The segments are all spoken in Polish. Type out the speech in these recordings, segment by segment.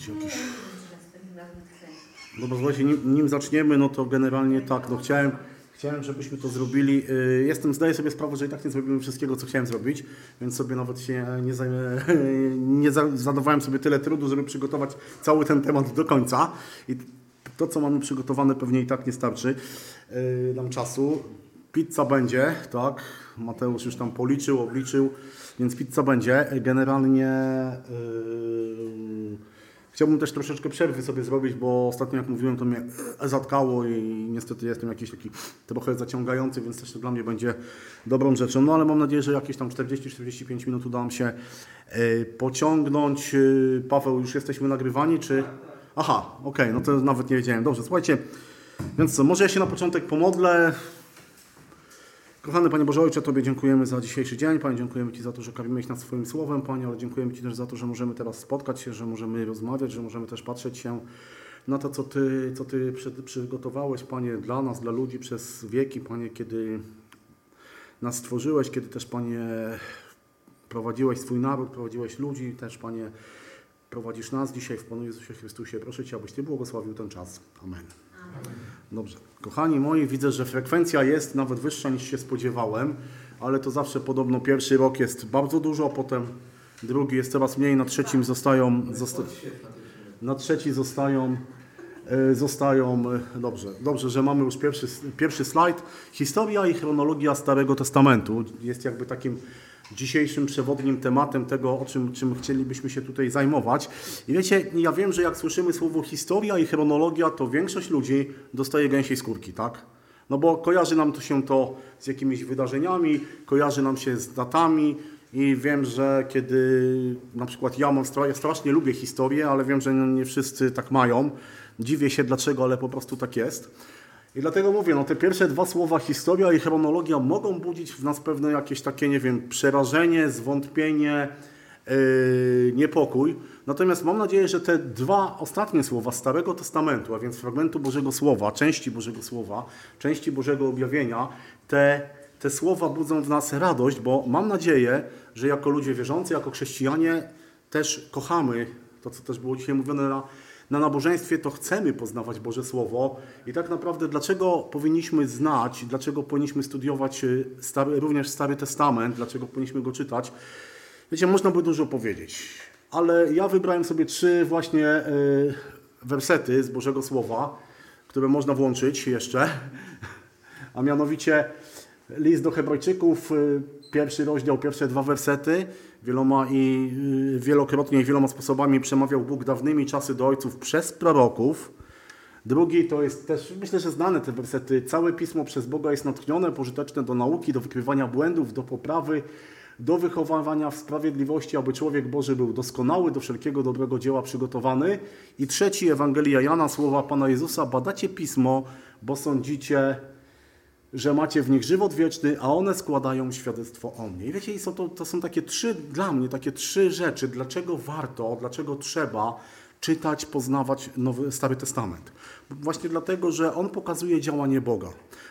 być jakiś... Dobra, słuchajcie, nim, nim zaczniemy, no to generalnie tak, no chciałem, chciałem, żebyśmy to zrobili. Y, Jestem, zdaję sobie sprawę, że i tak nie zrobimy wszystkiego, co chciałem zrobić, więc sobie nawet się nie, zajmę, nie za- zadawałem sobie tyle trudu, żeby przygotować cały ten temat do końca. I to, co mamy przygotowane, pewnie i tak nie starczy y, nam czasu. Pizza będzie, tak? Mateusz już tam policzył, obliczył, więc pizza będzie. Generalnie yy, chciałbym też troszeczkę przerwy sobie zrobić, bo ostatnio jak mówiłem, to mnie zatkało i niestety jestem jakiś taki trochę zaciągający, więc też to dla mnie będzie dobrą rzeczą. No ale mam nadzieję, że jakieś tam 40-45 minut uda nam się yy, pociągnąć. Yy, Paweł, już jesteśmy nagrywani, czy... Aha, okej, no to nawet nie wiedziałem. Dobrze, słuchajcie, więc co, może ja się na początek pomodlę. Kochany Panie Boże Ojcze, Tobie dziękujemy za dzisiejszy dzień. Panie, dziękujemy Ci za to, że karmiłeś nas swoim słowem, Panie, ale dziękujemy Ci też za to, że możemy teraz spotkać się, że możemy rozmawiać, że możemy też patrzeć się na to, co Ty, co ty przy, przygotowałeś, Panie, dla nas, dla ludzi przez wieki, Panie, kiedy nas stworzyłeś, kiedy też, Panie, prowadziłeś swój naród, prowadziłeś ludzi, też, Panie, prowadzisz nas dzisiaj w Panu Jezusie Chrystusie. Proszę Cię, abyś Ty błogosławił ten czas. Amen. Dobrze. Kochani moi, widzę, że frekwencja jest nawet wyższa niż się spodziewałem, ale to zawsze podobno pierwszy rok jest bardzo dużo, potem drugi jest coraz mniej, na trzecim zostają, zosta na trzeci zostają, e, zostają, e, dobrze, dobrze, że mamy już pierwszy, pierwszy slajd. Historia i chronologia Starego Testamentu jest jakby takim dzisiejszym przewodnim tematem tego, o czym, czym chcielibyśmy się tutaj zajmować. I wiecie, ja wiem, że jak słyszymy słowo historia i chronologia, to większość ludzi dostaje gęsiej skórki, tak? No bo kojarzy nam to się to z jakimiś wydarzeniami, kojarzy nam się z datami i wiem, że kiedy na przykład ja mam, ja strasznie lubię historię, ale wiem, że nie wszyscy tak mają. Dziwię się dlaczego, ale po prostu tak jest. I dlatego mówię, no te pierwsze dwa słowa historia i chronologia mogą budzić w nas pewne jakieś takie, nie wiem, przerażenie, zwątpienie, yy, niepokój. Natomiast mam nadzieję, że te dwa ostatnie słowa Starego Testamentu, a więc fragmentu Bożego Słowa, części Bożego Słowa, części Bożego Objawienia, te, te słowa budzą w nas radość, bo mam nadzieję, że jako ludzie wierzący, jako chrześcijanie też kochamy to, co też było dzisiaj mówione na, na nabożeństwie, to chcemy poznawać Boże Słowo. I tak naprawdę dlaczego powinniśmy znać, dlaczego powinniśmy studiować y, stary, również Stary Testament, dlaczego powinniśmy go czytać, Wiecie, można by dużo powiedzieć, ale ja wybrałem sobie trzy właśnie y, wersety z Bożego Słowa, które można włączyć jeszcze, a mianowicie list do Hebrajczyków, y, pierwszy rozdział, pierwsze dwa wersety. Wieloma i y, wielokrotnie i wieloma sposobami przemawiał Bóg dawnymi czasy do ojców przez proroków. Drugi to jest też, myślę, że znane te wersety. Całe pismo przez Boga jest natchnione, pożyteczne do nauki, do wykrywania błędów, do poprawy, do wychowywania w sprawiedliwości, aby człowiek Boży był doskonały, do wszelkiego dobrego dzieła przygotowany. I trzeci, Ewangelia Jana, słowa Pana Jezusa, badacie pismo, bo sądzicie, że macie w nich żywot wieczny, a one składają świadectwo o mnie. I wiecie, są to, to są takie trzy, dla mnie, takie trzy rzeczy, dlaczego warto, dlaczego trzeba czytać, poznawać Nowy, Stary Testament. Właśnie dlatego, że on pokazuje działanie Boga.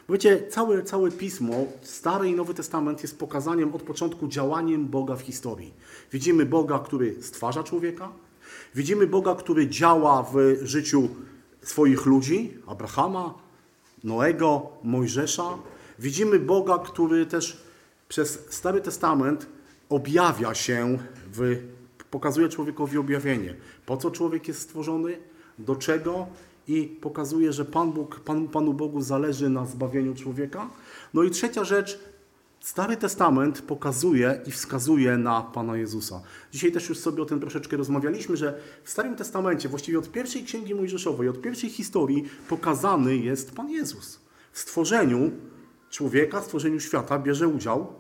Bo Wiecie, całe, całe Pismo, Stary i Nowy Testament jest pokazaniem od początku działaniem Boga w historii. Widzimy Boga, który stwarza człowieka, widzimy Boga, który działa w życiu swoich ludzi, Abrahama, Noego, Mojżesza. Widzimy Boga, który też przez Stary Testament objawia się, w, pokazuje człowiekowi objawienie. Po co człowiek jest stworzony, do czego i pokazuje, że Pan Bóg, Pan, Panu Bogu zależy na zbawieniu człowieka. No i trzecia rzecz, Stary Testament pokazuje i wskazuje na Pana Jezusa. Dzisiaj też już sobie o tym troszeczkę rozmawialiśmy, że w Starym Testamencie, właściwie od pierwszej księgi Mojżeszowej, od pierwszej historii pokazany jest Pan Jezus. W stworzeniu człowieka, w stworzeniu świata bierze udział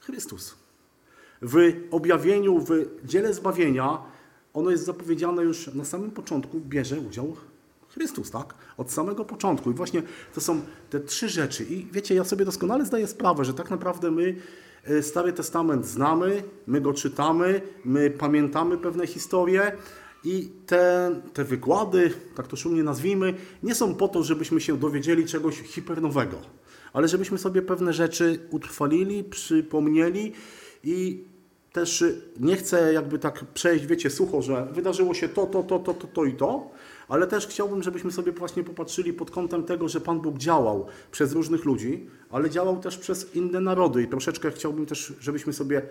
Chrystus. W objawieniu, w dziele zbawienia, ono jest zapowiedziane już na samym początku, bierze udział Chrystus, tak? Od samego początku. I właśnie to są te trzy rzeczy. I wiecie, ja sobie doskonale zdaję sprawę, że tak naprawdę my e, Stary Testament znamy, my go czytamy, my pamiętamy pewne historie i te, te wykłady, tak to szumnie nazwijmy, nie są po to, żebyśmy się dowiedzieli czegoś hipernowego, ale żebyśmy sobie pewne rzeczy utrwalili, przypomnieli i też nie chcę jakby tak przejść, wiecie, sucho, że wydarzyło się to, to, to, to, to, to i to, ale też chciałbym, żebyśmy sobie właśnie popatrzyli pod kątem tego, że Pan Bóg działał przez różnych ludzi, ale działał też przez inne narody i troszeczkę chciałbym też, żebyśmy sobie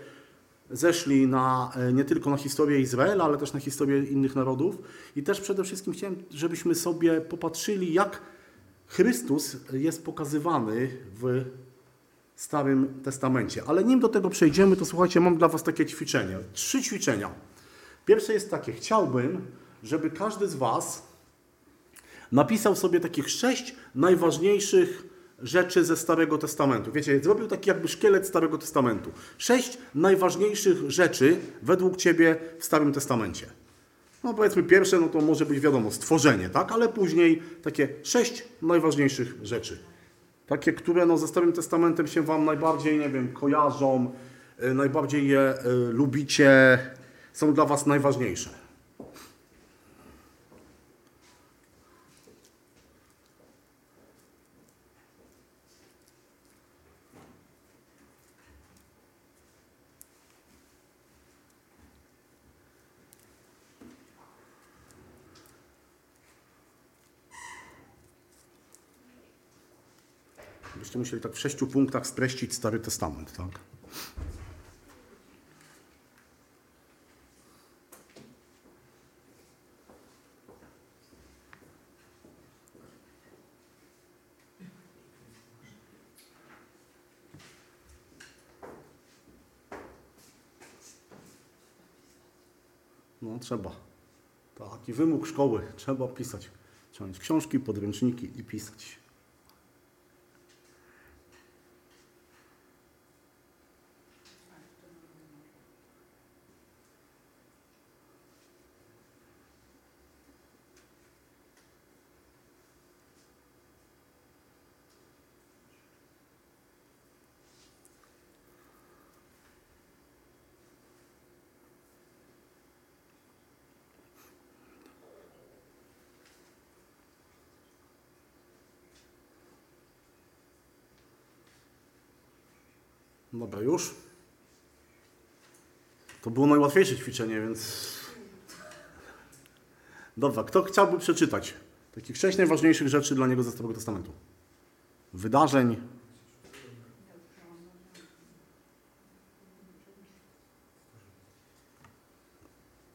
zeszli na, e, nie tylko na historię Izraela, ale też na historię innych narodów i też przede wszystkim chciałem, żebyśmy sobie popatrzyli, jak Chrystus jest pokazywany w Starym Testamencie. Ale nim do tego przejdziemy, to słuchajcie, mam dla Was takie ćwiczenie. Trzy ćwiczenia. Pierwsze jest takie, chciałbym, żeby każdy z Was napisał sobie takich sześć najważniejszych rzeczy ze Starego Testamentu. Wiecie, zrobił taki jakby szkielet Starego Testamentu. Sześć najważniejszych rzeczy według Ciebie w Starym Testamencie. No powiedzmy pierwsze, no to może być wiadomo, stworzenie, tak? Ale później takie sześć najważniejszych rzeczy. Takie, które no, ze Starym Testamentem się Wam najbardziej, nie wiem, kojarzą, y, najbardziej je y, lubicie, są dla Was najważniejsze. Musieli tak w sześciu punktach streścić Stary Testament, tak? No trzeba. Taki wymóg szkoły. Trzeba pisać. Mieć książki, podręczniki i pisać. Dobra, już. To było najłatwiejsze ćwiczenie, więc. Dobra, kto chciałby przeczytać takich sześć najważniejszych rzeczy dla niego ze Starego Testamentu? Wydarzeń.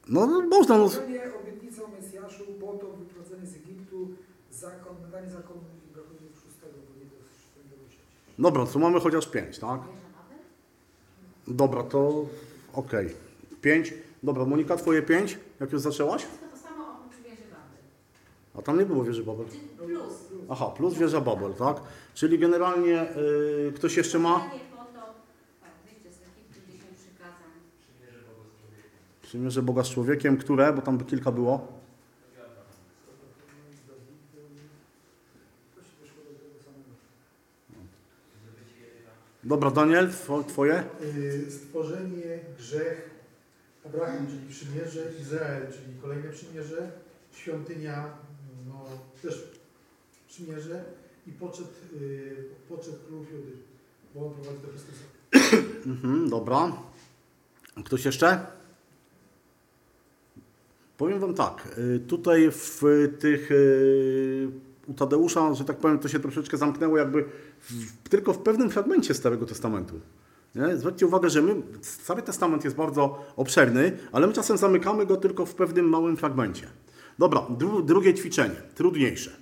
No, można. No. Obietnica o wyprowadzenie z Egiptu, zakon, bo nie do. Dobra, to mamy chociaż pięć, tak? Dobra, to okej. Pięć. Dobra, Monika, twoje pięć? Jak już zaczęłaś? Wszystko to samo oprócz wieży Babel. A tam nie było wieży Babel. Czy plus. Aha, plus wieża Babel, tak? Czyli generalnie y, ktoś jeszcze ma Stworzenie, potop, tak, wyjście z Egiptu, dziesięć przykazań. przymierze Boga z człowiekiem, które, bo tam by kilka było. To się wyszło do tego samego. Dobra, Daniel, two, twoje? Y, Stworzenie, grzech, Abraham, czyli przymierze, Izrael, czyli kolejne przymierze, świątynia, no też przymierze i poczet, y, poczet królów Judy, bo on prowadzi do Chrystusa. Mhm, dobra. Ktoś jeszcze? Powiem Wam tak, y, tutaj w tych u Tadeusza, że tak powiem, to się troszeczkę zamknęło jakby w, tylko w pewnym fragmencie Starego Testamentu. Nie? Zwróćcie uwagę, że my, Stary Testament jest bardzo obszerny, ale my czasem zamykamy go tylko w pewnym małym fragmencie. Dobra, dru, drugie ćwiczenie, trudniejsze.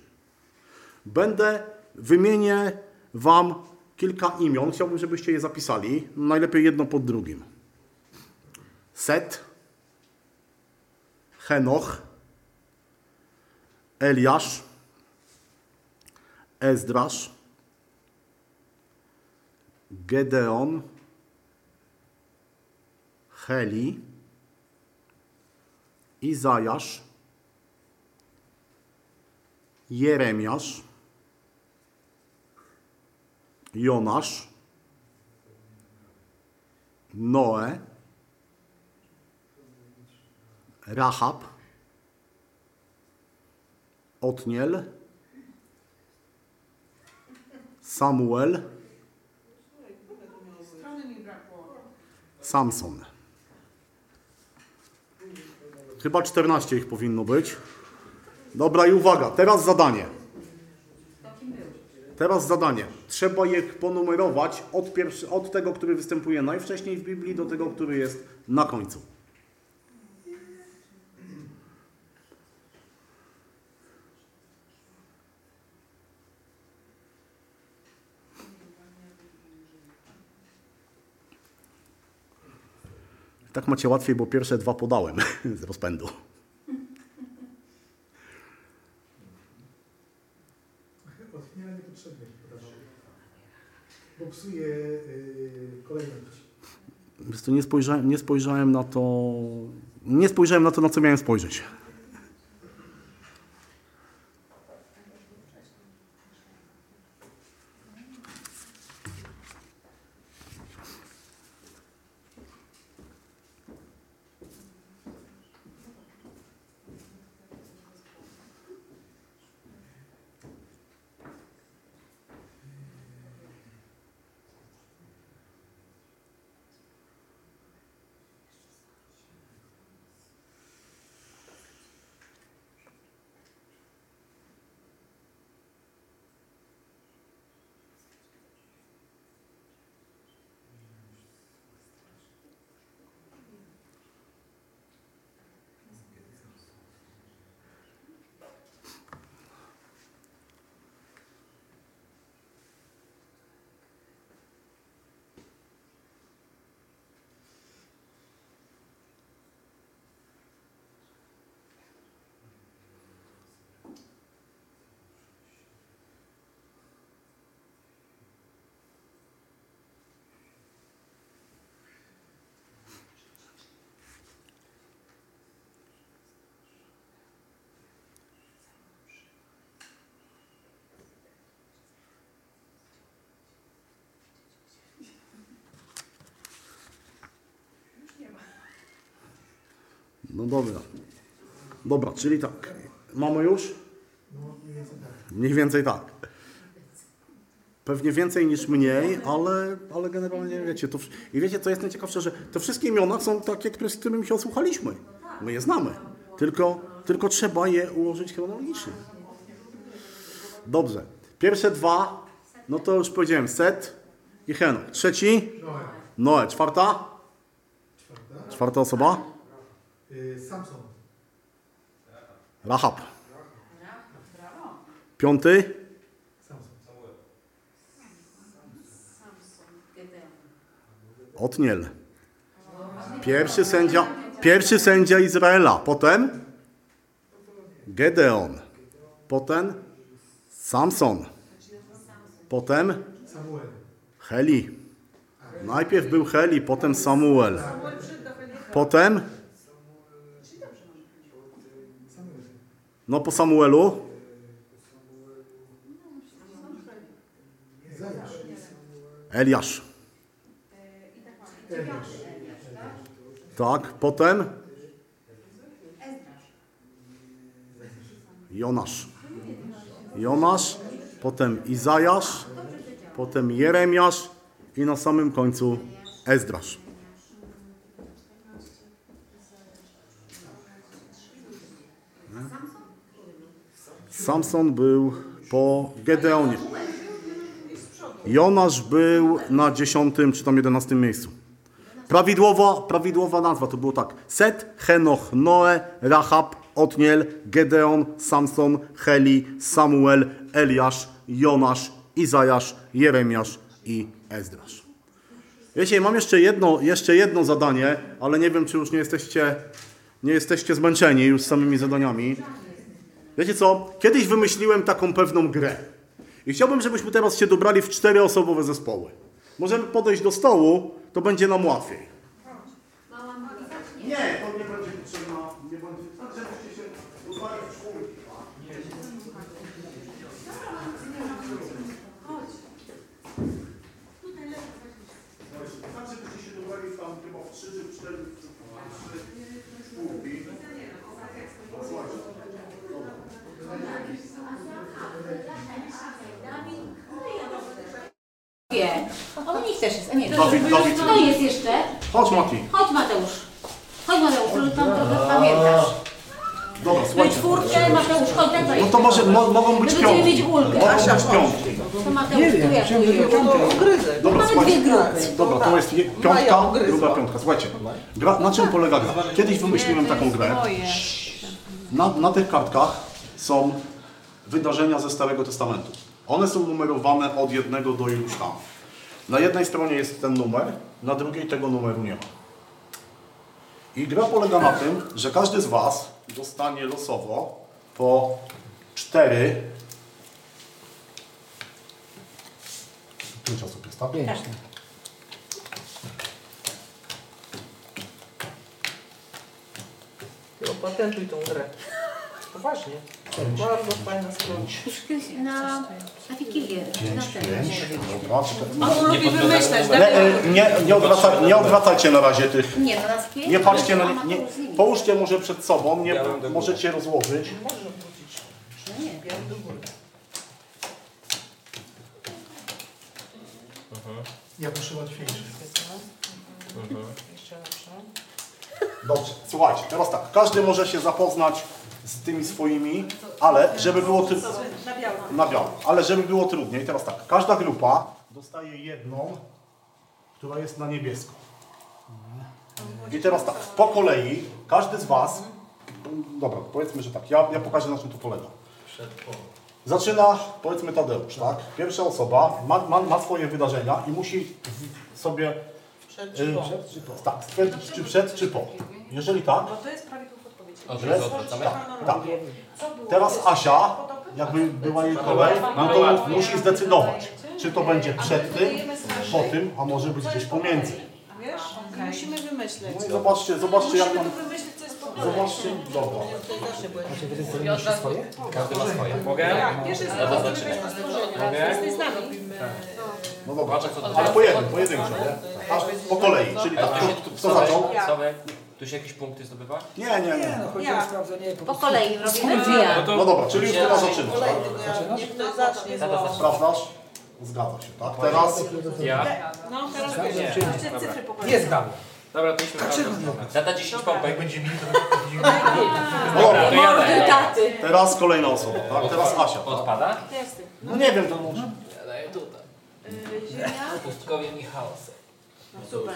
Będę, wymienię Wam kilka imion. Chciałbym, żebyście je zapisali. Najlepiej jedno pod drugim. Set, Henoch, Eliasz, Ezdrasz, Gedeon, Heli, Izajasz, Jeremiasz, Jonasz, Noe, Rahab, Otniel, Samuel. Samson. Chyba 14 ich powinno być. Dobra i uwaga, teraz zadanie. Teraz zadanie. Trzeba je ponumerować od, od tego, który występuje najwcześniej w Biblii, do tego, który jest na końcu. Tak macie łatwiej, bo pierwsze dwa podałem z rozpędu. Odchmiela niepotrzebnie. Bo psuje yy, kolejność. Nie spojrzałem, nie spojrzałem na to. Nie spojrzałem na to, na co miałem spojrzeć. No dobra. Dobra, czyli tak. Mamy już? Mniej więcej tak. Pewnie więcej niż mniej, ale, ale generalnie wiecie, to, i wiecie co jest najciekawsze, że te wszystkie imiona są takie, które, z którymi się osłuchaliśmy. My je znamy, tylko, tylko trzeba je ułożyć chronologicznie. Dobrze. Pierwsze dwa, no to już powiedziałem, Set i Henok. Trzeci, Noe. Czwarta, Czwarta. osoba, Samson. Rahab. Piąty, Samson. Samson, Gedeon. Otniel. Pierwszy sędzia, pierwszy sędzia Izraela. Potem Gedeon. Potem Samson. Potem Samuel. Heli. Najpierw był Heli, potem Samuel. Potem, no po Samuelu. Eliasz. Tak, potem Jonasz. Jonasz, potem Izajasz, potem Jeremiasz i na samym końcu Ezdrasz. Samson był po Gedeonie. Jonasz był na 10 czy tam 11 miejscu. Prawidłowa, prawidłowa nazwa to było tak. Set, Henoch, Noe, Rahab, Otniel, Gedeon, Samson, Heli, Samuel, Eliasz, Jonasz, Izajasz, Jeremiasz i Ezdrasz. Wiecie, mam jeszcze jedno, jeszcze jedno zadanie, ale nie wiem, czy już nie jesteście, nie jesteście zmęczeni już samymi zadaniami. Wiecie co? Kiedyś wymyśliłem taką pewną grę. I chciałbym, żebyśmy teraz się dobrali w czteroosobowe zespoły. Możemy podejść do stołu, to będzie nam łatwiej. Mała Moli zacznie. Nie, to nie będzie potrzebna, nie będzie, tak żebyście się dobrali w czwórki. Tak, żebyście się dobrali w tam chyba w trzy czy w cztery w trzy czwórki. Słuchajcie. Wie. O, nikt też jest. A nie, to Dawid, Dawid. Kto jest jeszcze? Chodź Mati. Chodź Mateusz. Chodź Mateusz, tam trochę pamiętasz. Dobra, No i słuchajcie. czwórkę, Mateusz Kontakt No to może, mo, mogą być My będziemy piątki. mieć ulgę. Mogą być piątki. To Mateusz, tu jak tu jest. Dobra, Mamy słuchajcie. dwie grupy. Dobra, to jest je- piątka, druga piątka. Słuchajcie, gra, na czym polega gra? Kiedyś wymyśliłem taką grę. Na, na tych kartkach są wydarzenia ze Starego Testamentu. One są numerowane od jednego do iluś tam. Na jednej stronie jest ten numer, na drugiej tego numeru nie ma. I gra polega na tym, że każdy z Was dostanie losowo po cztery. Pięć osób jest, tak? Ty opatentuj tą grę. Poważnie. Bardzo fajna strona. Na, na Wigilię. Na ten. On lubi wymyślać, Nie, tak? e, nie, nie, odwraca, nie odwracajcie na razie tych. Nie, no nas pięć. Nie patrzcie na nie. Połóżcie może przed sobą, nie, możecie rozłożyć. Można wrócić. No nie. Do góry. Ja proszę łatwiejsze. Jeszcze lepsze. Dobrze, słuchajcie, teraz tak, każdy może się zapoznać z tymi swoimi, ale żeby było ty... Na biało. ale żeby było trudniej, teraz tak, każda grupa dostaje jedną, która jest na niebiesko. I teraz tak, po kolei, każdy z Was, dobra, powiedzmy, że tak, ja, ja pokażę na czym to polega. Zaczyna, powiedzmy Tadeusz, tak? Pierwsza osoba ma, ma, ma swoje wydarzenia i musi sobie Przed y, czy po? tak, stwierdzić, czy przed, czy po. Jeżeli tak, Bo to jest jest jest odwracamy? tak, tak. Teraz Asia, jakby była jej kolej, no to musi zdecydować, czy to będzie przed tym, po tym, a może być gdzieś pomiędzy. Wiesz? Musimy wymyśleć. No i zobaczcie, zobaczcie jak tam, wymyślić, co jest po kolei. zobaczcie, dobra. Każdy ma swoje. Mogę? Tak, pierwszy jest Ja to drugi zaczynam. jest stworzenie. Mogę? No dobra, ale po jednym, pojedynczo, nie? A po kolei, czyli tak, kto, kto zaczął? Tu się jakieś punkty zdobywa? Nie, nie, Nie nie. no, chodzi o sprawdzenie po Po prostu. kolei robimy dwie. No dobra, czyli już teraz zaczynasz, tak? Kolejny, niech ktoś zacznie. Tata Sprawdzasz? Zgadza się, tak? Teraz Ja? No, teraz Nie. cyfry po kolei. Nie. Dobra, to idźmy Tata 10 pompek. będzie mi, to no dobra, To ja Mordy daję. taty. teraz kolejna osoba, tak? Teraz Asia. Odpada? Testy. No nie wiem, to może. Ja daję tutaj. Yy, Ziemia. Pustkowie Michałse. No super.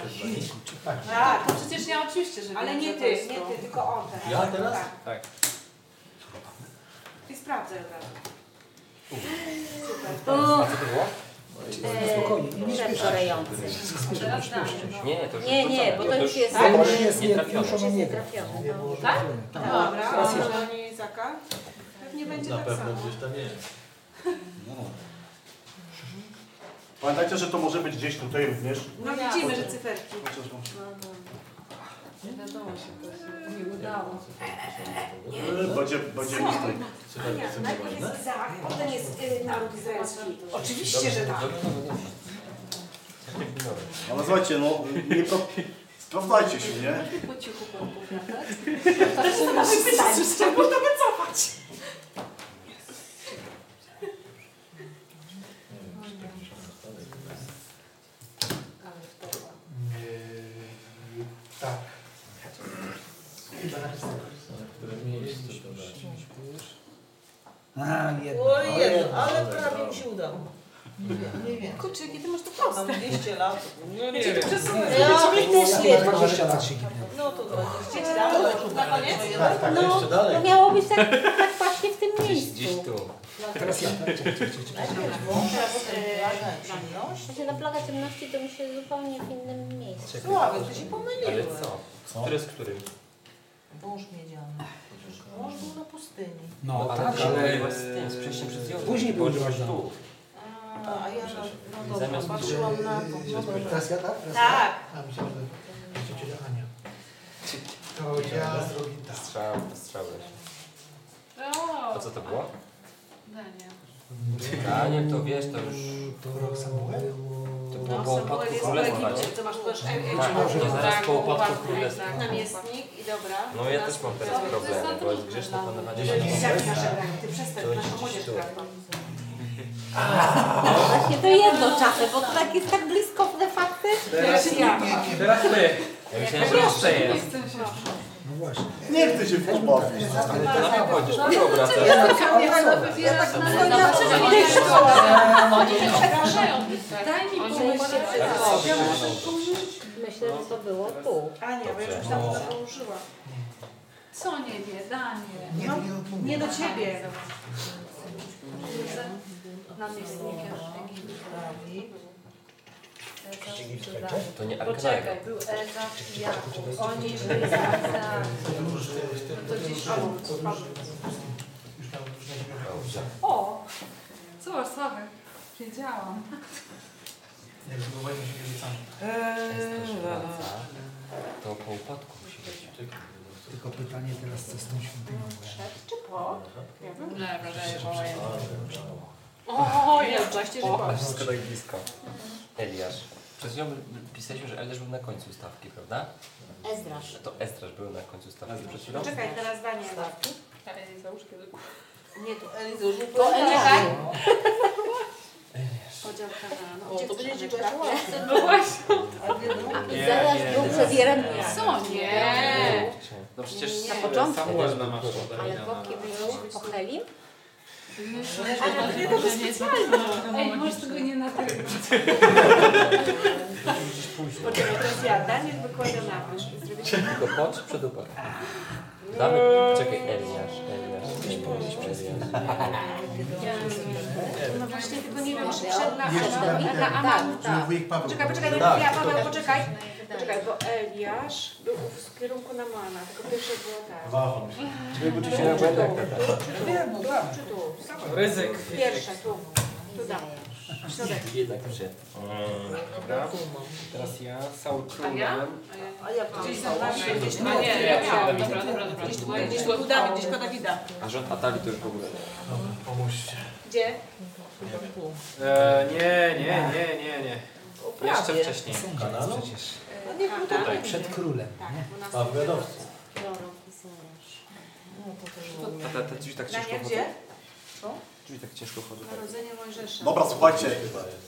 Tak, to przecież ja oczywiście, że Ale wiem, nie że ty, jest nie to. ty, tylko on teraz. Ja teraz? Tak. Tak. I sprawdzaj od razu. O, Co to było? e. Teraz dam. Nie, nie, to już Nie, nie, bo to już jest Tak? to jest nie trafione. już jest nietrafione. no. Tak? Dobra, a zadanie Izaka? Pewnie będzie tak samo. Pamiętajcie, że to może być gdzieś tutaj również. No widzimy, że cyferki. Nie wiadomo się to się nie udało. Yy, Będzie, będzie mistake. Najpierw jest Izak, potem jest y, naród izraelski. Oczywiście, że tak. Ale słuchajcie, no nie pro... sprawdzajcie się, nie? Po cichu poopowiadać. Trzeba to wycofać. Yy, tak. Chyba napisałem. A, jedno. Ojej, ale prawie mi się udało. Nie wiem. Kurczę, jakie ty masz to Mam proste. 200 lat. No nie wiem. Ja też nie. 20 lat się kiwnę. No to 20 lat. Na koniec? Tak, tak, No, jeszcze dalej. to miało być tak, tak właśnie w tym Gdzieś, gdzieś miejscu. tu. Teraz ja. tak? Znaczy na plaga ciemności to mi się zupełnie w innym miejscu. Sławek, ty się Ale pomyliłeś. co? Który z którym? Wąż miedziany. Wąż był na pustyni. No ale tak, ale... z tym, z przejściem przez Jordan. Później był Jordan. tu. A, a ja na, no dobra, Zamiast patrzyłam na to. No. Teraz ja, tak? Tak. Ja? A myślałem, że jeszcze ciocia Ania. To ja zrobię tak. Strzał, strzelałeś. O, A co to było? Danie. Daniel, to wiesz, to już... To rok Samuel? To było No, po upadku jest w królestwa, Egipcie, nie? to masz też Tak, nie, zaraz po upadku królestwa. namiestnik i dobra. No ja też mam teraz problemy, bo jest grzeszne panowanie ty przestań, nasza młodzież prawda. Właśnie to jedno czasem, bo to tak jest tak blisko de facto. Teraz ja. Teraz my. Ja myślałem, że jeszcze jest. Właśnie. Nie chcę się w to bawić. Ale to na to chodzisz, po obraz. Oni się przepraszają. Daj mi Myślę, że to było tu. Ania, bo ja już tam to położyła. Co nie wie, Danie. Nie, No, nie, no, Nie do ciebie. Namiestnikiem. To nie. Poczekaj, był Ezaf i Jakub. Oni byli za... To gdzieś Dobrze. O! Zobacz, Sławek. Wiedziałam. Jak zbudowaliśmy się wyrzucamy. To po upadku musi być. Tylko pytanie teraz, co z tą świątynią? Czy po? Nie, wrażenie, O, jest, właśnie, że O, wszystko tak blisko. Eliasz. Przez chwilę pisaliśmy, że Eliasz był na końcu stawki, prawda? Ezdrasz. To Estraż był na końcu stawki przed chwilą. Czekaj, teraz Daniel. Ej, załóż kiedy... Nie, to Elizusz, nie To Czekaj. Eliasz. Podział kanału. O, to będzie ciekawe. jechać? No właśnie. I zaraz był przed Jeremiaszem. Co? Nie. No przecież Na początku. Samuel na masz Ale bokiem był Pochelim? Myślę, że to może nie jest Ej, możesz tego nie nagrywać. Poczekaj, to jest ja. Daniel wykłada na wierzch. Tylko po czy przed upadkiem? Damy, czekaj, Eliasz, Eliasz, Eliasz, Eliasz. No właśnie, tylko nie wiem, czy przed na, Przed na, Aman. tak, tak. Paweł. Poczekaj, poczekaj, Tak, ja, to- Paweł, poczekaj. Poczekaj, bo Eliasz był w kierunku Namana, tylko pierwsze było tak. Żeby poczuć się na błędach. Czy tu? Ryzyk. Pierwsze, tu. Tu dam. Środek. Jednak już jest. Dobra. Teraz ja, Saul A Królem. ja? A ja gdzieś za nami, gdzieś tu. A nie. Dobra, dobra, dobra. Gdzieś tu, gdzieś tu Dawid, gdzieś. A rząd Atali to już w ogóle. Pomóżcie. Gdzie? E, nie, nie, nie, nie, nie. Jeszcze wcześniej. Przecież. Nie, no tutaj. Przed królem. Tak, nie? u nas A, wiadomo. Prorok Izrasz. A te, drzwi tak ciężko chodzą? gdzie? Drzwi tak ciężko chodzą. Narodzenie Mojżesza. Dobra, słuchajcie.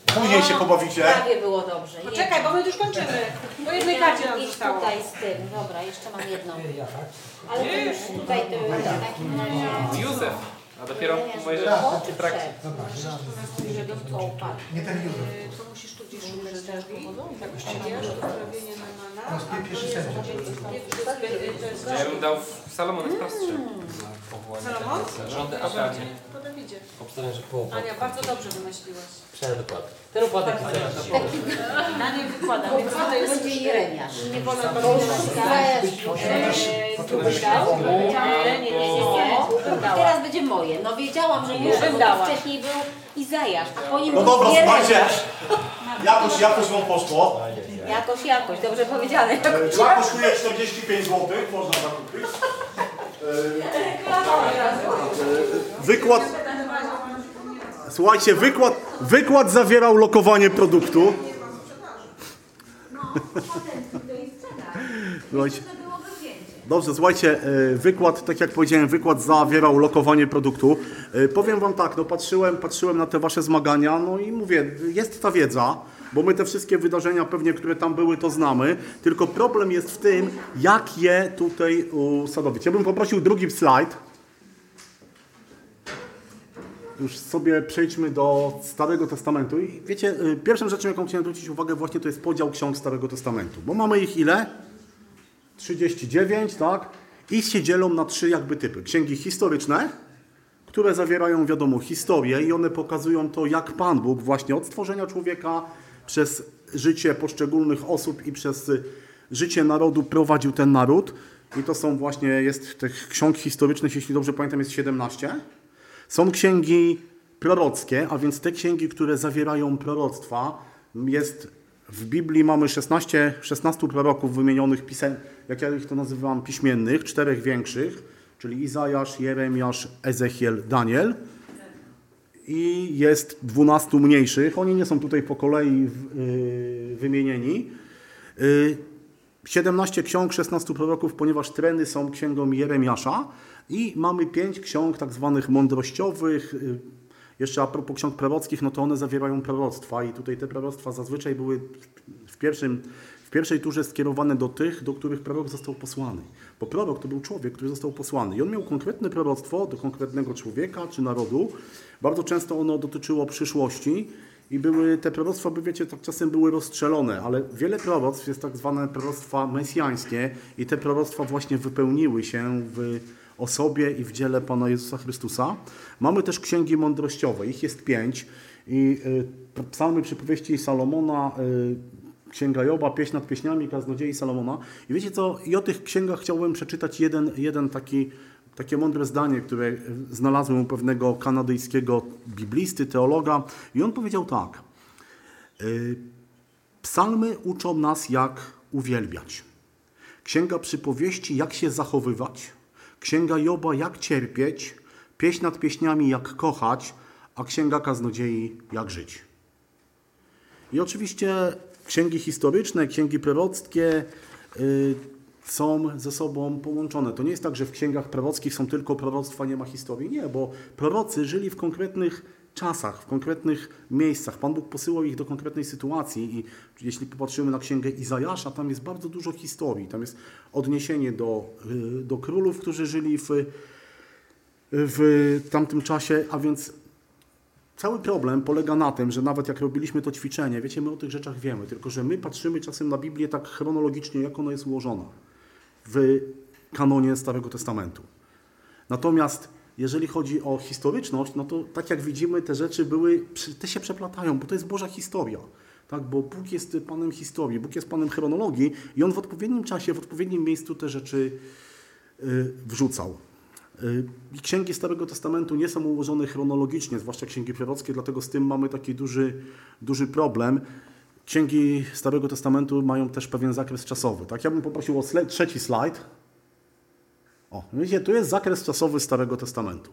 Później się pobawicie. Prawie było dobrze. Poczekaj, bo my już kończymy. Po jednej karcie nam zostało. tutaj z tym. Dobra, jeszcze mam jedną. Tak? Ale to już tutaj w. Józef. A dopiero Mojżesz. Po czy trakcie. Dobra, nie, to ten Józef. Y, To musisz tu gdzieś szukać drzwi. Tak, Eliasz, uzdrowienie Namana. To jest pierwszy sędzia. To jest Ja bym dał w Salomon jest prostszy. Salomon? Rządy Atali. Po Dawidzie. Obstawiam, że po upadku. Ania, bardzo dobrze wymyśliłaś. Przed upadkiem. Ten upadek jest teraz. Daniel wykłada, więc to jest Będzie Jeremiasz. nie wolno już. Nie, nie, nie, nie. Bym dała. Teraz będzie moje. No wiedziałam, że to wcześniej był Izajasz, a po nim No dobra, słuchajcie. Jakoś, jakoś wam poszło. Jakoś, jakoś, dobrze powiedziane. E, Dwa kosztuje 45 zł, można zakupić. E, Wykład. Słuchajcie, wykład, wykład zawierał lokowanie produktu. Słuchajcie. Dobrze, słuchajcie, e, wykład, tak jak powiedziałem, wykład zawierał lokowanie produktu. E, Powiem Wam tak, no patrzyłem, patrzyłem na te Wasze zmagania, no i mówię, jest ta wiedza, bo my te wszystkie wydarzenia pewnie, które tam były, to znamy, tylko problem jest w tym, jak je tutaj usadowić. Ja bym poprosił drugi slajd. Już sobie przejdźmy do Starego Testamentu. I wiecie, y, pierwszą rzeczą, jaką chciałem zwrócić uwagę właśnie, to jest podział ksiąg Starego Testamentu. Bo mamy ich ile? 39, tak? I się dzielą na trzy jakby typy. Księgi historyczne, które zawierają, wiadomo, historię i one pokazują to, jak Pan Bóg właśnie od stworzenia człowieka przez życie poszczególnych osób i przez y, życie narodu prowadził ten naród. I to są właśnie, jest tych ksiąg historycznych, jeśli dobrze pamiętam, jest 17. Są księgi prorockie, a więc te księgi, które zawierają proroctwa. Jest w Biblii mamy 16, 16 proroków wymienionych, pisem, jak ja ich to nazywam, piśmiennych, czterech większych, czyli Izajasz, Jeremiasz, Ezechiel, Daniel. I jest 12 mniejszych. Oni nie są tutaj po kolei yy, wymienieni. Yy, 17 ksiąg, 16 proroków, ponieważ treny są księgą Jeremiasza i mamy 5 ksiąg tak zwanych mądrościowych. y, Jeszcze a propos ksiąg prorockich, no to one zawierają proroctwa i tutaj te proroctwa zazwyczaj były w pierwszym, w pierwszej turze skierowane do tych, do których prorok został posłany. Bo prorok to był człowiek, który został posłany. I on miał konkretne proroctwo do konkretnego człowieka czy narodu. Bardzo często ono dotyczyło przyszłości. I były te proroctwa, by wiecie, tak czasem były rozstrzelone, ale wiele proroctw jest tak zwane proroctwa mesjańskie i te proroctwa właśnie wypełniły się w osobie i w dziele Pana Jezusa Chrystusa. Mamy też księgi mądrościowe, ich jest pięć i y, psalmy przypowieści Salomona, y, Księga Joba, pieśń nad pieśniami, kaznodziei Salomona. I wiecie co, i o tych księgach chciałbym przeczytać jeden, jeden taki, takie mądre zdanie, które znalazłem u pewnego kanadyjskiego biblisty, teologa i on powiedział tak. y, Psalmy uczą nas jak uwielbiać. Księga przypowieści jak się zachowywać. Księga Joba jak cierpieć. Pieśń nad pieśniami jak kochać, a księga kaznodziei jak żyć. I oczywiście księgi historyczne, księgi prorockie y, są ze sobą połączone. To nie jest tak, że w księgach prorockich są tylko proroctwa, nie ma historii. Nie, bo prorocy żyli w konkretnych czasach, w konkretnych miejscach. Pan Bóg posyłał ich do konkretnej sytuacji i jeśli popatrzymy na księgę Izajasza, tam jest bardzo dużo historii. Tam jest odniesienie do, y, do królów, którzy żyli w, w tamtym czasie, a więc Cały problem polega na tym, że nawet jak robiliśmy to ćwiczenie, wiecie, my o tych rzeczach wiemy, tylko że my patrzymy czasem na Biblię tak chronologicznie, jak ona jest ułożona w kanonie Starego Testamentu. Natomiast jeżeli chodzi o historyczność, no to tak jak widzimy, te rzeczy były, te się przeplatają, bo to jest Boża historia. Tak, bo Bóg jest Panem historii, Bóg jest Panem chronologii i On w odpowiednim czasie, w odpowiednim miejscu te rzeczy y, wrzucał. Y, księgi Starego Testamentu nie są ułożone chronologicznie, zwłaszcza księgi prorockie, dlatego z tym mamy taki duży, duży problem. Księgi Starego Testamentu mają też pewien zakres czasowy. Tak, ja bym poprosił o trzeci slajd. O, widzicie, tu jest zakres czasowy Starego Testamentu.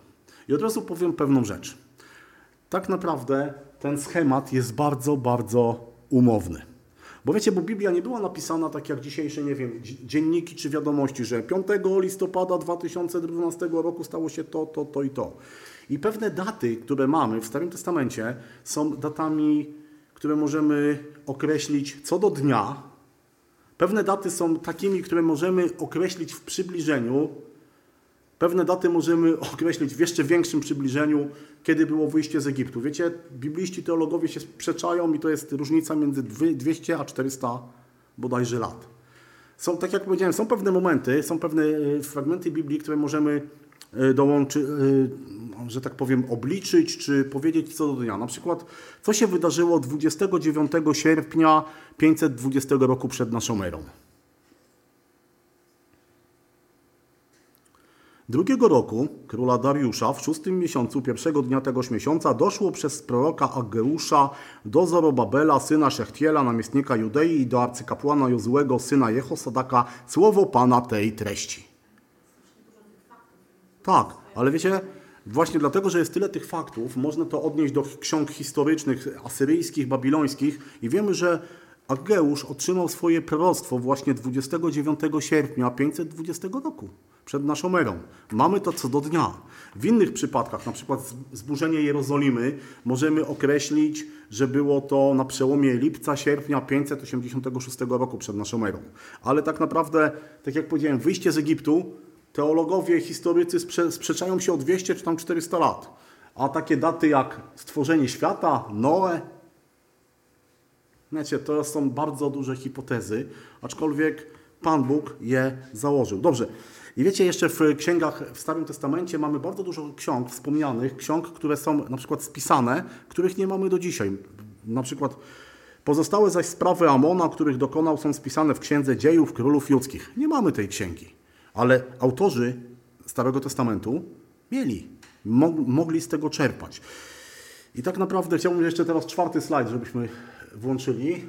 I od razu powiem pewną rzecz. Tak naprawdę ten schemat jest bardzo, bardzo umowny. Bo wiecie, bo Biblia nie była napisana tak jak dzisiejsze, nie wiem, dzi- dzienniki czy wiadomości, że 5 listopada 2012 roku stało się to, to, to i to. I pewne daty, które mamy w Starym Testamencie, są datami, które możemy określić co do dnia. Pewne daty są takimi, które możemy określić w przybliżeniu. Pewne daty możemy określić w jeszcze większym przybliżeniu, kiedy było wyjście z Egiptu. Wiecie, bibliści teologowie się sprzeczają i to jest różnica między dwy- 200 a 400 bodajże lat. Są, tak jak powiedziałem, są pewne momenty, są pewne e, fragmenty Biblii, które możemy dołączyć, że tak powiem, obliczyć, czy powiedzieć co do dnia. Na przykład, co się wydarzyło 29 sierpnia 520 roku przed naszą erą. Drugiego roku króla Dariusza w szóstym miesiącu, pierwszego dnia tegoż miesiąca, doszło przez proroka Ageusza do Zorobabela, syna Szechtiela, namiestnika Judei i do arcykapłana Jozłego, syna Jehosadaka, słowo Pana tej treści. Tak, ale wiecie, właśnie dlatego, że jest tyle tych faktów, można to odnieść do ksiąg historycznych, asyryjskich, babilońskich i wiemy, że Ageusz otrzymał swoje proroctwo właśnie 29 sierpnia 520 roku, przed naszą erą. Mamy to co do dnia. W innych przypadkach, na przykład zburzenie Jerozolimy, możemy określić, że było to na przełomie lipca, sierpnia 586 roku przed naszą erą. Ale tak naprawdę, tak jak powiedziałem, wyjście z Egiptu, teologowie, historycy sprze sprzeczają się o 200 czy tam 400 lat. A takie daty jak stworzenie świata, Noe, Wiecie, to są bardzo duże hipotezy, aczkolwiek Pan Bóg je założył. Dobrze. I wiecie, jeszcze w księgach w Starym Testamencie mamy bardzo dużo ksiąg wspomnianych, ksiąg, które są na przykład spisane, których nie mamy do dzisiaj. Na przykład pozostałe zaś sprawy Amona, których dokonał, są spisane w Księdze Dziejów Królów Judzkich. Nie mamy tej księgi, ale autorzy Starego Testamentu mieli, mo mogli z tego czerpać. I tak naprawdę chciałbym jeszcze teraz czwarty slajd, żebyśmy włączyli.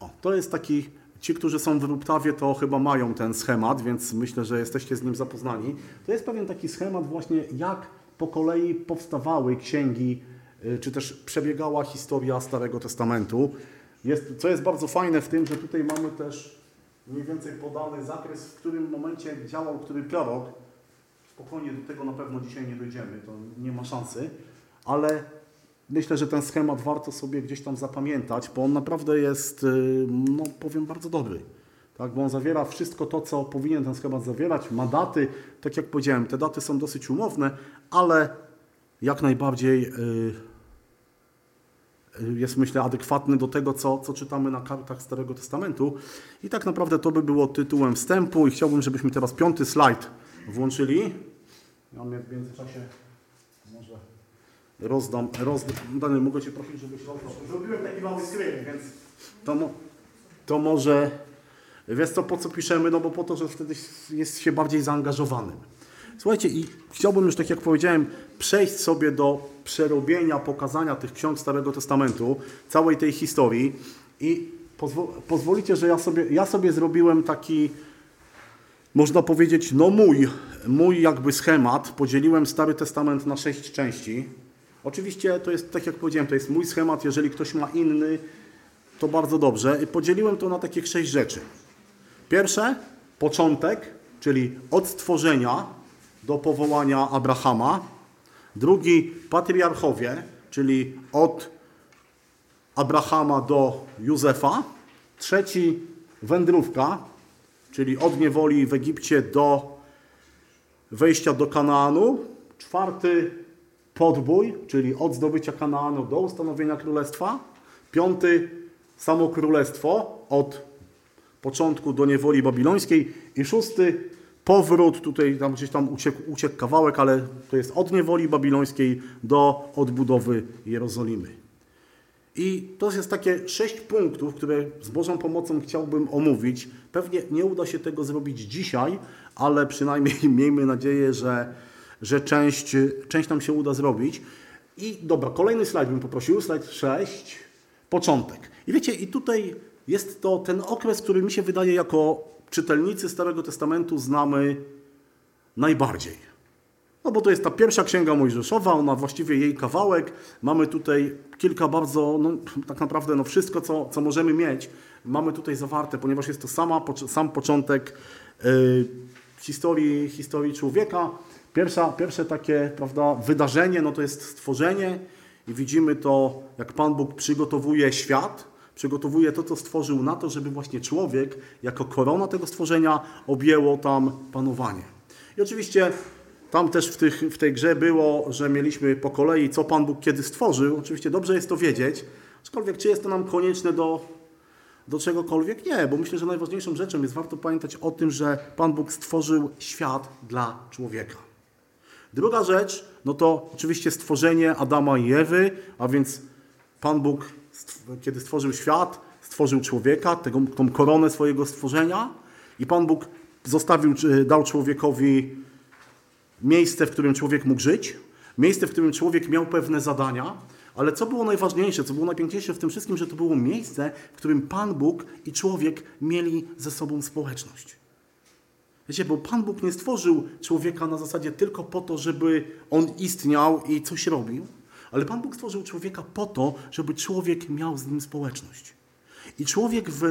O, to jest taki, ci, którzy są w Ruptawie, to chyba mają ten schemat, więc myślę, że jesteście z nim zapoznani. To jest pewien taki schemat właśnie, jak po kolei powstawały księgi, y, czy też przebiegała historia Starego Testamentu. Jest, co jest bardzo fajne w tym, że tutaj mamy też mniej więcej podany zakres, w którym momencie działał który prorok. Spokojnie do tego na pewno dzisiaj nie dojdziemy, to nie ma szansy, ale myślę, że ten schemat warto sobie gdzieś tam zapamiętać, bo on naprawdę jest, y, no powiem, bardzo dobry. Tak, bo on zawiera wszystko to, co powinien ten schemat zawierać, ma daty, tak jak powiedziałem, te daty są dosyć umowne, ale jak najbardziej y, y, jest myślę adekwatny do tego, co, co czytamy na kartach Starego Testamentu. I tak naprawdę to by było tytułem wstępu i chciałbym, żebyśmy teraz piąty slajd włączyli. Ja w międzyczasie rozdam, rozdam, Daniel, mogę Cię prosić, żebyś rozdał. Zrobiłem taki mały screen, więc to, mo, to może, wiesz co, po co piszemy, no bo po to, że wtedy jest się bardziej zaangażowanym. Słuchajcie, i chciałbym już, tak jak powiedziałem, przejść sobie do przerobienia, pokazania tych ksiąg Starego Testamentu, całej tej historii i pozwo pozwolicie, że ja sobie, ja sobie zrobiłem taki, można powiedzieć, no mój, mój jakby schemat. Podzieliłem Stary Testament na sześć części. Oczywiście to jest, tak jak powiedziałem, to jest mój schemat. Jeżeli ktoś ma inny, to bardzo dobrze. I podzieliłem to na takich sześć rzeczy. Pierwsze, początek, czyli od stworzenia do powołania Abrahama. Drugi, patriarchowie, czyli od Abrahama do Józefa. Trzeci, wędrówka, czyli od niewoli w Egipcie do wejścia do Kanaanu. Czwarty, podbój, czyli od zdobycia Kanaanu do ustanowienia królestwa. Piąty, samo królestwo, od początku do niewoli babilońskiej. I szósty, powrót, tutaj tam gdzieś tam uciekł, uciekł kawałek, ale to jest od niewoli babilońskiej do odbudowy Jerozolimy. I to jest takie sześć punktów, które z Bożą pomocą chciałbym omówić. Pewnie nie uda się tego zrobić dzisiaj, ale przynajmniej miejmy nadzieję, że, że część, część nam się uda zrobić. I dobra, kolejny slajd bym poprosił, slajd 6, początek. I wiecie, i tutaj jest to ten okres, który mi się wydaje jako czytelnicy Starego Testamentu znamy najbardziej. No bo to jest ta pierwsza księga Mojżeszowa, ona właściwie jej kawałek. Mamy tutaj kilka bardzo, no tak naprawdę no wszystko, co, co możemy mieć, mamy tutaj zawarte, ponieważ jest to sama, sam początek yy, historii, historii człowieka. Pierwsza, pierwsze takie prawda, wydarzenie no to jest stworzenie i widzimy to, jak Pan Bóg przygotowuje świat, przygotowuje to, co stworzył na to, żeby właśnie człowiek jako korona tego stworzenia objęło tam panowanie. I oczywiście tam też w, tych, w tej grze było, że mieliśmy po kolei, co Pan Bóg kiedy stworzył. Oczywiście dobrze jest to wiedzieć, aczkolwiek czy jest to nam konieczne do, do czegokolwiek? Nie, bo myślę, że najważniejszą rzeczą jest warto pamiętać o tym, że Pan Bóg stworzył świat dla człowieka. Druga rzecz, no to oczywiście stworzenie Adama i Ewy, a więc Pan Bóg, kiedy stworzył świat, stworzył człowieka, tego, tą koronę swojego stworzenia i Pan Bóg zostawił, dał człowiekowi miejsce, w którym człowiek mógł żyć, miejsce, w którym człowiek miał pewne zadania, ale co było najważniejsze, co było najpiękniejsze w tym wszystkim, że to było miejsce, w którym Pan Bóg i człowiek mieli ze sobą społeczność. Wiecie, bo Pan Bóg nie stworzył człowieka na zasadzie tylko po to, żeby on istniał i coś robił, ale Pan Bóg stworzył człowieka po to, żeby człowiek miał z nim społeczność. I człowiek w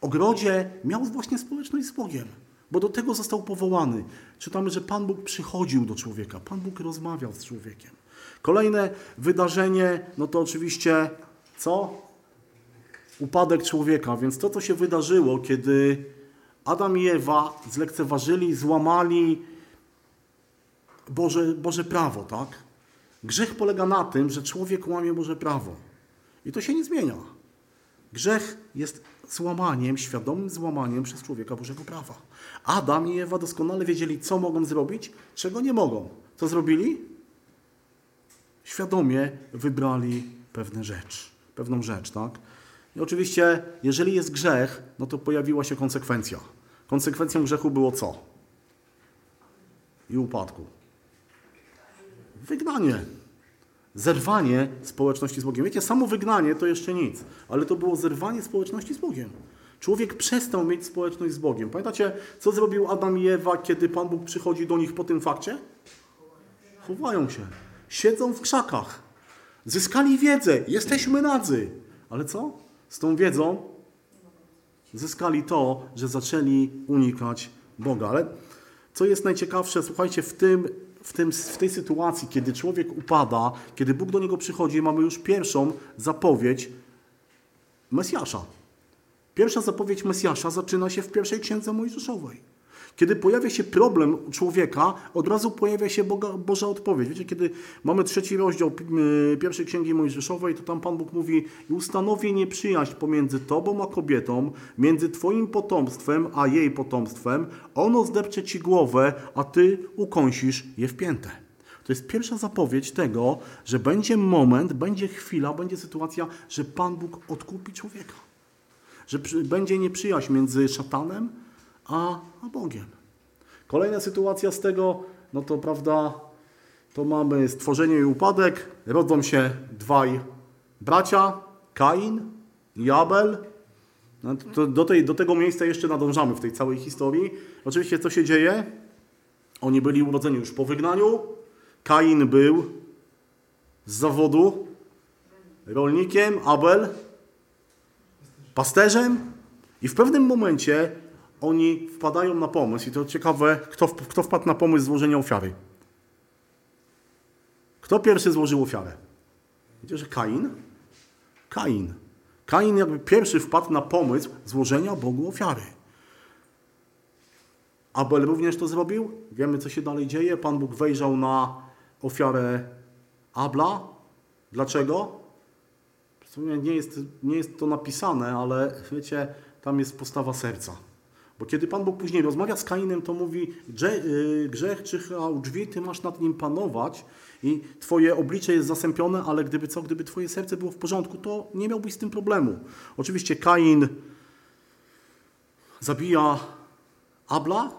ogrodzie miał właśnie społeczność z Bogiem bo do tego został powołany. Czytamy, że Pan Bóg przychodził do człowieka, Pan Bóg rozmawiał z człowiekiem. Kolejne wydarzenie, no to oczywiście co? Upadek człowieka. Więc to, co się wydarzyło, kiedy Adam i Ewa zlekceważyli, złamali Boże, Boże prawo, tak? Grzech polega na tym, że człowiek łamie Boże prawo. I to się nie zmienia. Grzech jest złamaniem, świadomym złamaniem przez człowieka Bożego prawa. Adam i Ewa doskonale wiedzieli, co mogą zrobić, czego nie mogą. Co zrobili? Świadomie wybrali pewne rzecz, pewną rzecz, tak? I oczywiście, jeżeli jest grzech, no to pojawiła się konsekwencja. Konsekwencją grzechu było co? I upadku. Wygnanie. Zerwanie społeczności z Bogiem. Wiecie, samo wygnanie to jeszcze nic, ale to było zerwanie społeczności z Bogiem. Człowiek przestał mieć społeczność z Bogiem. Pamiętacie, co zrobił Adam i Ewa, kiedy Pan Bóg przychodzi do nich po tym fakcie? Chowają się. Siedzą w krzakach. Zyskali wiedzę. Jesteśmy nadzy. Ale co? Z tą wiedzą zyskali to, że zaczęli unikać Boga. Ale co jest najciekawsze, słuchajcie, w tym, w, tym, w tej sytuacji, kiedy człowiek upada, kiedy Bóg do niego przychodzi, mamy już pierwszą zapowiedź Mesjasza. Pierwsza zapowiedź Mesjasza zaczyna się w pierwszej księdze Mojżeszowej. Kiedy pojawia się problem człowieka, od razu pojawia się Boga, Boża odpowiedź. Wiecie, kiedy mamy trzeci rozdział y, pierwszej księgi Mojżeszowej, to tam Pan Bóg mówi i ustanowię nieprzyjaźń pomiędzy tobą a kobietą, między twoim potomstwem a jej potomstwem. Ono zdepcze ci głowę, a ty ukąsisz je w piętę. To jest pierwsza zapowiedź tego, że będzie moment, będzie chwila, będzie sytuacja, że Pan Bóg odkupi człowieka. Że będzie nieprzyjaźń między szatanem a, Bogiem. Kolejna sytuacja z tego, no to prawda, to mamy stworzenie i upadek, rodzą się dwaj bracia, Kain i Abel. No to do, tej, do tego miejsca jeszcze nadążamy w tej całej historii. Oczywiście co się dzieje? Oni byli urodzeni już po wygnaniu. Kain był z zawodu rolnikiem, Abel pasterzem i w pewnym momencie oni wpadają na pomysł, i to ciekawe, kto, kto wpadł na pomysł złożenia ofiary. Kto pierwszy złożył ofiarę? Wiecie, że Kain? Kain. Kain jakby pierwszy wpadł na pomysł złożenia Bogu ofiary. Abel również to zrobił. Wiemy, co się dalej dzieje. Pan Bóg wejrzał na ofiarę Abla. Dlaczego? W sumie nie jest, nie jest to napisane, ale wiecie, tam jest postawa serca. Bo kiedy Pan Bóg później rozmawia z Kainem, to mówi, "Grze- y, grzech czyha u drzwi, ty masz nad nim panować i twoje oblicze jest zasępione, ale gdyby co, gdyby twoje serce było w porządku, to nie miałbyś z tym problemu. Oczywiście Kain zabija Abla,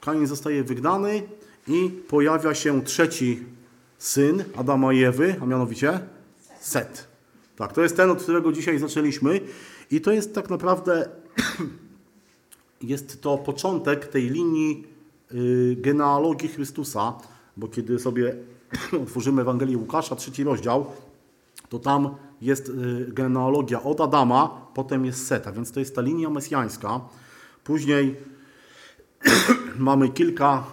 Kain zostaje wygnany i pojawia się trzeci syn Adama i Ewy, a mianowicie Set. Tak, to jest ten, od którego dzisiaj zaczęliśmy i to jest tak naprawdę jest to początek tej linii y, genealogii Chrystusa, bo kiedy sobie otworzymy Ewangelię Łukasza, trzeci rozdział, to tam jest y, genealogia od Adama, potem jest Seta, więc to jest ta linia mesjańska. Później mamy kilka,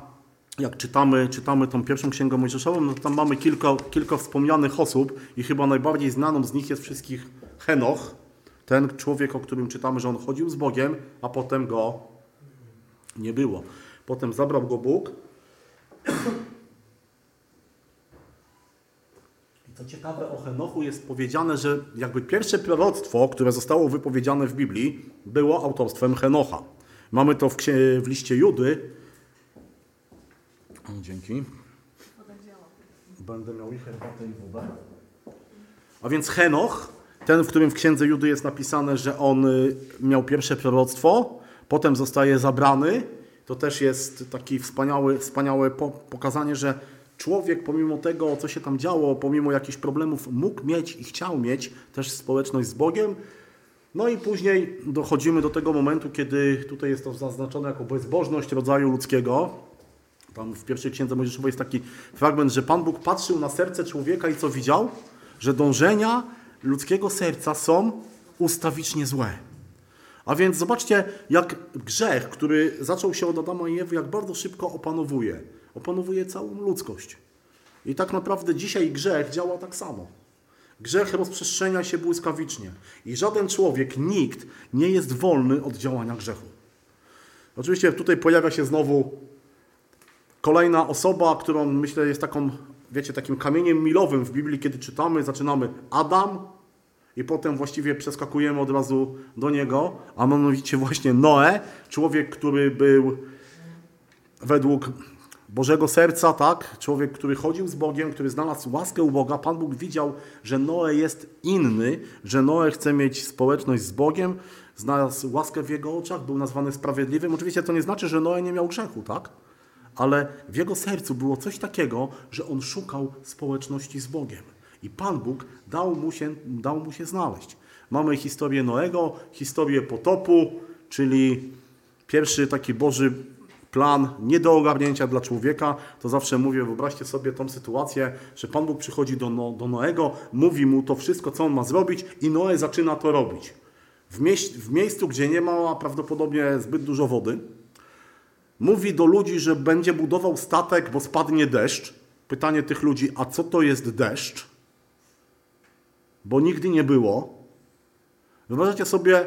jak czytamy, czytamy tą pierwszą księgę Mojżeszową, no tam mamy kilka, kilka wspomnianych osób i chyba najbardziej znaną z nich jest wszystkich Henoch, ten człowiek, o którym czytamy, że on chodził z Bogiem, a potem go nie było. Potem zabrał go Bóg. I co ciekawe, o Henochu jest powiedziane, że jakby pierwsze proroctwo, które zostało wypowiedziane w Biblii, było autorstwem Henocha. Mamy to w, w liście Judy. Dzięki. Będę miał i herbatę i wodę. A więc Henoch, ten, w którym w księdze Judy jest napisane, że on y, miał pierwsze proroctwo, potem zostaje zabrany, to też jest takie wspaniałe, wspaniałe po, pokazanie, że człowiek pomimo tego, co się tam działo, pomimo jakichś problemów, mógł mieć i chciał mieć też społeczność z Bogiem. No i później dochodzimy do tego momentu, kiedy tutaj jest to zaznaczone jako bezbożność rodzaju ludzkiego. Tam w pierwszej księdze Mojżeszowej jest taki fragment, że Pan Bóg patrzył na serce człowieka i co widział? Że dążenia ludzkiego serca są ustawicznie złe. A więc zobaczcie, jak grzech, który zaczął się od Adama i Ewy, jak bardzo szybko opanowuje. Opanowuje całą ludzkość. I tak naprawdę dzisiaj grzech działa tak samo. Grzech rozprzestrzenia się błyskawicznie. I żaden człowiek, nikt nie jest wolny od działania grzechu. Oczywiście tutaj pojawia się znowu kolejna osoba, którą myślę jest taką, wiecie, takim kamieniem milowym w Biblii, kiedy czytamy, zaczynamy Adam i potem właściwie przeskakujemy od razu do niego, a mianowicie właśnie Noe, człowiek, który był według Bożego serca, tak? Człowiek, który chodził z Bogiem, który znalazł łaskę u Boga. Pan Bóg widział, że Noe jest inny, że Noe chce mieć społeczność z Bogiem, znalazł łaskę w jego oczach, był nazwany sprawiedliwym. Oczywiście to nie znaczy, że Noe nie miał grzechu, tak? Ale w jego sercu było coś takiego, że on szukał społeczności z Bogiem. I Pan Bóg dał mu się, dał mu się znaleźć. Mamy historię Noego, historię potopu, czyli pierwszy taki Boży plan nie do ogarnięcia dla człowieka, to zawsze mówię, wyobraźcie sobie tą sytuację, że Pan Bóg przychodzi do, no, do Noego, mówi mu to wszystko, co on ma zrobić i Noe zaczyna to robić. W, mieś, w miejscu, gdzie nie ma prawdopodobnie zbyt dużo wody, mówi do ludzi, że będzie budował statek, bo spadnie deszcz. Pytanie tych ludzi, a co to jest deszcz? Bo nigdy nie było. Wyobraźcie sobie,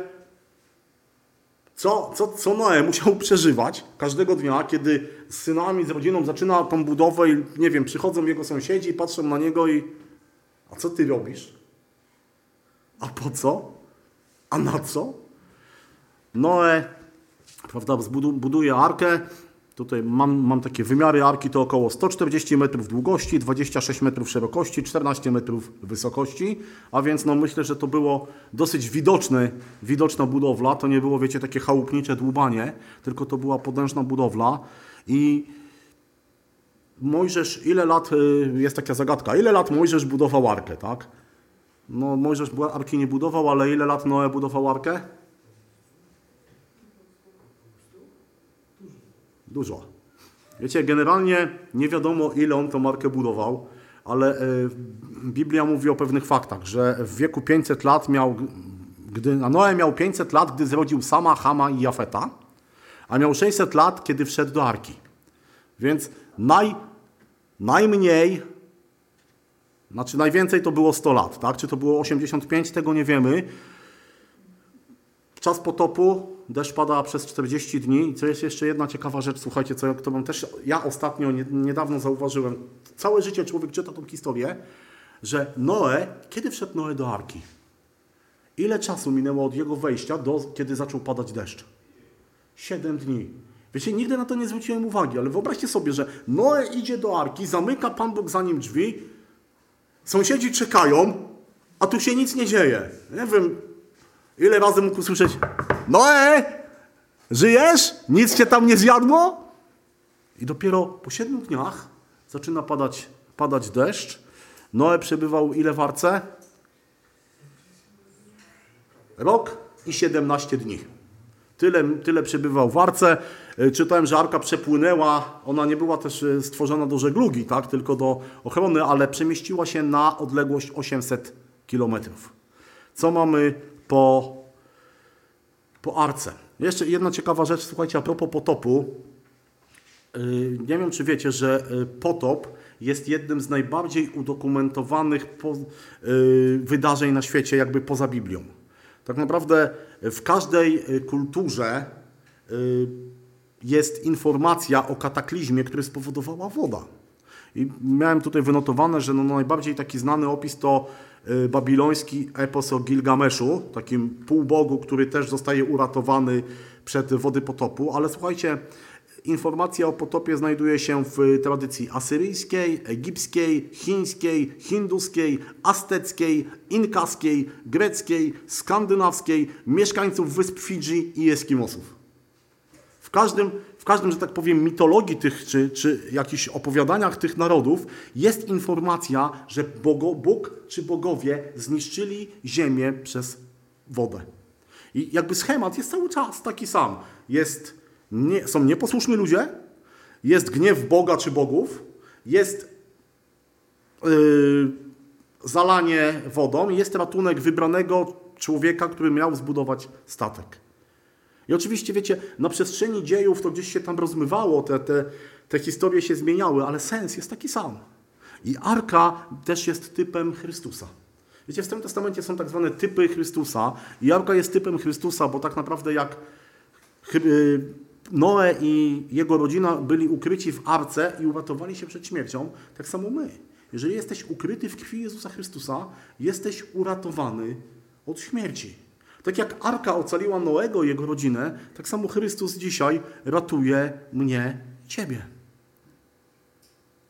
co, co, co Noe musiał przeżywać każdego dnia, kiedy z synami, z rodziną zaczyna tą budowę i nie wiem, przychodzą jego sąsiedzi i patrzą na niego i a co ty robisz? A po co? A na co? Noe, prawda, buduje arkę. Tutaj mam, mam takie wymiary arki, to około 140 metrów długości, 26 metrów szerokości, 14 metrów wysokości, a więc no myślę, że to było dosyć widoczne, widoczna budowla. To nie było, wiecie, takie chałupnicze dłubanie, tylko to była potężna budowla i Mojżesz, ile lat, y, jest taka zagadka, ile lat Mojżesz budował arkę, tak? No Mojżesz arki nie budował, ale ile lat Noe budował arkę? Dużo. Wiecie, generalnie nie wiadomo, ile on tą markę budował, ale y, Biblia mówi o pewnych faktach, że w wieku 500 lat miał, gdy, Noe miał 500 lat, gdy zrodził Sama, Hama i Jafeta, a miał 600 lat, kiedy wszedł do arki. Więc naj, najmniej, znaczy najwięcej to było 100 lat, tak? Czy to było 85, tego nie wiemy. Czas potopu, deszcz pada przez 40 dni. I co jest jeszcze jedna ciekawa rzecz, słuchajcie, co, którą też ja ostatnio, nie, niedawno zauważyłem. Całe życie człowiek czyta tą historię, że Noe, kiedy wszedł Noe do Arki? Ile czasu minęło od jego wejścia do kiedy zaczął padać deszcz? Siedem dni. Wiecie, nigdy na to nie zwróciłem uwagi, ale wyobraźcie sobie, że Noe idzie do Arki, zamyka Pan Bóg za nim drzwi, sąsiedzi czekają, a tu się nic nie dzieje. Nie wiem, ile razy mógł usłyszeć Noe, żyjesz? Nic cię tam nie zjadło? I dopiero po siedmiu dniach zaczyna padać, padać deszcz. Noe przebywał ile w Arce? Rok i 17 dni. Tyle, tyle przebywał w Arce. E, Czytałem, że Arka przepłynęła, ona nie była też e, stworzona do żeglugi, tak, tylko do ochrony, ale przemieściła się na odległość 800 kilometrów. Co mamy po, po Arce? Jeszcze jedna ciekawa rzecz, słuchajcie, a propos potopu. Yy, Nie wiem, czy wiecie, że yy, potop jest jednym z najbardziej udokumentowanych yy, wydarzeń na świecie, jakby poza Biblią. Tak naprawdę w każdej kulturze jest informacja o kataklizmie, który spowodowała woda. I miałem tutaj wynotowane, że no najbardziej taki znany opis to y, babiloński epos o Gilgameszu, takim półbogu, który też zostaje uratowany przed wody potopu. Ale słuchajcie, informacja o potopie znajduje się w tradycji asyryjskiej, egipskiej, chińskiej, hinduskiej, azteckiej, inkaskiej, greckiej, skandynawskiej, mieszkańców wysp Fidżi i Eskimosów. W każdym, w każdym, że tak powiem, mitologii tych, czy, czy jakichś opowiadaniach tych narodów jest informacja, że Bogo, Bóg czy bogowie zniszczyli ziemię przez wodę. I jakby schemat jest cały czas taki sam. Jest, nie, są nieposłuszni ludzie, jest gniew Boga czy bogów, jest yy, zalanie wodą, jest ratunek wybranego człowieka, który miał zbudować statek. I oczywiście, wiecie, na przestrzeni dziejów to gdzieś się tam rozmywało, te, te, te historie się zmieniały, ale sens jest taki sam. I Arka też jest typem Chrystusa. Wiecie, w Starym Testamencie są tak zwane typy Chrystusa i Arka jest typem Chrystusa, bo tak naprawdę jak y, Noe i jego rodzina byli ukryci w Arce i uratowali się przed śmiercią, tak samo my. Jeżeli jesteś ukryty w krwi Jezusa Chrystusa, jesteś uratowany od śmierci. Tak jak Arka ocaliła Noego i jego rodzinę, tak samo Chrystus dzisiaj ratuje mnie Ciebie.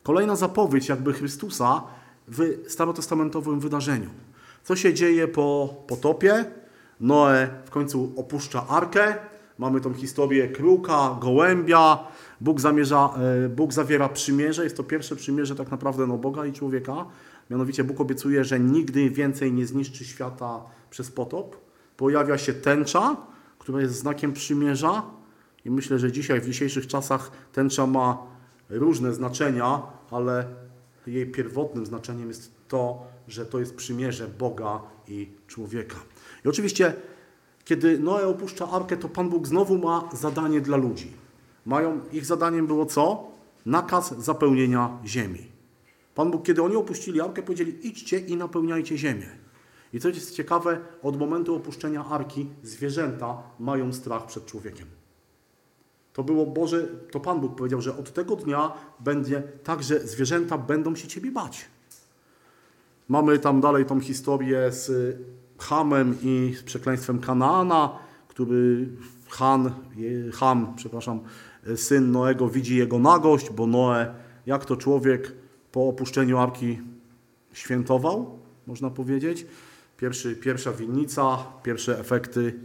Kolejna zapowiedź jakby Chrystusa w starotestamentowym wydarzeniu. Co się dzieje po potopie? Noe w końcu opuszcza Arkę. Mamy tą historię kruka, gołębia. Bóg, zamierza, e, Bóg zawiera przymierze. Jest to pierwsze przymierze tak naprawdę no, Boga i człowieka. Mianowicie Bóg obiecuje, że nigdy więcej nie zniszczy świata przez potop. Pojawia się tęcza, która jest znakiem przymierza. I myślę, że dzisiaj, w dzisiejszych czasach tęcza ma różne znaczenia, ale jej pierwotnym znaczeniem jest to, że to jest przymierze Boga i człowieka. I oczywiście, kiedy Noe opuszcza arkę, to Pan Bóg znowu ma zadanie dla ludzi. mają, ich zadaniem było co? Nakaz zapełnienia ziemi. Pan Bóg, kiedy oni opuścili arkę, powiedzieli: idźcie i napełniajcie ziemię. I co jest ciekawe, od momentu opuszczenia arki zwierzęta mają strach przed człowiekiem. To było Boże, to Pan Bóg powiedział, że od tego dnia będzie tak, że zwierzęta będą się Ciebie bać. Mamy tam dalej tą historię z Hamem i z przekleństwem Kanaana, który Han, Ham, przepraszam, syn Noego widzi jego nagość, bo Noe, jak to człowiek po opuszczeniu arki świętował, można powiedzieć. Pierwszy, pierwsza winnica, pierwsze efekty.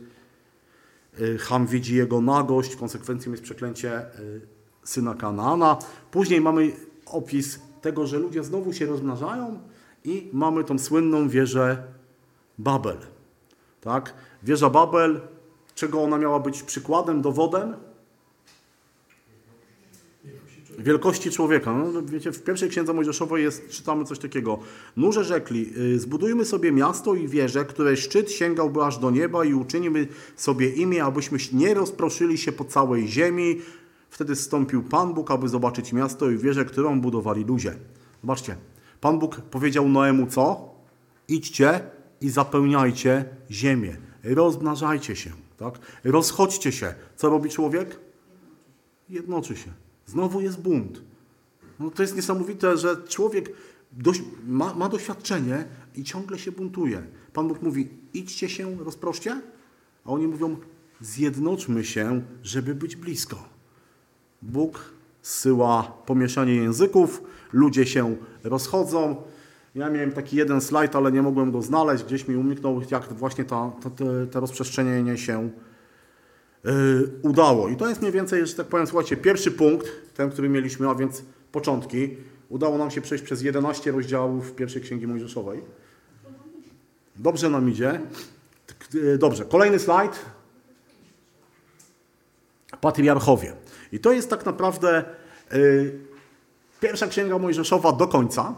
Y, Ham widzi jego nagość, konsekwencją jest przeklęcie y, syna Kanaana. Później mamy opis tego, że ludzie znowu się rozmnażają i mamy tą słynną wieżę Babel. Tak? Wieża Babel, czego ona miała być przykładem, dowodem? Wielkości człowieka. No, wiecie, w pierwszej księdze Mojżeszowej jest, czytamy coś takiego. Nurze rzekli, y, zbudujmy sobie miasto i wieżę, której szczyt sięgałby aż do nieba i uczynimy sobie imię, abyśmy nie rozproszyli się po całej ziemi. Wtedy zstąpił Pan Bóg, aby zobaczyć miasto i wieżę, którą budowali ludzie. Zobaczcie, Pan Bóg powiedział Noemu co? Idźcie i zapełniajcie ziemię. Rozmnażajcie się, tak? Rozchodźcie się. Co robi człowiek? Jednoczy się. Znowu jest bunt. No to jest niesamowite, że człowiek dość, ma, ma doświadczenie i ciągle się buntuje. Pan Bóg mówi, idźcie się, rozproście, a oni mówią, zjednoczmy się, żeby być blisko. Bóg zsyła pomieszanie języków, ludzie się rozchodzą. Ja miałem taki jeden slajd, ale nie mogłem go znaleźć, gdzieś mi umknął, jak właśnie ta, ta, te, te rozprzestrzenienie się udało. I to jest mniej więcej, że tak powiem, słuchajcie, pierwszy punkt, ten, który mieliśmy, a więc początki. Udało nam się przejść przez 11 rozdziałów pierwszej Księgi Mojżeszowej. Dobrze nam idzie. Yy, Dobrze, kolejny slajd. Patriarchowie. I to jest tak naprawdę yy, pierwsza Księga Mojżeszowa do końca.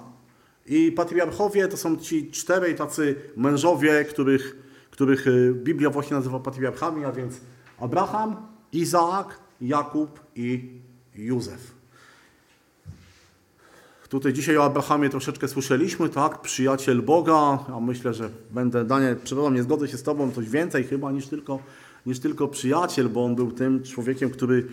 I patriarchowie to są ci czterej tacy mężowie, których, których y, Biblia właśnie nazywa patriarchami, a więc Abraham, Izaak, Jakub i Józef. Tutaj dzisiaj o Abrahamie troszeczkę słyszeliśmy, tak? Przyjaciel Boga, a myślę, że będę, Daniel, przepraszam, nie zgodzę się z Tobą, coś więcej chyba niż tylko, niż tylko przyjaciel, bo on był tym człowiekiem, który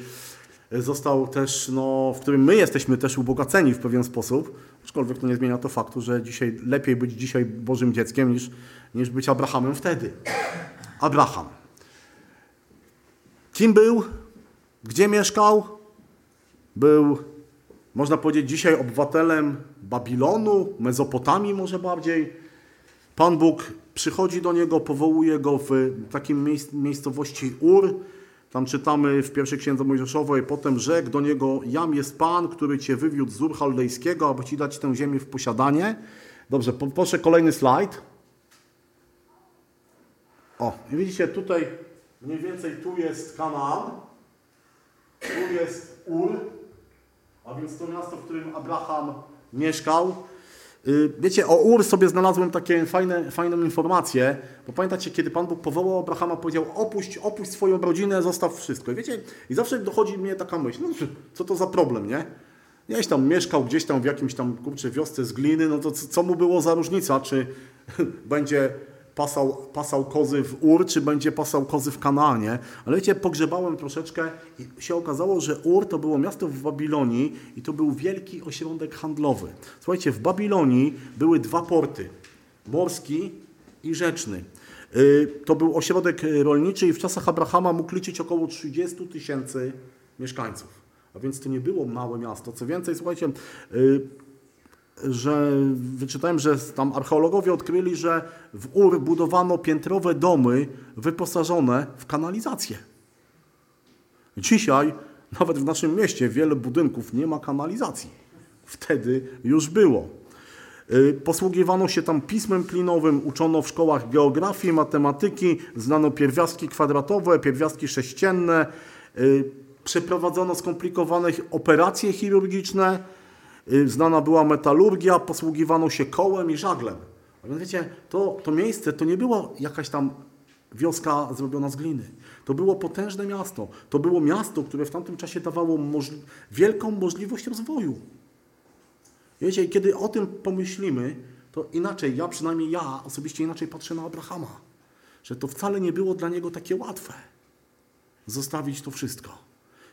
został też, no, w którym my jesteśmy też ubogaceni w pewien sposób, aczkolwiek to nie zmienia to faktu, że dzisiaj lepiej być dzisiaj Bożym dzieckiem niż, niż być Abrahamem wtedy. Abraham. Kim był? Gdzie mieszkał? Był, można powiedzieć, dzisiaj obywatelem Babilonu, Mezopotamii może bardziej. Pan Bóg przychodzi do niego, powołuje go w miejsc- miejscowości Ur. Tam czytamy w pierwszej księdze Mojżeszowej, potem rzekł do niego, jam jest Pan, który cię wywiódł z Ur Chaldejskiego, aby ci dać tę ziemię w posiadanie. Dobrze, proszę kolejny slajd. O, widzicie, tutaj mniej więcej tu jest Kanaan, tu jest Ur, a więc to miasto, w którym Abraham mieszkał. Y, Wiecie, o Ur sobie znalazłem takie fajne, fajną informację, bo pamiętacie, kiedy Pan Bóg powołał Abrahama, powiedział opuść, opuść swoją rodzinę, zostaw wszystko. I wiecie, i zawsze dochodzi mnie taka myśl, no co to za problem, nie? Gdzieś tam mieszkał, gdzieś tam w jakimś tam, kurczę, wiosce z gliny, no to co mu było za różnica, czy będzie pasał, pasał kozy w Ur, czy będzie pasał kozy w Kanaanie. Ale wiecie, pogrzebałem troszeczkę i się okazało, że Ur to było miasto w Babilonii i to był wielki ośrodek handlowy. Słuchajcie, w Babilonii były dwa porty, morski i rzeczny. Y, To był ośrodek y, rolniczy i w czasach Abrahama mógł liczyć około 30 tysięcy mieszkańców. A więc to nie było małe miasto. Co więcej, słuchajcie, y, że wyczytałem, że tam archeologowie odkryli, że w Ur budowano piętrowe domy wyposażone w kanalizację. Dzisiaj, nawet w naszym mieście, wiele budynków nie ma kanalizacji. Wtedy już było. Y, Posługiwano się tam pismem klinowym, uczono w szkołach geografii, matematyki, znano pierwiastki kwadratowe, pierwiastki sześcienne, y, przeprowadzono skomplikowane operacje chirurgiczne, znana była metalurgia, posługiwano się kołem i żaglem. A więc wiecie, to, to miejsce to nie była jakaś tam wioska zrobiona z gliny. To było potężne miasto. To było miasto, które w tamtym czasie dawało możli- wielką możliwość rozwoju. Wiecie, kiedy o tym pomyślimy, to inaczej, ja przynajmniej ja osobiście inaczej patrzę na Abrahama. Że to wcale nie było dla niego takie łatwe. Zostawić to wszystko.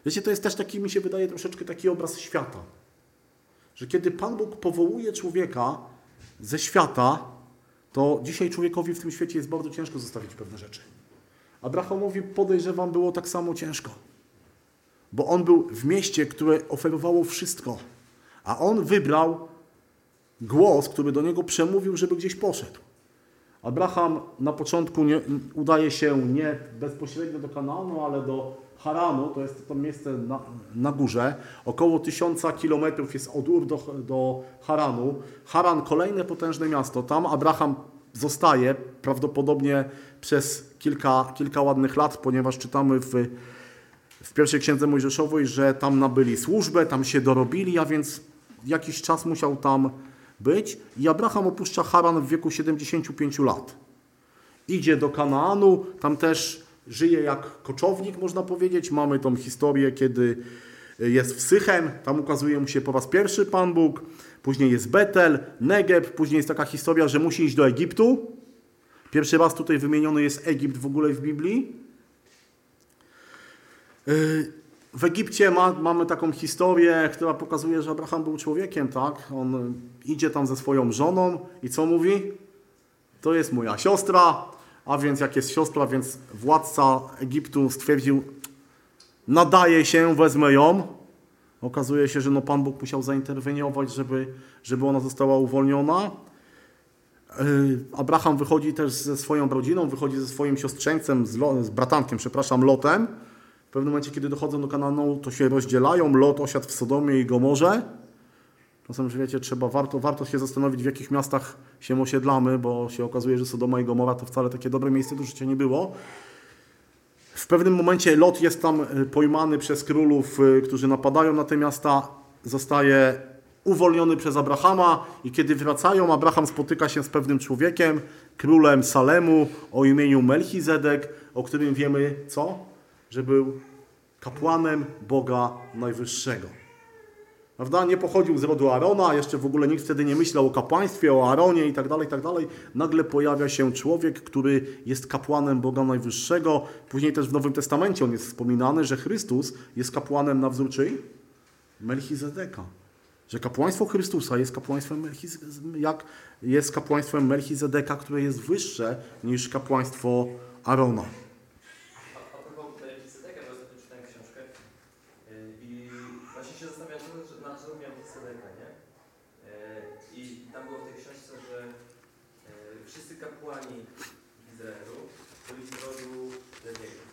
Wiecie, to jest też taki, mi się wydaje, troszeczkę taki obraz świata. Że kiedy Pan Bóg powołuje człowieka ze świata, to dzisiaj człowiekowi w tym świecie jest bardzo ciężko zostawić pewne rzeczy. Abrahamowi podejrzewam było tak samo ciężko. Bo on był w mieście, które oferowało wszystko. A on wybrał głos, który do niego przemówił, żeby gdzieś poszedł. Abraham na początku nie, udaje się nie bezpośrednio do Kanaanu, ale do Haranu, to jest to miejsce na, na górze. Około tysiąca kilometrów jest od Ur do, do Haranu. Haran, kolejne potężne miasto. Tam Abraham zostaje prawdopodobnie przez kilka, kilka ładnych lat, ponieważ czytamy w, w pierwszej księdze Mojżeszowej, że tam nabyli służbę, tam się dorobili, a więc jakiś czas musiał tam być. I Abraham opuszcza Haran w wieku 75 lat. Idzie do Kanaanu, tam też żyje jak koczownik, można powiedzieć. Mamy tą historię, kiedy jest w Sychem, tam ukazuje mu się po raz pierwszy Pan Bóg. Później jest Betel, Negeb, później jest taka historia, że musi iść do Egiptu. Pierwszy raz tutaj wymieniony jest Egipt w ogóle w Biblii. Yy, W Egipcie ma, mamy taką historię, która pokazuje, że Abraham był człowiekiem, tak? On idzie tam ze swoją żoną i co mówi? To jest moja siostra, a więc jak jest siostra, więc władca Egiptu stwierdził, nadaje się, wezmę ją. Okazuje się, że no Pan Bóg musiał zainterweniować, żeby, żeby ona została uwolniona. Yy, Abraham wychodzi też ze swoją rodziną, wychodzi ze swoim siostrzeńcem, z, Lo- z bratankiem, przepraszam, Lotem. W pewnym momencie, kiedy dochodzą do Kanaanu, to się rozdzielają. Lot osiadł w Sodomie i Gomorze. Czasem, że wiecie, trzeba, warto, warto się zastanowić, w jakich miastach się osiedlamy, bo się okazuje, że Sodoma i Gomora to wcale takie dobre miejsce do życia nie było. W pewnym momencie Lot jest tam y, pojmany przez królów, y, którzy napadają na te miasta. Zostaje uwolniony przez Abrahama i kiedy wracają, Abraham spotyka się z pewnym człowiekiem, królem Salemu o imieniu Melchizedek, o którym wiemy co? Że był kapłanem Boga Najwyższego. Prawda? Nie pochodził z rodu Arona, jeszcze w ogóle nikt wtedy nie myślał o kapłaństwie, o Aronie i tak dalej, tak dalej. Nagle pojawia się człowiek, który jest kapłanem Boga Najwyższego. Później też w Nowym Testamencie on jest wspominany, że Chrystus jest kapłanem na wzór czyj? Melchizedeka. Że kapłaństwo Chrystusa jest kapłaństwem, jak jest kapłaństwem Melchizedeka, które jest wyższe niż kapłaństwo Arona. A propos Melchizedeka, bo ostatnio czytałem książkę yy, i właśnie się zastanawiam, co że na co miał Melchizedeka, nie? Yy, I tam było w tej książce, że yy, wszyscy kapłani w Izraelu byli z rodu Lewiego,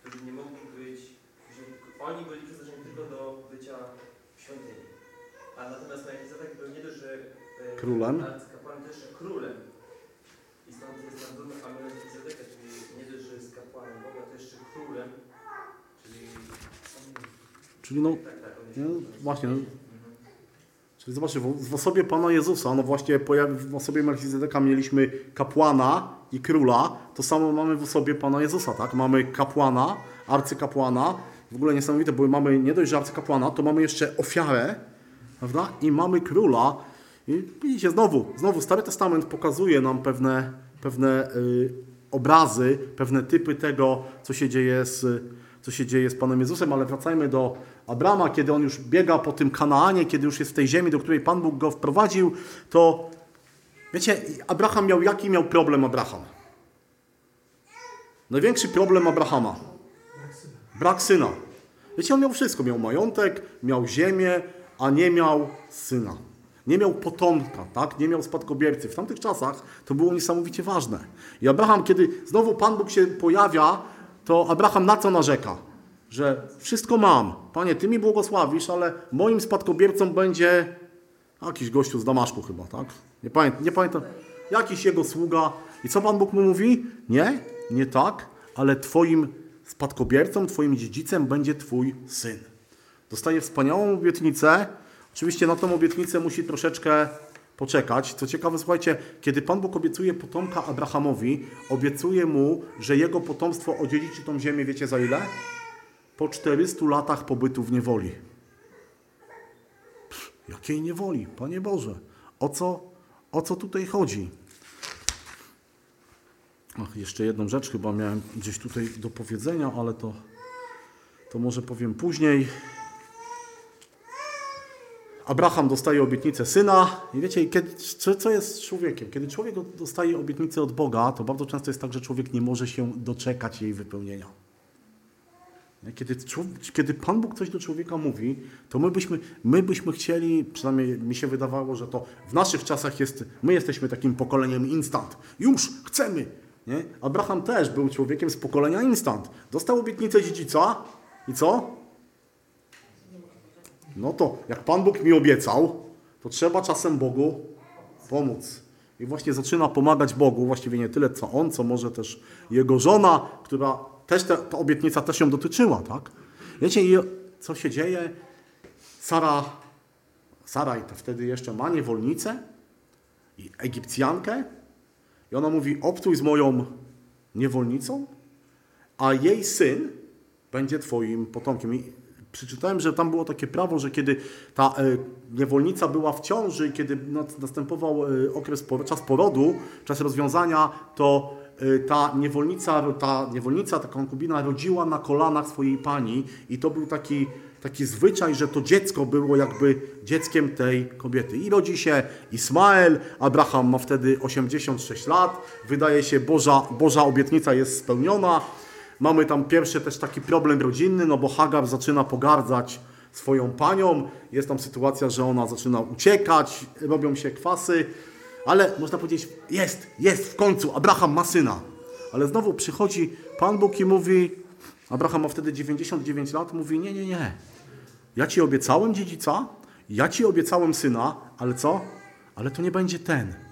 którzy nie mogli być, że oni byli przeznaczeni tylko do bycia w świątyni. A natomiast Melchizedek był nie dość, że yy, Królem. arcykapłanem, też królem. I stąd jest nazwany Melchizedeka, czyli nie dość, że jest kapłanem Boga, to jeszcze królem, czyli... Czyli no, Tak, tak, królem. właśnie, no. Czyli zobaczcie, w, osobie Pana Jezusa, no właśnie w osobie Melchizedeka mieliśmy kapłana i króla, to samo mamy w osobie Pana Jezusa, tak? Mamy kapłana, arcykapłana, w ogóle niesamowite, bo mamy nie dość, że arcykapłana, to mamy jeszcze ofiarę, prawda? I mamy króla. I widzicie, znowu, znowu Stary Testament pokazuje nam pewne, pewne y, obrazy, pewne typy tego, co się dzieje z, co się dzieje z Panem Jezusem, ale wracajmy do Abrama, kiedy on już biega po tym Kanaanie, kiedy już jest w tej ziemi, do której Pan Bóg go wprowadził, to wiecie, Abraham miał jaki miał problem Abraham? Największy problem Abrahama. Brak syna. Wiecie, on miał wszystko. Miał majątek, miał ziemię, a nie miał syna. Nie miał potomka, tak? Nie miał spadkobiercy. W tamtych czasach to było niesamowicie ważne. I Abraham, kiedy znowu Pan Bóg się pojawia, to Abraham na co narzeka? Że wszystko mam. Panie, Ty mi błogosławisz, ale moim spadkobiercą będzie jakiś gościu z Damaszku chyba, tak? Nie pamiętam. Nie pamiętam. Jakiś jego sługa. I co Pan Bóg mu mówi? Nie, nie tak, ale Twoim spadkobiercą, Twoim dziedzicem będzie Twój syn. Dostaje wspaniałą obietnicę. Oczywiście na tą obietnicę musi troszeczkę poczekać. Co ciekawe, słuchajcie, kiedy Pan Bóg obiecuje potomka Abrahamowi, obiecuje mu, że jego potomstwo odziedziczy tą ziemię, wiecie za ile? Po 400 latach pobytu w niewoli. Pff, jakiej niewoli, Panie Boże? O co, o co tutaj chodzi? Ach, jeszcze jedną rzecz chyba miałem gdzieś tutaj do powiedzenia, ale to, to może powiem później. Abraham dostaje obietnicę syna i wiecie, kiedy, co, jest z człowiekiem? Kiedy człowiek dostaje obietnicę od Boga, to bardzo często jest tak, że człowiek nie może się doczekać jej wypełnienia. Kiedy, kiedy Pan Bóg coś do człowieka mówi, to my byśmy, my byśmy chcieli, przynajmniej mi się wydawało, że to w naszych czasach jest, my jesteśmy takim pokoleniem instant. Już, chcemy. Nie? Abraham też był człowiekiem z pokolenia instant. Dostał obietnicę dziedzica i co? No to jak Pan Bóg mi obiecał, to trzeba czasem Bogu pomóc. I właśnie zaczyna pomagać Bogu, właściwie nie tyle co on, co może też jego żona, która też ta, ta obietnica też ją dotyczyła, tak? Wiecie, i co się dzieje? Sara, Sara i to wtedy jeszcze ma niewolnicę i Egipcjankę i ona mówi, obtuj z moją niewolnicą, a jej syn będzie twoim potomkiem. I przeczytałem, że tam było takie prawo, że kiedy ta e, niewolnica była w ciąży, kiedy nas- następował e, okres, czas porodu, czas rozwiązania, to e, ta niewolnica, ta niewolnica, ta konkubina rodziła na kolanach swojej pani i to był taki, taki zwyczaj, że to dziecko było jakby dzieckiem tej kobiety. I rodzi się Ismael, Abraham ma wtedy 86 lat, wydaje się Boża, Boża obietnica jest spełniona, Mamy tam pierwszy też taki problem rodzinny, no bo Hagar zaczyna pogardzać swoją panią. Jest tam sytuacja, że ona zaczyna uciekać, robią się kwasy, ale można powiedzieć, jest, jest w końcu, Abraham ma syna. Ale znowu przychodzi Pan Bóg i mówi, Abraham ma wtedy 99 lat, mówi, nie, nie, nie. Ja ci obiecałem dziedzica, ja ci obiecałem syna, ale co? Ale to nie będzie ten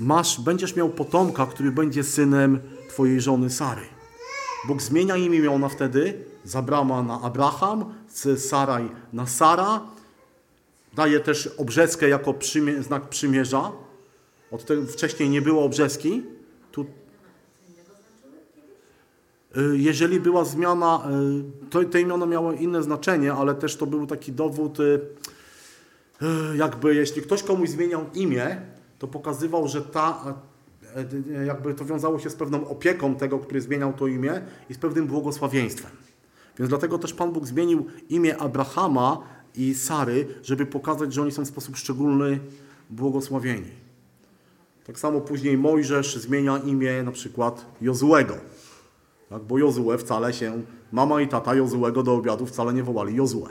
masz, będziesz miał potomka, który będzie synem twojej żony Sary. Bóg zmienia im imiona wtedy z Abrama na Abraham, z Saraj na Sara. Daje też obrzeskę jako znak przymierza. Od tego wcześniej nie było obrzeski. Tu, Y, jeżeli była zmiana, y, to te imiona miały inne znaczenie, ale też to był taki dowód, y, jakby jeśli ktoś komuś zmieniał imię, to pokazywał, że ta, jakby to wiązało się z pewną opieką tego, który zmieniał to imię i z pewnym błogosławieństwem. Więc dlatego też Pan Bóg zmienił imię Abrahama i Sary, żeby pokazać, że oni są w sposób szczególny błogosławieni. Tak samo później Mojżesz zmienia imię na przykład Jozuego. Tak, bo Jozue wcale się, mama i tata Jozuego do obiadu wcale nie wołali Jozue.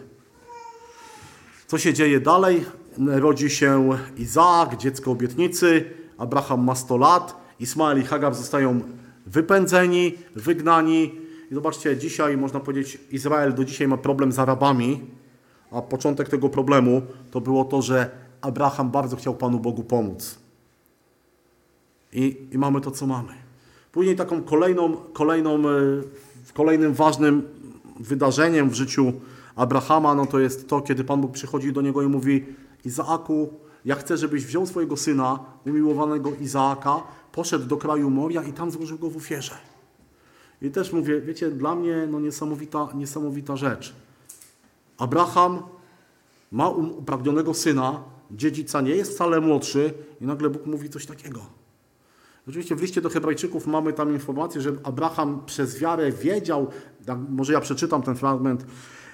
Co się dzieje dalej? Rodzi się Izaak, dziecko obietnicy. Abraham ma 100 lat. Ismael i Hagar zostają wypędzeni, wygnani. I zobaczcie, dzisiaj można powiedzieć, Izrael do dzisiaj ma problem z Arabami, a początek tego problemu to było to, że Abraham bardzo chciał Panu Bogu pomóc. I, i mamy to, co mamy. Później taką kolejną, kolejną, e, kolejnym ważnym wydarzeniem w życiu Abrahama, no to jest to, kiedy Pan Bóg przychodzi do niego i mówi Izaaku, ja chcę, żebyś wziął swojego syna, umiłowanego Izaaka, poszedł do kraju Moria i tam złożył go w ofierze. I też mówię, wiecie, dla mnie no niesamowita, niesamowita rzecz. Abraham ma um- upragnionego syna, dziedzica nie jest wcale młodszy i nagle Bóg mówi coś takiego. Oczywiście w liście do Hebrajczyków mamy tam informację, że Abraham przez wiarę wiedział, może ja przeczytam ten fragment.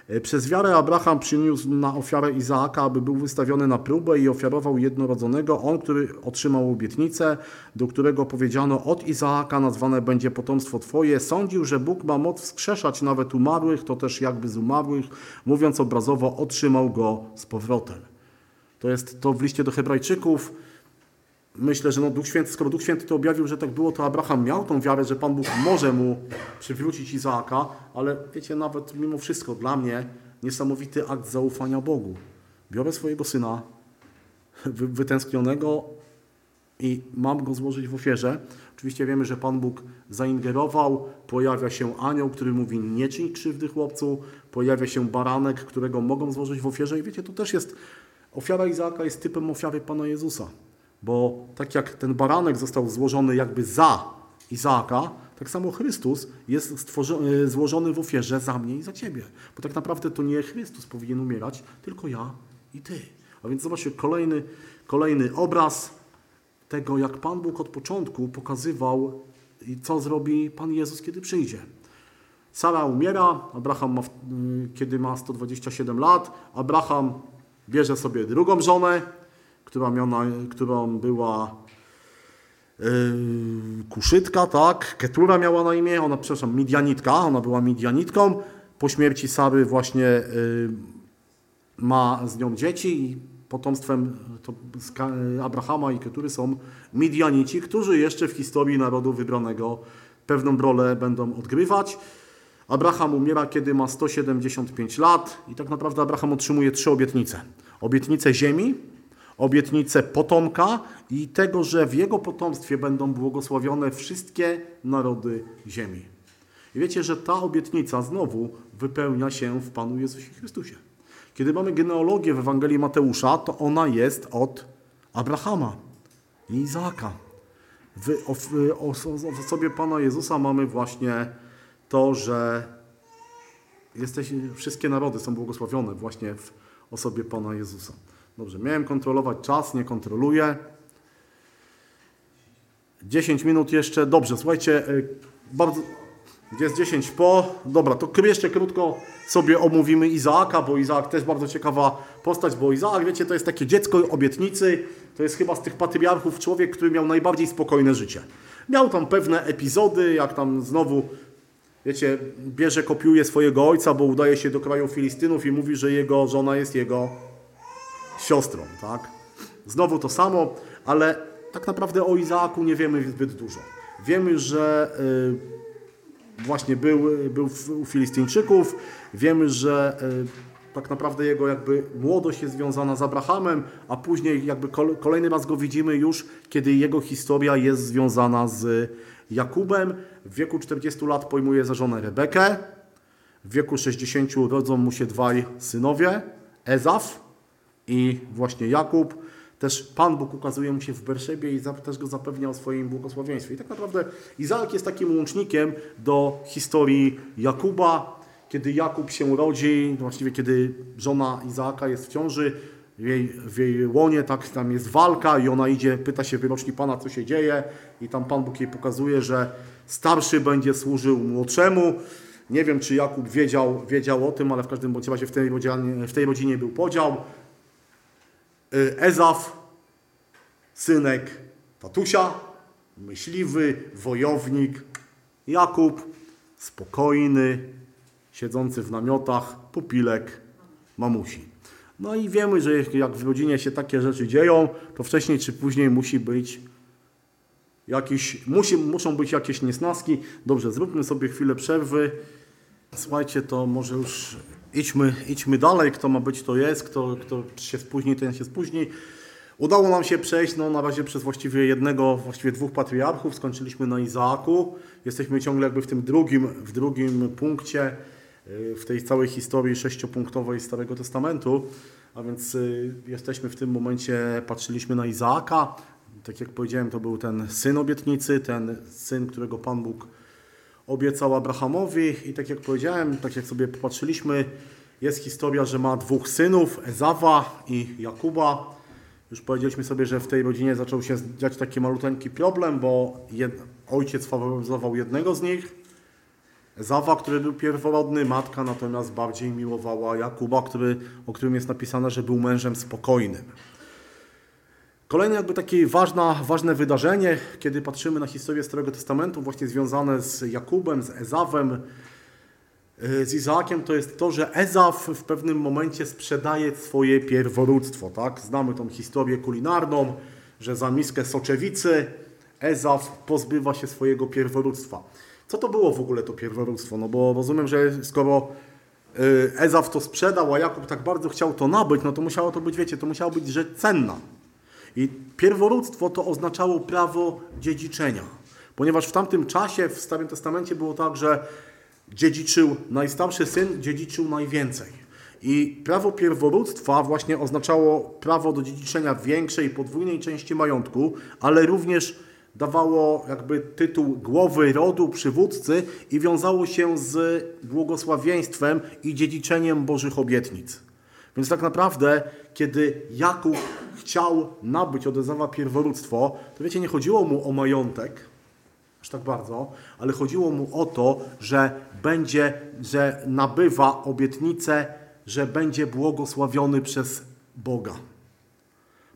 E, Przez wiarę Abraham przyniósł na ofiarę Izaaka, aby był wystawiony na próbę i ofiarował jednorodzonego, on, który otrzymał obietnicę, do którego powiedziano, od Izaaka nazwane będzie potomstwo Twoje. Sądził, że Bóg ma moc wskrzeszać nawet umarłych, to też jakby z umarłych, mówiąc obrazowo, otrzymał go z powrotem. To jest to w liście do Hebrajczyków. Myślę, że no Duch Święty, skoro Duch Święty to objawił, że tak było, to Abraham miał tą wiarę, że Pan Bóg może mu przywrócić Izaaka, ale wiecie, nawet mimo wszystko dla mnie niesamowity akt zaufania Bogu. Biorę swojego syna wy, wytęsknionego i mam go złożyć w ofierze. Oczywiście wiemy, że Pan Bóg zaingerował, pojawia się anioł, który mówi nie czyń krzywdy chłopcu, pojawia się baranek, którego mogą złożyć w ofierze i wiecie, to też jest Ofiara Izaaka jest typem ofiary Pana Jezusa, bo tak jak ten baranek został złożony jakby za Izaaka, tak samo Chrystus jest e, złożony w ofierze za mnie i za Ciebie. Bo tak naprawdę to nie Chrystus powinien umierać, tylko ja i Ty. A więc zobaczcie, kolejny, kolejny obraz tego, jak Pan Bóg od początku pokazywał, co zrobi Pan Jezus, kiedy przyjdzie. Sara umiera, Abraham ma, kiedy ma 127 lat. Abraham bierze sobie drugą żonę, która, miała, którą była yy, Kuszytka, tak, Ketura miała na imię, ona, przepraszam, Midianitka, ona była Midianitką. Po śmierci Sary właśnie yy, ma z nią dzieci i potomstwem Ka- Abrahama i Ketury są Midianici, którzy jeszcze w historii narodu wybranego pewną rolę będą odgrywać. Abraham umiera, kiedy ma 175 lat i tak naprawdę Abraham otrzymuje trzy obietnice. Obietnicę ziemi, obietnicę potomka i tego, że w jego potomstwie będą błogosławione wszystkie narody ziemi. I wiecie, że ta obietnica znowu wypełnia się w Panu Jezusie Chrystusie. Kiedy mamy genealogię w Ewangelii Mateusza, to ona jest od Abrahama i Izaaka. W, osobie Pana Jezusa mamy właśnie to, że jesteś, wszystkie narody są błogosławione właśnie w osobie Pana Jezusa. Dobrze, miałem kontrolować czas, nie kontroluję. 10 minut jeszcze. Dobrze, słuchajcie, y, bardzo... Jest 10 po. Dobra, to jeszcze krótko sobie omówimy Izaaka, bo Izaak też bardzo ciekawa postać, bo Izaak, wiecie, to jest takie dziecko obietnicy. To jest chyba z tych patriarchów człowiek, który miał najbardziej spokojne życie. Miał tam pewne epizody, jak tam znowu, wiecie, bierze, kopiuje swojego ojca, bo udaje się do kraju Filistynów i mówi, że jego żona jest jego siostrą, tak? Znowu to samo, ale tak naprawdę o Izaaku nie wiemy zbyt dużo. Wiemy, że y, właśnie był, był u Filistyńczyków, wiemy, że y, tak naprawdę jego jakby młodość jest związana z Abrahamem, a później jakby kol- kolejny raz go widzimy już, kiedy jego historia jest związana z Jakubem. W wieku 40 lat pojmuje za żonę Rebekę. W wieku 60 rodzą mu się dwaj synowie, Ezaf i właśnie Jakub. Też Pan Bóg ukazuje mu się w Berszebie i też go zapewnia o swoim błogosławieństwie. I tak naprawdę Izaak jest takim łącznikiem do historii Jakuba, kiedy Jakub się rodzi, właściwie kiedy żona Izaaka jest w ciąży, w jej, w jej łonie, tak, tam jest walka i ona idzie, pyta się wyroczni Pana, co się dzieje i tam Pan Bóg jej pokazuje, że starszy będzie służył młodszemu. Nie wiem, czy Jakub wiedział, wiedział o tym, ale w każdym bądź razie w tej rodzinie, w tej rodzinie był podział. Y, Ezaf, synek tatusia, myśliwy, wojownik. Jakub, spokojny, siedzący w namiotach, pupilek mamusi. No i wiemy, że jak w rodzinie się takie rzeczy dzieją, to wcześniej czy później musi być jakiś, musi, muszą być jakieś niesnaski. Dobrze, zróbmy sobie chwilę przerwy. Słuchajcie, to może już idźmy, idźmy dalej. Kto ma być, to jest. Kto, kto się spóźni, ten się spóźni. Udało nam się przejść no, na razie przez właściwie jednego, właściwie dwóch patriarchów. Skończyliśmy na Izaaku. Jesteśmy ciągle jakby w tym drugim, w drugim punkcie y, w tej całej historii sześciopunktowej Starego Testamentu. A więc y, jesteśmy w tym momencie, patrzyliśmy na Izaaka. Tak jak powiedziałem, to był ten syn obietnicy, ten syn, którego Pan Bóg obiecał Abrahamowi i tak jak powiedziałem, tak jak sobie popatrzyliśmy, jest historia, że ma dwóch synów, Ezawa i Jakuba. Już powiedzieliśmy sobie, że w tej rodzinie zaczął się dziać taki maluteńki problem, bo jed... ojciec faworyzował jednego z nich, Ezawa, który był pierworodny, matka natomiast bardziej miłowała Jakuba, który, o którym jest napisane, że był mężem spokojnym. Kolejne jakby takie ważne wydarzenie, kiedy patrzymy na historię Starego Testamentu, właśnie związane z Jakubem, z Ezawem, yy, z Izaakiem, to jest to, że Ezaf w pewnym momencie sprzedaje swoje pierworództwo. Tak? Znamy tą historię kulinarną, że za miskę soczewicy Ezaf pozbywa się swojego pierworództwa. Co to było w ogóle to pierworództwo? No bo rozumiem, że skoro yy, Ezaf to sprzedał, a Jakub tak bardzo chciał to nabyć, no to musiało to być, wiecie, to musiało być rzecz cenna. I pierworództwo to oznaczało prawo dziedziczenia, ponieważ w tamtym czasie w Starym Testamencie było tak, że dziedziczył najstarszy syn, dziedziczył najwięcej. I prawo pierworództwa właśnie oznaczało prawo do dziedziczenia większej, podwójnej części majątku, ale również dawało jakby tytuł głowy rodu, przywódcy i wiązało się z błogosławieństwem i dziedziczeniem Bożych obietnic. Więc tak naprawdę, kiedy Jakub chciał nabyć od Ezawa pierworództwo, to wiecie, nie chodziło mu o majątek, aż tak bardzo, ale chodziło mu o to, że będzie, że nabywa obietnicę, że będzie błogosławiony przez Boga.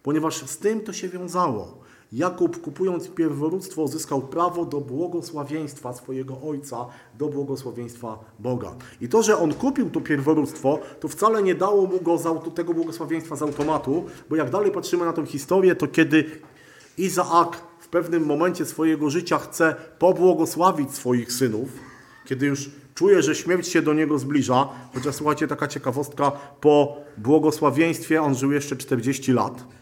Ponieważ z tym to się wiązało. Jakub kupując pierworództwo uzyskał prawo do błogosławieństwa swojego ojca, do błogosławieństwa Boga. I to, że on kupił to pierworództwo, to wcale nie dało mu go z tego błogosławieństwa z automatu, bo jak dalej patrzymy na tą historię, to kiedy Izaak w pewnym momencie swojego życia chce pobłogosławić swoich synów, kiedy już czuje, że śmierć się do niego zbliża, chociaż słuchajcie, taka ciekawostka, po błogosławieństwie on żył jeszcze 40 lat.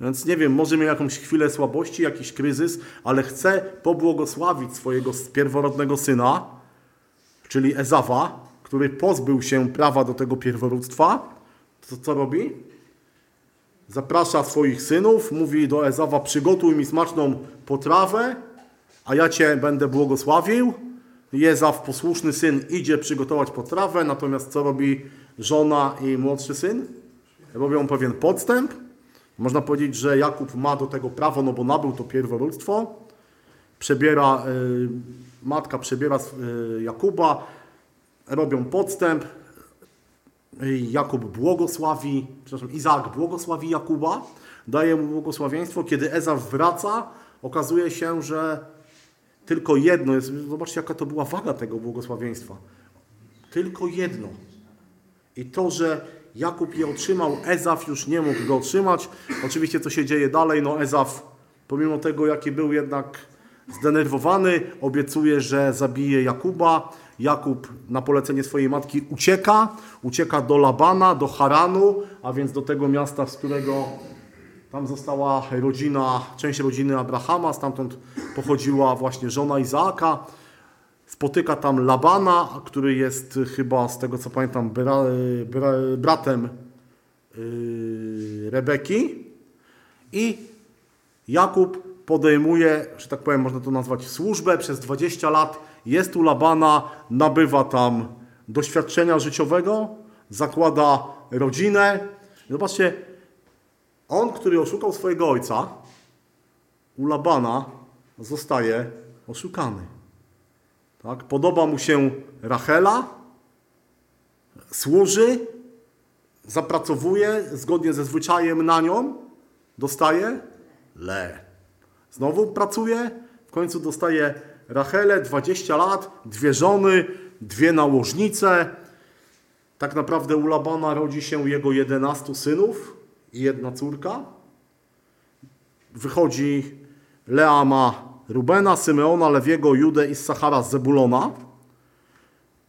Więc nie wiem, może miał jakąś chwilę słabości, jakiś kryzys, ale chce pobłogosławić swojego pierworodnego syna, czyli Ezawa, który pozbył się prawa do tego pierworództwa. To co robi? Zaprasza swoich synów, mówi do Ezawa: Przygotuj mi smaczną potrawę, a ja cię będę błogosławił. Ezaw, posłuszny syn, idzie przygotować potrawę, natomiast co robi żona i młodszy syn? Robią pewien podstęp. Można powiedzieć, że Jakub ma do tego prawo, no bo nabył to pierworództwo. Przebiera, y, matka przebiera y, Jakuba, robią podstęp. Y, Jakub błogosławi, przepraszam, Izaak błogosławi Jakuba, daje mu błogosławieństwo. Kiedy Ezaw wraca, okazuje się, że tylko jedno jest, zobaczcie jaka to była waga tego błogosławieństwa. Tylko jedno. I to, że Jakub je otrzymał, Ezaf już nie mógł go otrzymać. Oczywiście co się dzieje dalej, no Ezaf, pomimo tego jaki był jednak zdenerwowany, obiecuje, że zabije Jakuba. Jakub na polecenie swojej matki ucieka, ucieka do Labana, do Haranu, a więc do tego miasta, z którego tam została rodzina, część rodziny Abrahama, stamtąd pochodziła właśnie żona Izaaka. Spotyka tam Labana, który jest chyba, z tego co pamiętam, bra, bra, bratem yy, Rebeki. I Jakub podejmuje, że tak powiem, można to nazwać służbę przez 20 lat. Jest u Labana, nabywa tam doświadczenia życiowego, zakłada rodzinę. Zobaczcie, on, który oszukał swojego ojca, u Labana zostaje oszukany. Tak? Podoba mu się Rachela, służy, zapracowuje zgodnie ze zwyczajem na nią, dostaje le. Znowu pracuje, w końcu dostaje Rachelę, 20 lat, dwie żony, dwie nałożnice. Tak naprawdę u Labana rodzi się jego 11 synów i jedna córka. Wychodzi, Lea ma Rubena, Symeona, Lewiego, Judę i Sachara z Zebulona.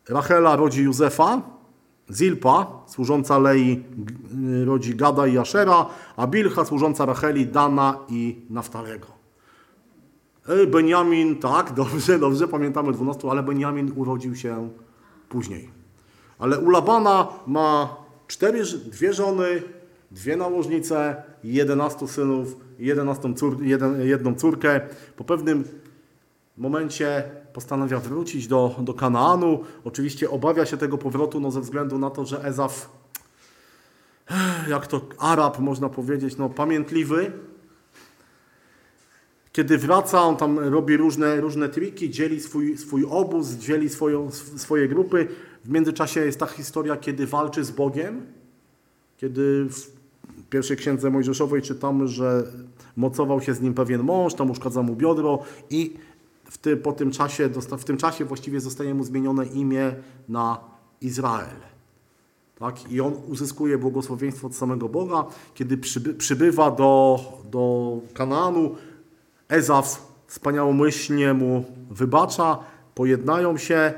Rachela rodzi Józefa, Zilpa, służąca Lei, rodzi Gada i Ashera, a Bilcha, służąca Racheli, Dana i Naftalego. Benjamin, tak, dobrze, dobrze, pamiętamy 12, ale Benjamin urodził się później. Ale u Labana ma cztery, dwie żony, dwie nałożnice, 11 synów, 11 cór, jeden, jedną córkę. Po pewnym momencie postanawia wrócić do, do Kanaanu. Oczywiście obawia się tego powrotu no, ze względu na to, że Ezaf, jak to Arab można powiedzieć, no, pamiętliwy. Kiedy wraca, on tam robi różne, różne triki, dzieli swój, swój obóz, dzieli swoją, swoje grupy. W międzyczasie jest ta historia, kiedy walczy z Bogiem, kiedy w pierwszej księdze Mojżeszowej czytamy, że mocował się z nim pewien mąż, tam uszkadza mu biodro i w, ty, po tym czasie, w tym czasie właściwie zostaje mu zmienione imię na Izrael. Tak? I on uzyskuje błogosławieństwo od samego Boga. Kiedy przyby, przybywa do, do Kanaanu, Ezaf wspaniałomyślnie mu wybacza, pojednają się,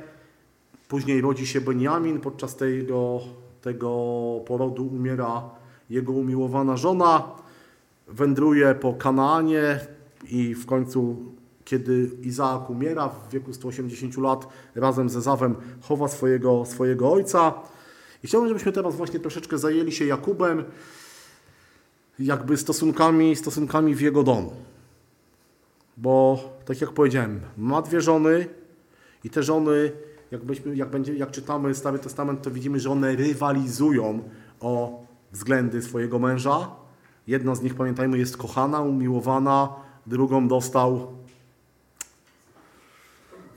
później rodzi się Benjamin, podczas tego, tego porodu umiera jego umiłowana żona, wędruje po Kanaanie i w końcu, kiedy Izaak umiera w wieku 180 lat, razem ze Zawem chowa swojego, swojego ojca. I chciałbym, żebyśmy teraz właśnie troszeczkę zajęli się Jakubem, jakby stosunkami, stosunkami w jego domu. Bo, tak jak powiedziałem, ma dwie żony i te żony, jakbyśmy, jak, będzie, jak czytamy Stary Testament, to widzimy, że one rywalizują o względy swojego męża. Jedna z nich, pamiętajmy, jest kochana, umiłowana, drugą dostał,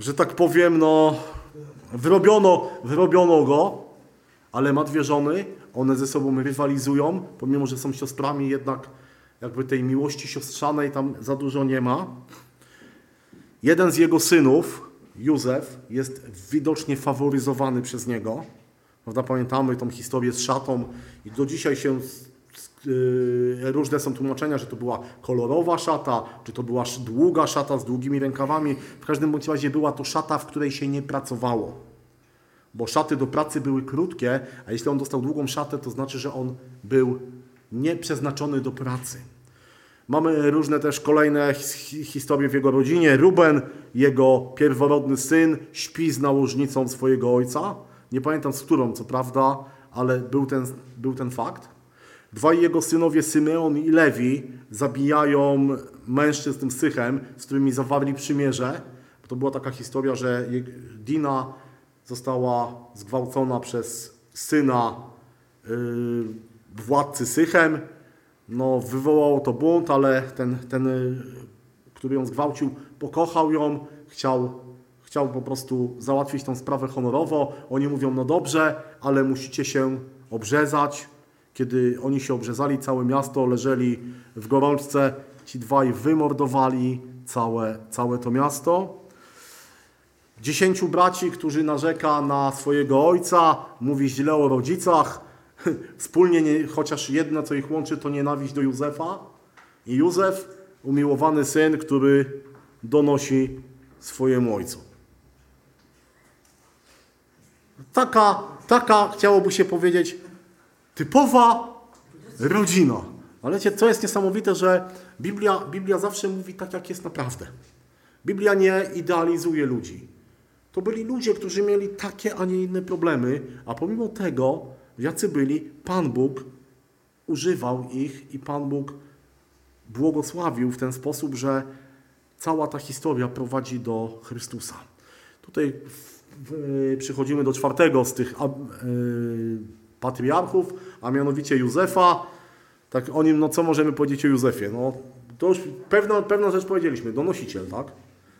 że tak powiem, no, wyrobiono, wyrobiono go, ale ma dwie żony, one ze sobą rywalizują, pomimo, że są siostrami, jednak jakby tej miłości siostrzanej tam za dużo nie ma. Jeden z jego synów, Józef, jest widocznie faworyzowany przez niego. Prawda? Pamiętamy tą historię z szatą i do dzisiaj się yy, różne są tłumaczenia, że to była kolorowa szata, czy to była długa szata z długimi rękawami. W każdym bądź razie była to szata, w której się nie pracowało. Bo szaty do pracy były krótkie, a jeśli on dostał długą szatę, to znaczy, że on był nieprzeznaczony do pracy. Mamy różne też kolejne his- historie w jego rodzinie. Ruben, jego pierworodny syn, śpi z nałożnicą swojego ojca. Nie pamiętam z którą, co prawda, ale był ten, był ten fakt. Dwaj jego synowie, Symeon i Lewi, zabijają mężczyzn Sychem, z którymi zawarli przymierze. To była taka historia, że Dina została zgwałcona przez syna yy, władcy Sychem. No, wywołało to bunt, ale ten, ten, y, który ją zgwałcił, pokochał ją, chciał, chciał po prostu załatwić tą sprawę honorowo. Oni mówią, no dobrze, ale musicie się obrzezać. Kiedy oni się obrzezali, całe miasto leżeli w gorączce. Ci dwaj wymordowali całe, całe to miasto. Dziesięciu braci, którzy narzeka na swojego ojca, mówi źle o rodzicach. Wspólnie, nie, chociaż jedno, co ich łączy, to nienawiść do Józefa. I Józef, umiłowany syn, który donosi swojemu ojcu. Taka, taka, chciałoby się powiedzieć, typowa rodzina. Ale wiecie, co jest niesamowite, że Biblia, Biblia zawsze mówi tak, jak jest naprawdę. Biblia nie idealizuje ludzi. To byli ludzie, którzy mieli takie, a nie inne problemy, a pomimo tego, jacy byli, Pan Bóg używał ich i Pan Bóg błogosławił w ten sposób, że cała ta historia prowadzi do Chrystusa. Tutaj przychodzimy do czwartego z tych y, patriarchów, a mianowicie Józefa. Tak o nim, no co możemy powiedzieć o Józefie? No, to już pewna, pewna rzecz powiedzieliśmy, donosiciel, tak?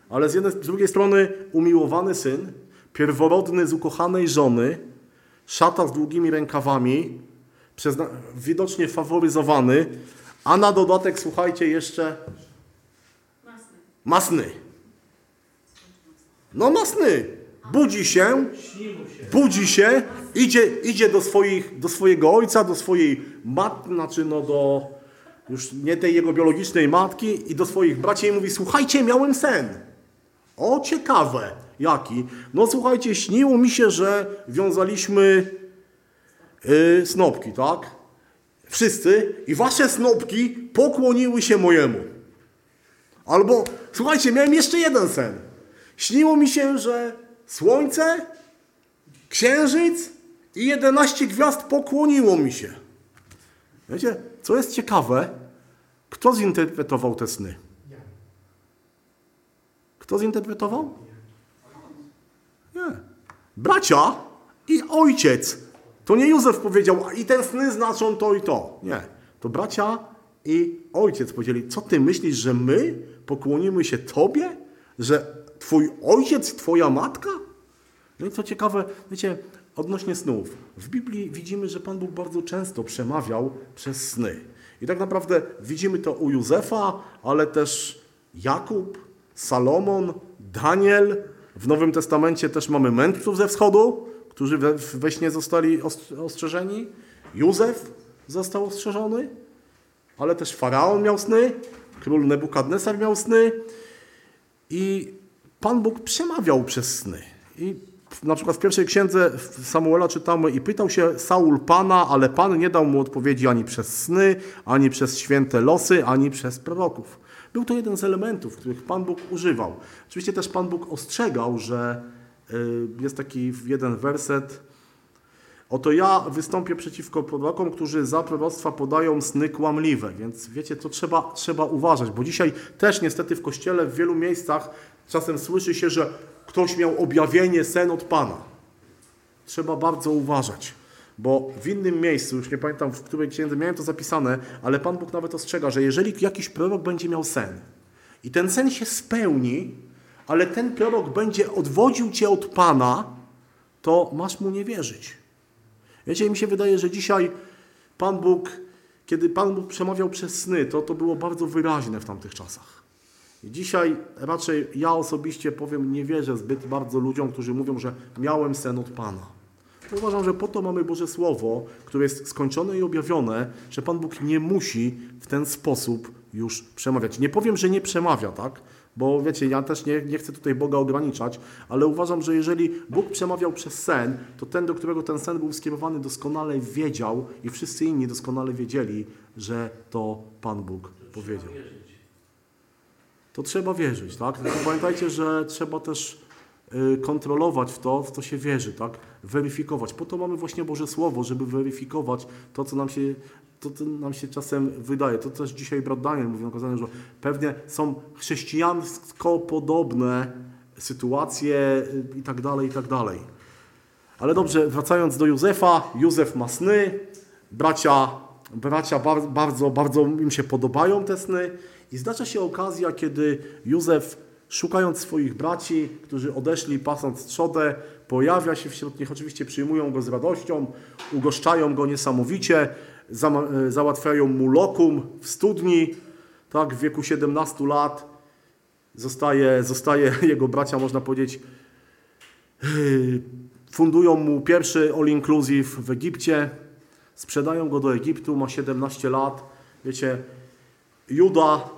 Ale z, jednej, z drugiej strony umiłowany syn, pierworodny z ukochanej żony, szata z długimi rękawami, przezna- widocznie faworyzowany, a na dodatek, słuchajcie, jeszcze Masny. masny. No masny. Budzi się, budzi się, idzie, idzie do, swoich, do swojego ojca, do swojej matki, znaczy no do już nie tej jego biologicznej matki i do swoich braci i mówi, słuchajcie, miałem sen. O, ciekawe. Jaki? No słuchajcie, śniło mi się, że wiązaliśmy yy, snopki, tak? Wszyscy i wasze snopki pokłoniły się mojemu. Albo, słuchajcie, miałem jeszcze jeden sen. Śniło mi się, że słońce, księżyc i 11 gwiazd pokłoniło mi się. Wiecie, co jest ciekawe, kto zinterpretował te sny? Kto zinterpretował? Nie. Bracia i ojciec. To nie Józef powiedział, "A i te sny znaczą to i to. Nie. To bracia i ojciec powiedzieli, co ty myślisz, że my pokłonimy się tobie? Że twój ojciec, twoja matka? No i co ciekawe, wiecie, odnośnie snów. W Biblii widzimy, że Pan Bóg bardzo często przemawiał przez sny. I tak naprawdę widzimy to u Józefa, ale też Jakub, Salomon, Daniel. W Nowym Testamencie też mamy mędrców ze wschodu, którzy we, we śnie zostali ost- ostrzeżeni. Józef został ostrzeżony, ale też Faraon miał sny, król Nebukadnesar miał sny. I Pan Bóg przemawiał przez sny. I na przykład w pierwszej księdze Samuela czytamy i pytał się Saul Pana, ale Pan nie dał mu odpowiedzi ani przez sny, ani przez święte losy, ani przez proroków. Był to jeden z elementów, których Pan Bóg używał. Oczywiście też Pan Bóg ostrzegał, że y, jest taki jeden werset, Oto ja wystąpię przeciwko prorokom, którzy za proroctwa podają sny kłamliwe. Więc wiecie, to trzeba, trzeba uważać, bo dzisiaj też niestety w kościele w wielu miejscach czasem słyszy się, że ktoś miał objawienie, sen od Pana. Trzeba bardzo uważać, bo w innym miejscu, już nie pamiętam w której księdze miałem to zapisane, ale Pan Bóg nawet ostrzega, że jeżeli jakiś prorok będzie miał sen i ten sen się spełni, ale ten prorok będzie odwodził cię od Pana, to masz mu nie wierzyć. Wiecie, mi się wydaje, że dzisiaj Pan Bóg, kiedy Pan Bóg przemawiał przez sny, to to było bardzo wyraźne w tamtych czasach. Dzisiaj raczej ja osobiście powiem, nie wierzę zbyt bardzo ludziom, którzy mówią, że miałem sen od Pana. Uważam, że po to mamy Boże Słowo, które jest skończone i objawione, że Pan Bóg nie musi w ten sposób już przemawiać. Nie powiem, że nie przemawia, tak? Bo wiecie, ja też nie, nie chcę tutaj Boga ograniczać, ale uważam, że jeżeli Bóg przemawiał przez sen, to ten, do którego ten sen był skierowany, doskonale wiedział i wszyscy inni doskonale wiedzieli, że to Pan Bóg powiedział. To trzeba wierzyć, tak? Tylko pamiętajcie, że trzeba też y, kontrolować w to, w co się wierzy, tak? Weryfikować. Po to mamy właśnie Boże Słowo, żeby weryfikować to, co nam się, to, co nam się czasem wydaje. To też dzisiaj brat Daniel mówił na kazaniu, że pewnie są chrześcijansko podobne sytuacje y, i tak dalej, i tak dalej. Ale dobrze, wracając do Józefa, Józef ma sny, bracia, bracia bar, bardzo, bardzo im się podobają te sny i zdarza się okazja, kiedy Józef, szukając swoich braci, którzy odeszli pasąc trzodę, pojawia się wśród nich, oczywiście przyjmują go z radością, ugoszczają go niesamowicie, e, załatwiają mu lokum w studni, tak, w wieku 17 lat zostaje, zostaje jego bracia, można powiedzieć, yy, fundują mu pierwszy all inclusive w Egipcie, sprzedają go do Egiptu, ma 17 lat. Wiecie, Juda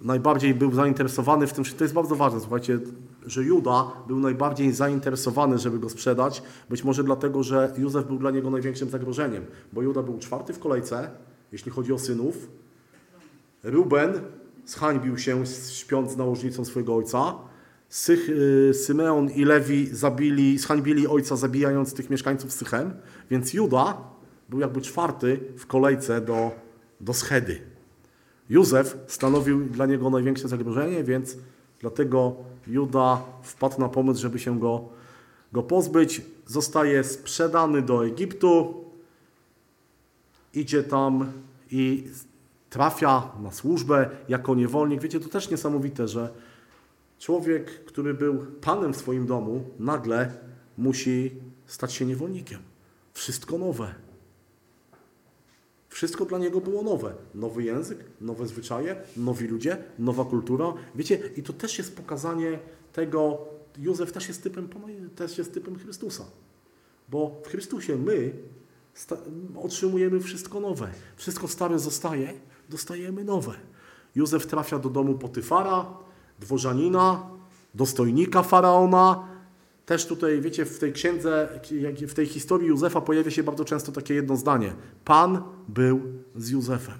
najbardziej był zainteresowany w tym, to jest bardzo ważne, słuchajcie, że Juda był najbardziej zainteresowany, żeby go sprzedać, być może dlatego, że Józef był dla niego największym zagrożeniem, bo Juda był czwarty w kolejce, jeśli chodzi o synów. Ruben zhańbił się śpiąc z nałożnicą swojego ojca. Sych, y, Symeon i Lewi zabili, zhańbili ojca, zabijając tych mieszkańców Sychem, więc Juda był jakby czwarty w kolejce do, do schedy. Józef stanowił dla niego największe zagrożenie, więc dlatego Juda wpadł na pomysł, żeby się go, go pozbyć. Zostaje sprzedany do Egiptu, idzie tam i trafia na służbę jako niewolnik. Wiecie, to też niesamowite, że człowiek, który był panem w swoim domu, nagle musi stać się niewolnikiem. Wszystko nowe. Wszystko dla niego było nowe. Nowy język, nowe zwyczaje, nowi ludzie, nowa kultura. Wiecie, i to też jest pokazanie tego, Józef też jest typem, też jest typem Chrystusa. Bo w Chrystusie my otrzymujemy wszystko nowe. Wszystko stare zostaje, dostajemy nowe. Józef trafia do domu Potyfara, dworzanina, dostojnika faraona. Też tutaj, wiecie, w tej księdze, w tej historii Józefa pojawia się bardzo często takie jedno zdanie. Pan był z Józefem.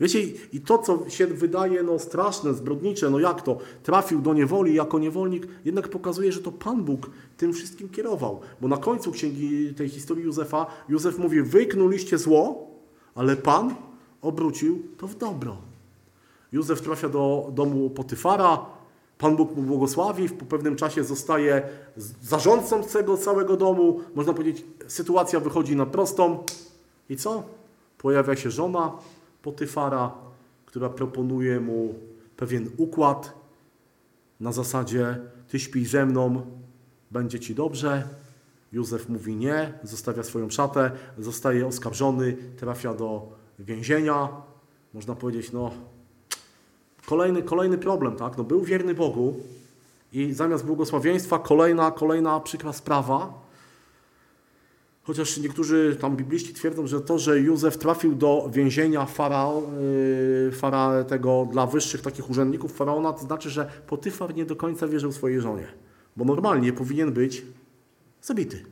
Wiecie, i to, co się wydaje no, straszne, zbrodnicze, no jak to, trafił do niewoli jako niewolnik, jednak pokazuje, że to Pan Bóg tym wszystkim kierował. Bo na końcu księgi tej historii Józefa, Józef mówi, wyknuliście zło, ale Pan obrócił to w dobro. Józef trafia do domu Potyfara, Pan Bóg mu błogosławi, po pewnym czasie zostaje zarządcą tego całego domu. Można powiedzieć, sytuacja wychodzi na prostą. I co? Pojawia się żona Potyfara, która proponuje mu pewien układ na zasadzie ty śpij ze mną, będzie ci dobrze. Józef mówi nie, zostawia swoją szatę, zostaje oskarżony, trafia do więzienia. Można powiedzieć, no Kolejny, kolejny problem, tak? No, był wierny Bogu i zamiast błogosławieństwa kolejna, kolejna przykra sprawa. Chociaż niektórzy tam bibliści twierdzą, że to, że Józef trafił do więzienia farao, yy, fara tego dla wyższych takich urzędników faraona, to znaczy, że Potyfar nie do końca wierzył swojej żonie. Bo normalnie powinien być zabity.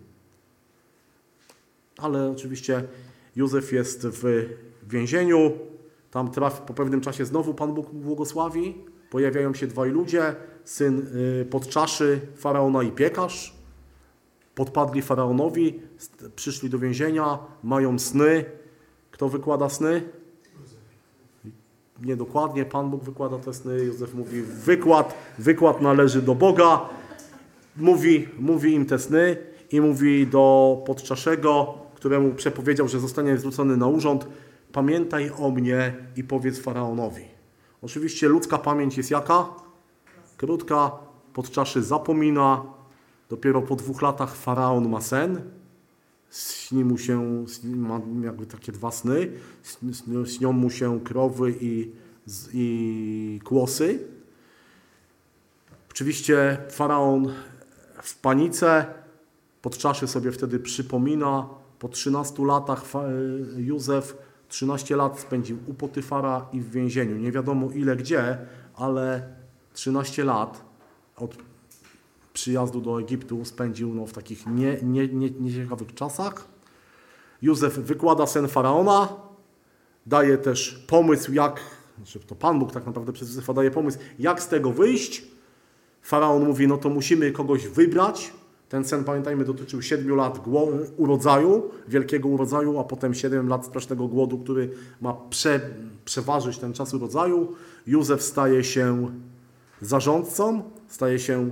Ale oczywiście Józef jest w więzieniu, tam traf, po pewnym czasie znowu Pan Bóg błogosławi. Pojawiają się dwaj ludzie, syn y, podczaszy faraona i piekarz. podpadli faraonowi, przyszli do więzienia, mają sny. Kto wykłada sny? Niedokładnie, Pan Bóg wykłada te sny. Józef mówi, wykład, wykład należy do Boga. Mówi, mówi im te sny i mówi do podczaszego, któremu przepowiedział, że zostanie zwrócony na urząd, pamiętaj o mnie i powiedz faraonowi. Oczywiście ludzka pamięć jest jaka? Krótka, podczaszy zapomina. Dopiero po dwóch latach faraon ma sen. Śni mu się, ma jakby takie dwa sny. Śni- śnią- mu się krowy i, i kłosy. Oczywiście faraon w panice podczaszy sobie wtedy przypomina. Po 13 latach fa- Józef 13 lat spędził u Potyfara i w więzieniu. Nie wiadomo ile gdzie, ale 13 lat od przyjazdu do Egiptu spędził no, w takich nie, nie, nie, nieciekawych czasach. Józef wykłada sen faraona, daje też pomysł, jak, znaczy to Pan Bóg tak naprawdę przez Józefa daje pomysł, jak z tego wyjść. Faraon mówi, no to musimy kogoś wybrać. Ten sen, pamiętajmy, dotyczył siedmiu lat gło- urodzaju, wielkiego urodzaju, a potem siedem lat strasznego głodu, który ma prze, przeważyć ten czas urodzaju. Józef staje się zarządcą, staje się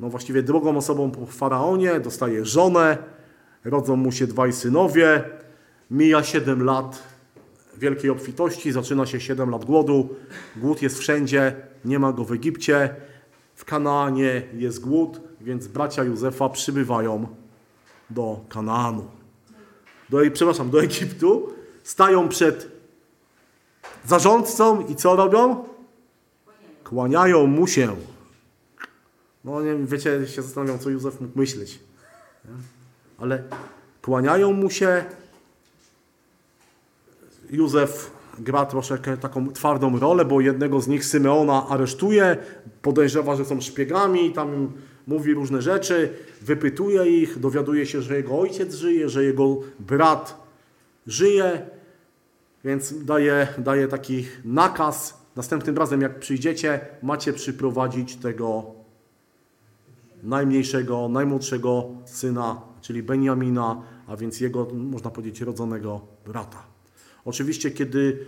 no właściwie drugą osobą po faraonie, dostaje żonę, rodzą mu się dwaj synowie, mija 7 lat wielkiej obfitości, zaczyna się 7 lat głodu, głód jest wszędzie, nie ma go w Egipcie, w Kanaanie jest głód, więc bracia Józefa przybywają do Kanaanu. Do, przepraszam, do Egiptu, stają przed zarządcą i co robią? Kłaniają mu się. No nie wiecie, się zastanawiam, co Józef mógł myśleć. Ale kłaniają mu się. Józef gra troszeczkę taką twardą rolę, bo jednego z nich Symeona aresztuje, podejrzewa, że są szpiegami, tam mówi różne rzeczy, wypytuje ich, dowiaduje się, że jego ojciec żyje, że jego brat żyje, więc daje, daje taki nakaz. Następnym razem, jak przyjdziecie, macie przyprowadzić tego najmniejszego, najmłodszego syna, czyli Benjamina, a więc jego, można powiedzieć, rodzonego brata. Oczywiście, kiedy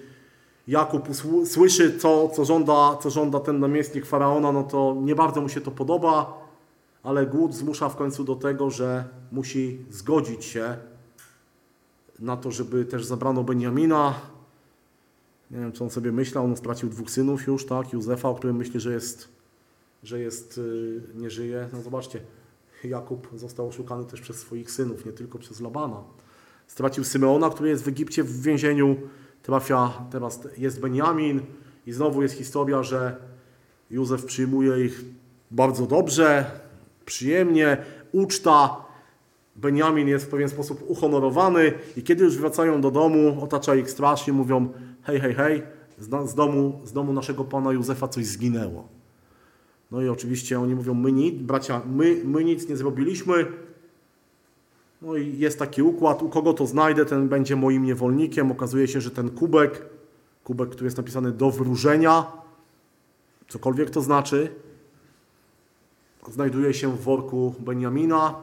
Jakub słyszy, co, co, żąda, co żąda ten namiestnik faraona, no to nie bardzo mu się to podoba, ale głód zmusza w końcu do tego, że musi zgodzić się na to, żeby też zabrano Benjamina. Nie wiem, co on sobie myślał, on stracił dwóch synów już, tak, Józefa, o którym myśli, że jest że jest, y, nie żyje. No zobaczcie, Jakub został oszukany też przez swoich synów, nie tylko przez Labana. Stracił Symeona, który jest w Egipcie w więzieniu, trafia, teraz jest Benjamin i znowu jest historia, że Józef przyjmuje ich bardzo dobrze, przyjemnie, uczta. Benjamin jest w pewien sposób uhonorowany i kiedy już wracają do domu, otacza ich straż i mówią hej, hej, hej, z, domu, z domu naszego pana Józefa coś zginęło. No i oczywiście oni mówią, my nic, bracia, my, my nic nie zrobiliśmy. No i jest taki układ, u kogo to znajdę, ten będzie moim niewolnikiem. Okazuje się, że ten kubek, kubek, który jest napisany do wróżenia, cokolwiek to znaczy, znajduje się w worku Benjamina.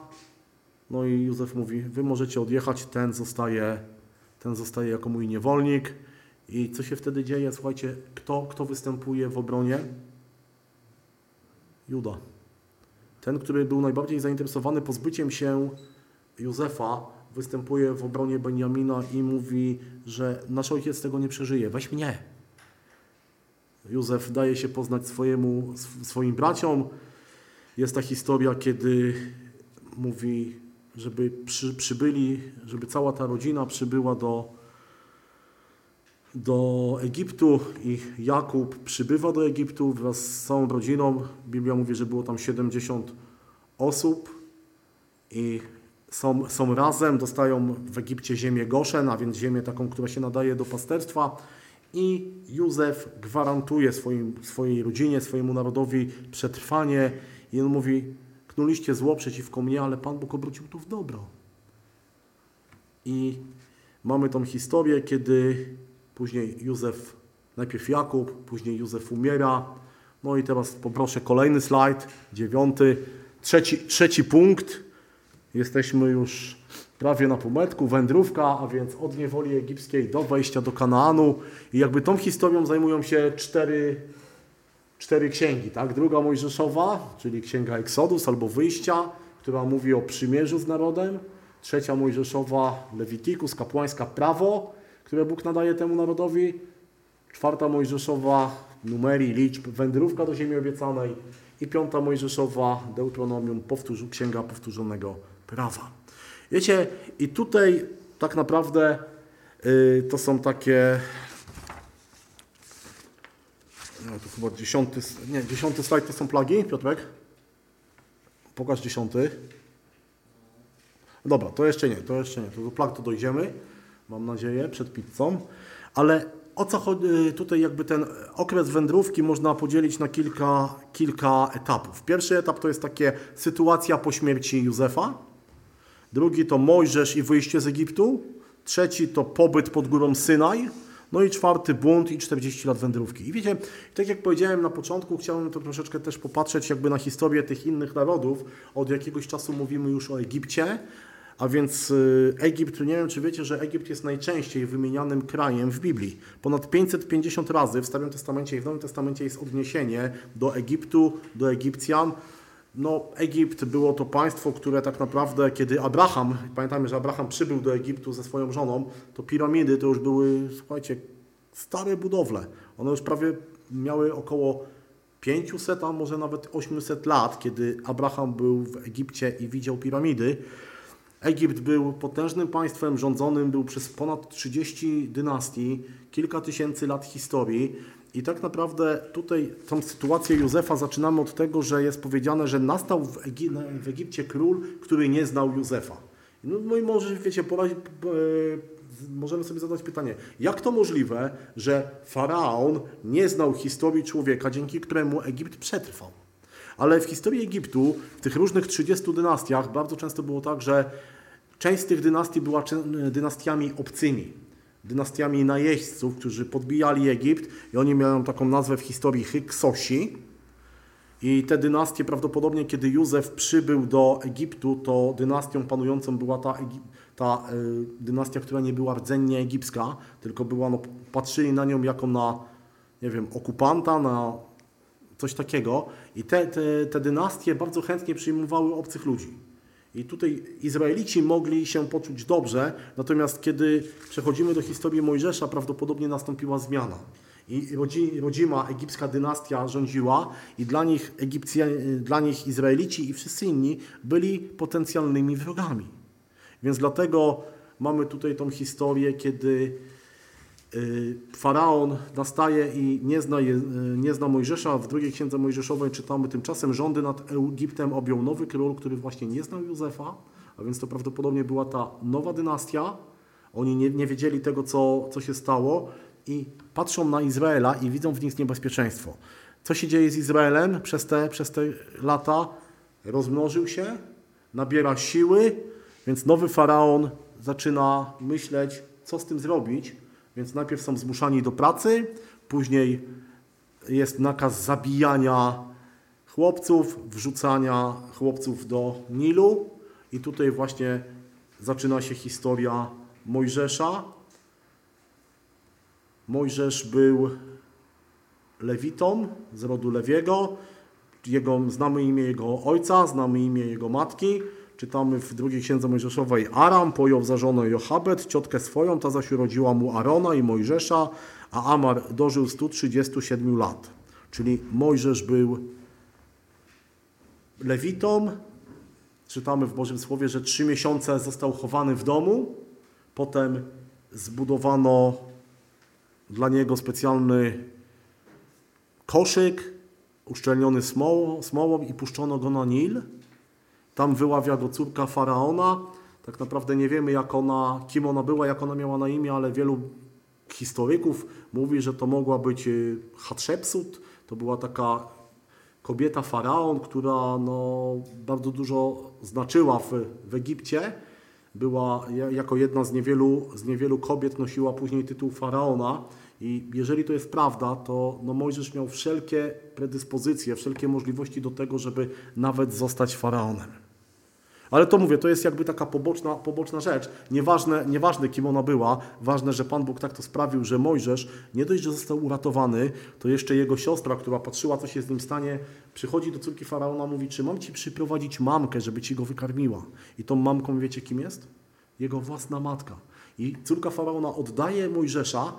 No i Józef mówi, wy możecie odjechać, ten zostaje, ten zostaje jako mój niewolnik. I co się wtedy dzieje? Słuchajcie, kto, kto występuje w obronie? Juda. Ten, który był najbardziej zainteresowany pozbyciem się Józefa, występuje w obronie Benjamina i mówi, że nasz ojciec tego nie przeżyje, weź mnie. Józef daje się poznać swojemu, sw- swoim braciom. Jest ta historia, kiedy mówi, żeby przy, przybyli, żeby cała ta rodzina przybyła do, do Egiptu i Jakub przybywa do Egiptu wraz z całą rodziną. Biblia mówi, że było tam 70 osób i są, są razem, dostają w Egipcie ziemię Goszen, a więc ziemię taką, która się nadaje do pasterstwa i Józef gwarantuje swoim, swojej rodzinie, swojemu narodowi przetrwanie i on mówi, knuliście zło przeciwko mnie, ale Pan Bóg obrócił to w dobro. I mamy tą historię, kiedy później Józef, najpierw Jakub, później Józef umiera. No i teraz poproszę kolejny slajd, dziewiąty. Trzeci, trzeci punkt Jesteśmy już prawie na półmetku, wędrówka, a więc od niewoli egipskiej do wejścia do Kanaanu. I jakby tą historią zajmują się cztery, cztery księgi. Tak? Druga Mojżeszowa, czyli księga Eksodus albo Wyjścia, która mówi o przymierzu z narodem. Trzecia Mojżeszowa, Lewitikus, kapłańska prawo, które Bóg nadaje temu narodowi. Czwarta Mojżeszowa, numerii, liczb, wędrówka do ziemi obiecanej. I piąta Mojżeszowa, Deuteronomium, powtórz, księga powtórzonego prawa. Wiecie, i tutaj tak naprawdę y, to są takie. No to chyba dziesiąty, nie, dziesiąty slajd to są plagi, Piotrek? Pokaż dziesiąty. Dobra, to jeszcze nie, to jeszcze nie. To do plag to dojdziemy, mam nadzieję, przed pizzą. Ale o co chodzi tutaj jakby ten okres wędrówki można podzielić na kilka, kilka etapów. Pierwszy etap to jest takie sytuacja po śmierci Józefa. Drugi to Mojżesz i wyjście z Egiptu. Trzeci to pobyt pod górą Synaj. No i czwarty bunt i 40 lat wędrówki. I wiecie, tak jak powiedziałem na początku, chciałem to troszeczkę też popatrzeć jakby na historię tych innych narodów. Od jakiegoś czasu mówimy już o Egipcie, a więc y, Egipt, nie wiem czy wiecie, że Egipt jest najczęściej wymienianym krajem w Biblii. Ponad 550 razy w Starym Testamencie i w Nowym Testamencie jest odniesienie do Egiptu, do Egipcjan. No, Egipt było to państwo, które tak naprawdę, kiedy Abraham, pamiętajmy, że Abraham przybył do Egiptu ze swoją żoną, to piramidy to już były, słuchajcie, stare budowle. One już prawie miały około 500, a może nawet 800 lat, kiedy Abraham był w Egipcie i widział piramidy. Egipt był potężnym państwem, rządzonym był przez ponad 30 dynastii, kilka tysięcy lat historii. I tak naprawdę tutaj tą sytuację Józefa zaczynamy od tego, że jest powiedziane, że nastał w, Egi w Egipcie król, który nie znał Józefa. No, no i może, wiecie, e, możemy sobie zadać pytanie, jak to możliwe, że faraon nie znał historii człowieka, dzięki któremu Egipt przetrwał? Ale w historii Egiptu, w tych różnych 30 dynastiach, bardzo często było tak, że część z tych dynastii była dynastiami obcymi, dynastiami najeźdźców, którzy podbijali Egipt i oni miały taką nazwę w historii Hyksosi. I te dynastie prawdopodobnie, kiedy Józef przybył do Egiptu, to dynastią panującą była ta, ta y, dynastia, która nie była rdzennie egipska, tylko była, no, patrzyli na nią jako na, nie wiem, okupanta, na coś takiego. I te, te, te dynastie bardzo chętnie przyjmowały obcych ludzi. I tutaj Izraelici mogli się poczuć dobrze, natomiast kiedy przechodzimy do historii Mojżesza, prawdopodobnie nastąpiła zmiana. I rodzi, rodzima egipska dynastia rządziła i dla nich, Egipcja, dla nich Izraelici i wszyscy inni byli potencjalnymi wrogami. Więc dlatego mamy tutaj tą historię, kiedy Faraon nastaje i nie zna, je, nie zna Mojżesza. W drugiej księdze Mojżeszowej czytamy tymczasem rządy nad Egiptem objął nowy król, który właśnie nie znał Józefa, a więc to prawdopodobnie była ta nowa dynastia. Oni nie, nie wiedzieli tego, co, co się stało i patrzą na Izraela i widzą w nich niebezpieczeństwo. Co się dzieje z Izraelem przez te, przez te lata? Rozmnożył się, nabiera siły, więc nowy faraon zaczyna myśleć, co z tym zrobić. Więc najpierw są zmuszani do pracy, później jest nakaz zabijania chłopców, wrzucania chłopców do Nilu. I tutaj właśnie zaczyna się historia Mojżesza. Mojżesz był lewitą z rodu Lewiego. Jego, znamy imię jego ojca, znamy imię jego matki. Czytamy w drugiej księdze Mojżeszowej Aram pojął za żonę Johabet, ciotkę swoją, ta zaś urodziła mu Arona i Mojżesza, a Amar dożył 137 lat. Czyli Mojżesz był lewitą. Czytamy w Bożym Słowie, że trzy miesiące został chowany w domu. Potem zbudowano dla niego specjalny koszyk uszczelniony smołą, smołą i puszczono go na Nil. Tam wyławia go córka faraona. Tak naprawdę nie wiemy, jak ona, kim ona była, jak ona miała na imię, ale wielu historyków mówi, że to mogła być Hatshepsut. To była taka kobieta faraon, która no, bardzo dużo znaczyła w, w Egipcie. Była jako jedna z niewielu, z niewielu kobiet, nosiła później tytuł faraona. I jeżeli to jest prawda, to no Mojżesz miał wszelkie predyspozycje, wszelkie możliwości do tego, żeby nawet zostać faraonem. Ale to mówię, to jest jakby taka poboczna, poboczna rzecz. Nieważne, nieważne, kim ona była, ważne, że Pan Bóg tak to sprawił, że Mojżesz nie dość, że został uratowany, to jeszcze jego siostra, która patrzyła, co się z nim stanie, przychodzi do córki Faraona, mówi, czy mam ci przyprowadzić mamkę, żeby ci go wykarmiła. I tą mamką wiecie, kim jest? Jego własna matka. I córka Faraona oddaje Mojżesza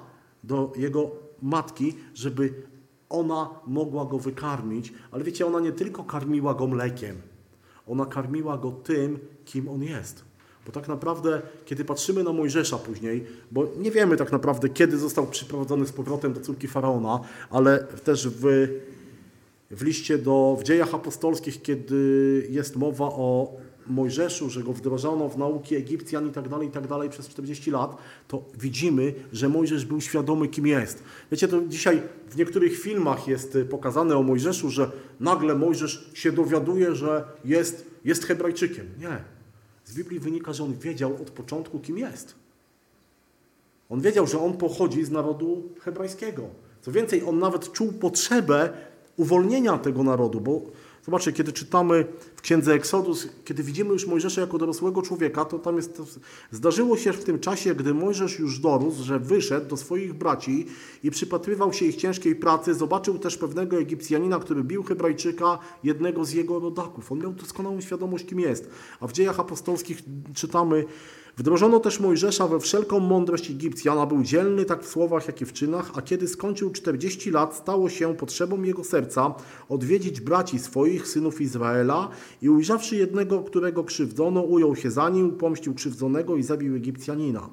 do jego matki, żeby ona mogła go wykarmić, ale wiecie, ona nie tylko karmiła go mlekiem, ona karmiła go tym, kim on jest. Bo tak naprawdę, kiedy patrzymy na Mojżesza później, bo nie wiemy tak naprawdę, kiedy został przyprowadzony z powrotem do córki Faraona, ale też w, w liście do, w dziejach apostolskich, kiedy jest mowa o Mojżeszu, że go wdrożono w nauki Egipcjan i tak dalej, i tak dalej przez 40 lat, to widzimy, że Mojżesz był świadomy, kim jest. Wiecie, to dzisiaj w niektórych filmach jest y, pokazane o Mojżeszu, że nagle Mojżesz się dowiaduje, że jest, jest Hebrajczykiem. Nie. Z Biblii wynika, że on wiedział od początku, kim jest. On wiedział, że on pochodzi z narodu hebrajskiego. Co więcej, on nawet czuł potrzebę uwolnienia tego narodu, bo zobaczcie, kiedy czytamy w księdze Eksodus, kiedy widzimy już Mojżesza jako dorosłego człowieka, to tam jest, zdarzyło się w tym czasie, gdy Mojżesz już dorósł, że wyszedł do swoich braci i przypatrywał się ich ciężkiej pracy, zobaczył też pewnego Egipcjanina, który bił Hebrajczyka, jednego z jego rodaków. On miał doskonałą świadomość, kim jest. A w dziejach apostolskich czytamy, Wdrożono też Mojżesza we wszelką mądrość Egipcjan, a był dzielny tak w słowach, jak i w czynach, a kiedy skończył 40 lat, stało się potrzebą jego serca odwiedzić braci swoich, synów Izraela i ujrzawszy jednego, którego krzywdzono, ujął się za nim, pomścił krzywdzonego i zabił Egipcjanina.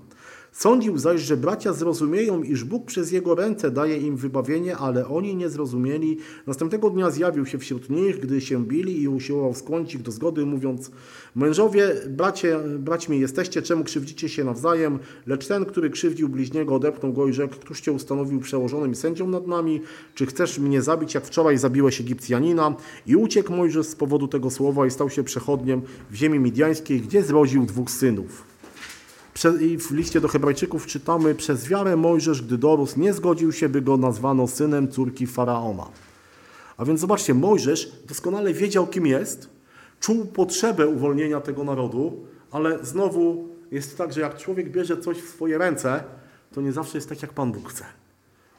Sądził zaś, że bracia zrozumieją, iż Bóg przez jego ręce daje im wybawienie, ale oni nie zrozumieli. Następnego dnia zjawił się wśród nich, gdy się bili i usiłował skłonić ich do zgody, mówiąc Mężowie, bracie, braćmi jesteście, czemu krzywdzicie się nawzajem? Lecz ten, który krzywdził bliźniego, odepnął go i rzekł, któż cię ustanowił przełożonym sędzią nad nami? Czy chcesz mnie zabić, jak wczoraj zabiłeś Egipcjanina? I uciekł Mojżesz z powodu tego słowa i stał się przechodniem w ziemi midiańskiej, gdzie zrodził dwóch synów. I w liście do Hebrajczyków czytamy: Przez wiarę Mojżesz, gdy dorósł, nie zgodził się, by go nazwano synem córki faraona. A więc zobaczcie, Mojżesz doskonale wiedział, kim jest, czuł potrzebę uwolnienia tego narodu, ale znowu jest tak, że jak człowiek bierze coś w swoje ręce, to nie zawsze jest tak, jak Pan Bóg chce.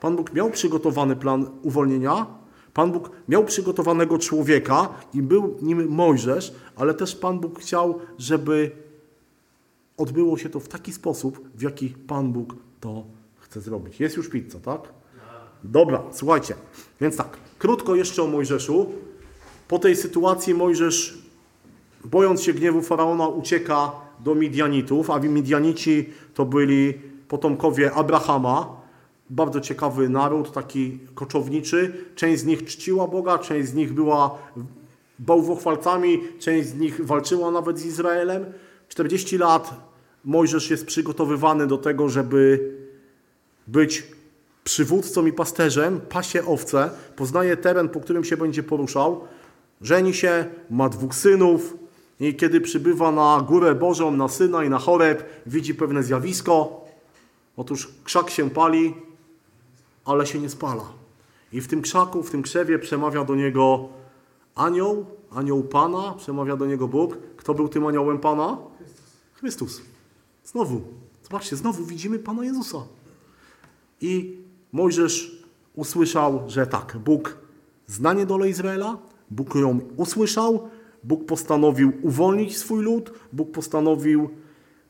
Pan Bóg miał przygotowany plan uwolnienia, Pan Bóg miał przygotowanego człowieka i był nim Mojżesz, ale też Pan Bóg chciał, żeby odbyło się to w taki sposób, w jaki Pan Bóg to chce zrobić. Jest już pizza, tak? Dobra, słuchajcie. Więc tak, krótko jeszcze o Mojżeszu. Po tej sytuacji Mojżesz, bojąc się gniewu faraona, ucieka do Midianitów, a Midianici to byli potomkowie Abrahama. Bardzo ciekawy naród, taki koczowniczy. Część z nich czciła Boga, część z nich była bałwochwalcami, część z nich walczyła nawet z Izraelem. 40 lat Mojżesz jest przygotowywany do tego, żeby być przywódcą i pasterzem, pasie owce, poznaje teren, po którym się będzie poruszał, żeni się, ma dwóch synów i kiedy przybywa na Górę Bożą, na Syna i na Choreb, widzi pewne zjawisko. Otóż krzak się pali, ale się nie spala. I w tym krzaku, w tym krzewie przemawia do niego anioł, anioł Pana, przemawia do niego Bóg. Kto był tym aniołem Pana? Chrystus. Znowu, zobaczcie, znowu widzimy Pana Jezusa. I Mojżesz usłyszał, że tak, Bóg zna niedolę Izraela, Bóg ją usłyszał, Bóg postanowił uwolnić swój lud, Bóg postanowił,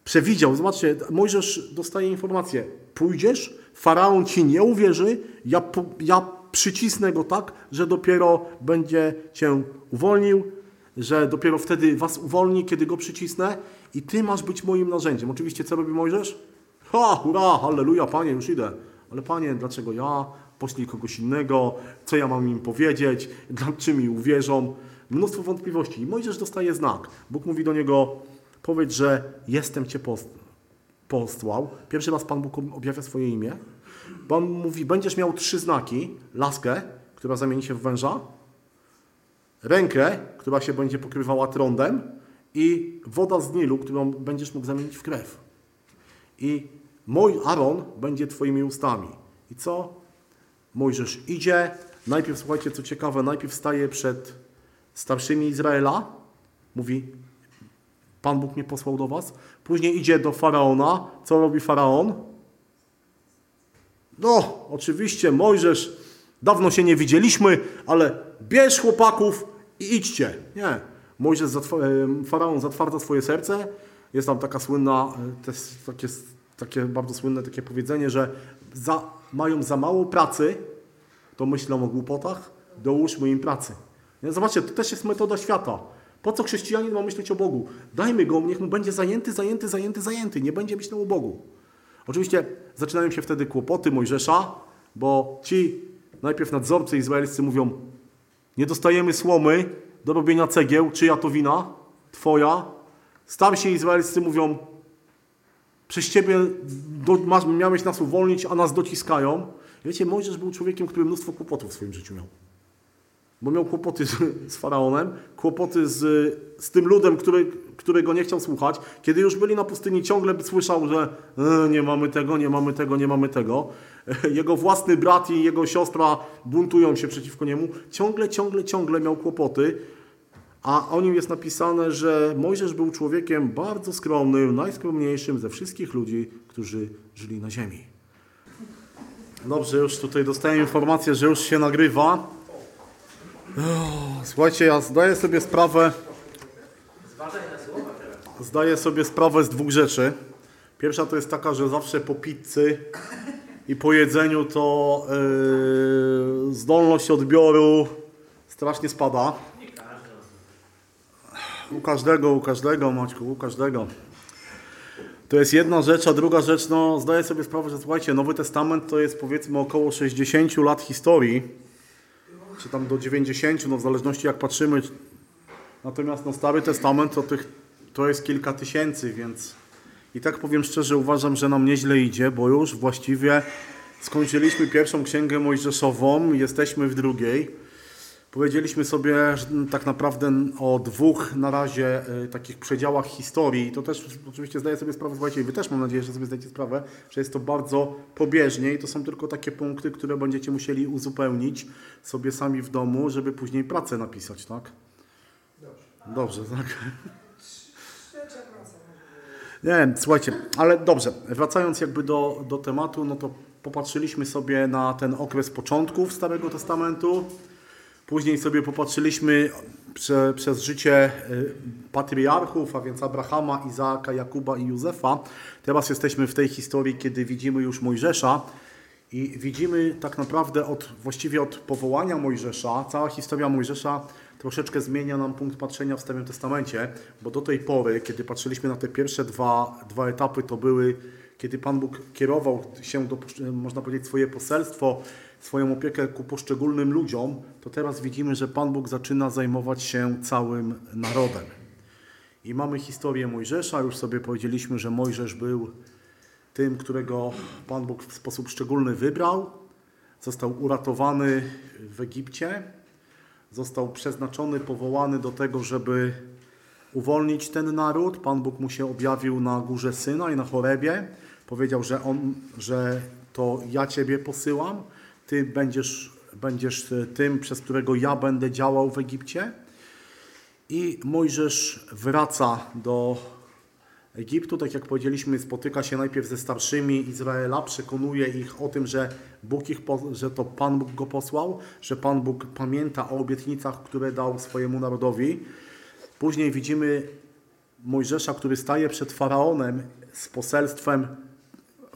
przewidział. Zobaczcie, Mojżesz dostaje informację, pójdziesz, Faraon ci nie uwierzy, ja, ja przycisnę go tak, że dopiero będzie cię uwolnił, że dopiero wtedy was uwolni, kiedy go przycisnę i Ty masz być moim narzędziem. Oczywiście co robi Mojżesz? Ha, hurra, halleluja, Panie, już idę. Ale Panie, dlaczego ja? Poślij kogoś innego, co ja mam im powiedzieć, dla czym mi uwierzą. Mnóstwo wątpliwości. I Mojżesz dostaje znak. Bóg mówi do niego, powiedz, że jestem Cię posłał. Pierwszy raz Pan Bóg objawia swoje imię. Pan mówi, będziesz miał trzy znaki. Laskę, która zamieni się w węża. Rękę, która się będzie pokrywała trądem i woda z Nilu, którą będziesz mógł zamienić w krew. I mój Aaron będzie Twoimi ustami. I co? Mojżesz idzie, najpierw, słuchajcie, co ciekawe, najpierw staje przed starszymi Izraela, mówi, Pan Bóg mnie posłał do was. Później idzie do Faraona. Co robi Faraon? No, oczywiście, Mojżesz, dawno się nie widzieliśmy, ale bierz chłopaków i idźcie. Nie. Mojżesz, em, Faraon zatwarda swoje serce. Jest tam taka słynna, e, też takie, takie bardzo słynne takie powiedzenie, że za, mają za mało pracy, to myślą o głupotach, dołóżmy im pracy. Nie? Zobaczcie, to też jest metoda świata. Po co chrześcijanin ma myśleć o Bogu? Dajmy go, niech mu będzie zajęty, zajęty, zajęty, zajęty. Nie będzie myślał o Bogu. Oczywiście zaczynają się wtedy kłopoty Mojżesza, bo ci najpierw nadzorcy izraelscy mówią nie dostajemy słomy do robienia cegieł, czyja to wina? Twoja. Starsi izraelscy mówią przez Ciebie do, masz, miałeś nas uwolnić, a nas dociskają. Wiecie, Mojżesz był człowiekiem, który mnóstwo kłopotów w swoim życiu miał. Bo miał kłopoty z, z Faraonem, kłopoty z, z tym ludem, który, którego nie chciał słuchać. Kiedy już byli na pustyni, ciągle słyszał, że e, nie mamy tego, nie mamy tego, nie mamy tego. Jego własny brat i jego siostra buntują się przeciwko niemu. Ciągle, ciągle, ciągle miał kłopoty. A o nim jest napisane, że Mojżesz był człowiekiem bardzo skromnym, najskromniejszym ze wszystkich ludzi, którzy żyli na ziemi. Dobrze, już tutaj dostałem informację, że już się nagrywa. Słuchajcie, ja zdaję sobie sprawę. Zdaję sobie sprawę z dwóch rzeczy. Pierwsza to jest taka, że zawsze po pizzy i po jedzeniu to yy, zdolność odbioru strasznie spada. U każdego, u każdego, Maćku, u każdego. To jest jedna rzecz, a druga rzecz, no zdaję sobie sprawę, że słuchajcie, Nowy Testament to jest powiedzmy około 60 lat historii, czy tam do 90, no w zależności jak patrzymy. Natomiast no, Stary Testament to, tych, to jest kilka tysięcy, więc i tak powiem szczerze, uważam, że nam nieźle idzie, bo już właściwie skończyliśmy pierwszą księgę Mojżeszową, jesteśmy w drugiej. Powiedzieliśmy sobie tak naprawdę o dwóch na razie y, takich przedziałach historii. To też oczywiście zdaję sobie sprawę, słuchajcie, i wy też mam nadzieję, że sobie zdajecie sprawę, że jest to bardzo pobieżnie i to są tylko takie punkty, które będziecie musieli uzupełnić sobie sami w domu, żeby później pracę napisać, tak? Dobrze, tak. Może być. Nie, słuchajcie, ale dobrze, wracając jakby do, do tematu, no to popatrzyliśmy sobie na ten okres początków Starego Testamentu, później sobie popatrzyliśmy prze, przez życie y, patriarchów, a więc Abrahama, Izaaka, Jakuba i Józefa. Teraz jesteśmy w tej historii, kiedy widzimy już Mojżesza i widzimy tak naprawdę od, właściwie od powołania Mojżesza, cała historia Mojżesza troszeczkę zmienia nam punkt patrzenia w Starym Testamencie, bo do tej pory, kiedy patrzyliśmy na te pierwsze dwa, dwa etapy, to były, kiedy Pan Bóg kierował się do, można powiedzieć, swoje poselstwo, swoją opiekę ku poszczególnym ludziom, to teraz widzimy, że Pan Bóg zaczyna zajmować się całym narodem. I mamy historię Mojżesza, już sobie powiedzieliśmy, że Mojżesz był tym, którego Pan Bóg w sposób szczególny wybrał. Został uratowany w Egipcie. Został przeznaczony, powołany do tego, żeby uwolnić ten naród. Pan Bóg mu się objawił na górze Syna i na Chorebie. Powiedział, że, on, że to ja Ciebie posyłam. Ty będziesz, będziesz tym, przez którego ja będę działał w Egipcie. I Mojżesz wraca do Egiptu, tak jak powiedzieliśmy, spotyka się najpierw ze starszymi Izraela, przekonuje ich o tym, że, Bóg ich, że to Pan Bóg go posłał, że Pan Bóg pamięta o obietnicach, które dał swojemu narodowi. Później widzimy Mojżesza, który staje przed Faraonem z poselstwem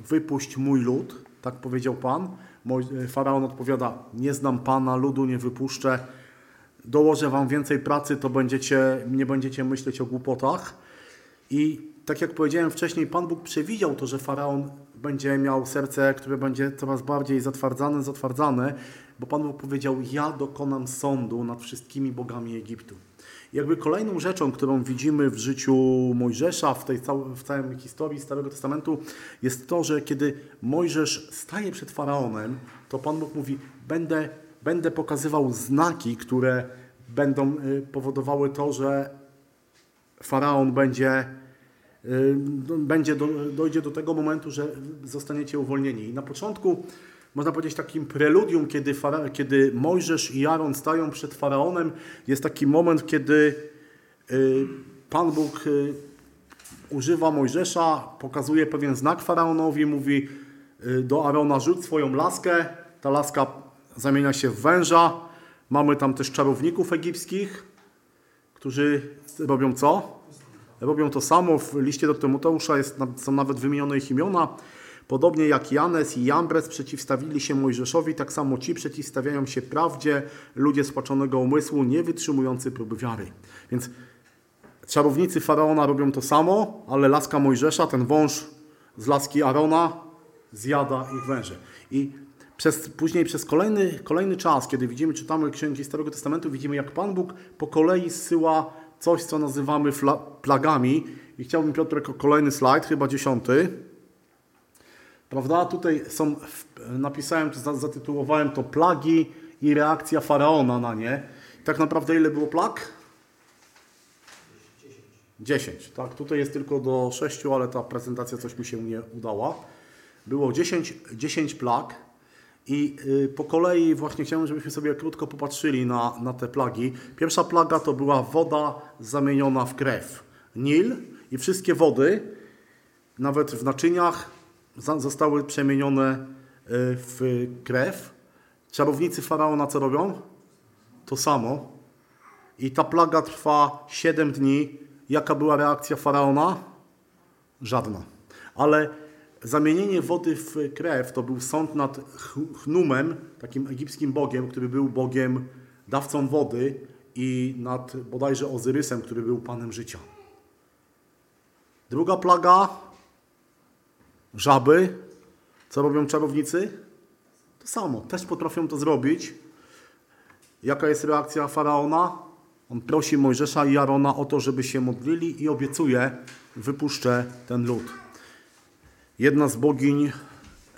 wypuść mój lud, tak powiedział Pan. Moj- Faraon odpowiada, nie znam Pana, ludu nie wypuszczę, dołożę Wam więcej pracy, to będziecie, nie będziecie myśleć o głupotach. I tak jak powiedziałem wcześniej, Pan Bóg przewidział to, że Faraon będzie miał serce, które będzie coraz bardziej zatwardzane, zatwardzane, bo Pan Bóg powiedział, ja dokonam sądu nad wszystkimi bogami Egiptu. Jakby kolejną rzeczą, którą widzimy w życiu Mojżesza, w tej w całej historii Starego Testamentu, jest to, że kiedy Mojżesz staje przed Faraonem, to Pan Bóg mówi, będę, będę pokazywał znaki, które będą y, powodowały to, że Faraon będzie, y, będzie do, dojdzie do tego momentu, że zostaniecie uwolnieni. I na początku, można powiedzieć, takim preludium, kiedy, fara, kiedy Mojżesz i Aaron stają przed Faraonem, jest taki moment, kiedy y, Pan Bóg y, używa Mojżesza, pokazuje pewien znak faraonowi, mówi y, do Arona rzuć swoją laskę, ta laska zamienia się w węża. Mamy tam też czarowników egipskich, którzy robią co? Robią to samo. W liście do Tymoteusza jest, są nawet wymienione ich imiona. Podobnie jak Janes i Jambres przeciwstawili się Mojżeszowi, tak samo ci przeciwstawiają się prawdzie, ludzie spłaczonego umysłu, nie wytrzymujący próby wiary. Więc czarownicy Faraona robią to samo, ale laska Mojżesza, ten wąż z laski Arona, zjada ich węże. I przez, później przez kolejny, kolejny czas, kiedy widzimy, czytamy księgi Starego Testamentu, widzimy jak Pan Bóg po kolei zsyła coś, co nazywamy plagami. I chciałbym, Piotr, jako kolejny slajd, chyba dziesiąty. Prawda? Tutaj są, napisałem, zatytułowałem to plagi i reakcja Faraona na nie. Tak naprawdę ile było plag? 10. Tak, tutaj jest tylko do 6, ale ta prezentacja coś mi się nie udała. Było 10, 10 plag i y, po kolei właśnie chciałem, żebyśmy sobie krótko popatrzyli na, na te plagi. Pierwsza plaga to była woda zamieniona w krew. Nil i wszystkie wody, nawet w naczyniach, zostały przemienione y, w krew. Czarownicy Faraona co robią? To samo. I ta plaga trwa 7 dni. Jaka była reakcja faraona? Żadna. Ale zamienienie wody w krew to był sąd nad Ch- Chnumem, takim egipskim bogiem, który był bogiem dawcą wody i nad bodajże Ozyrysem, który był panem życia. Druga plaga żaby. Co robią czarownicy? To samo. Też potrafią to zrobić. Jaka jest reakcja faraona? On prosi Mojżesza i Arona o to, żeby się modlili i obiecuje, wypuszczę ten lud. Jedna z bogiń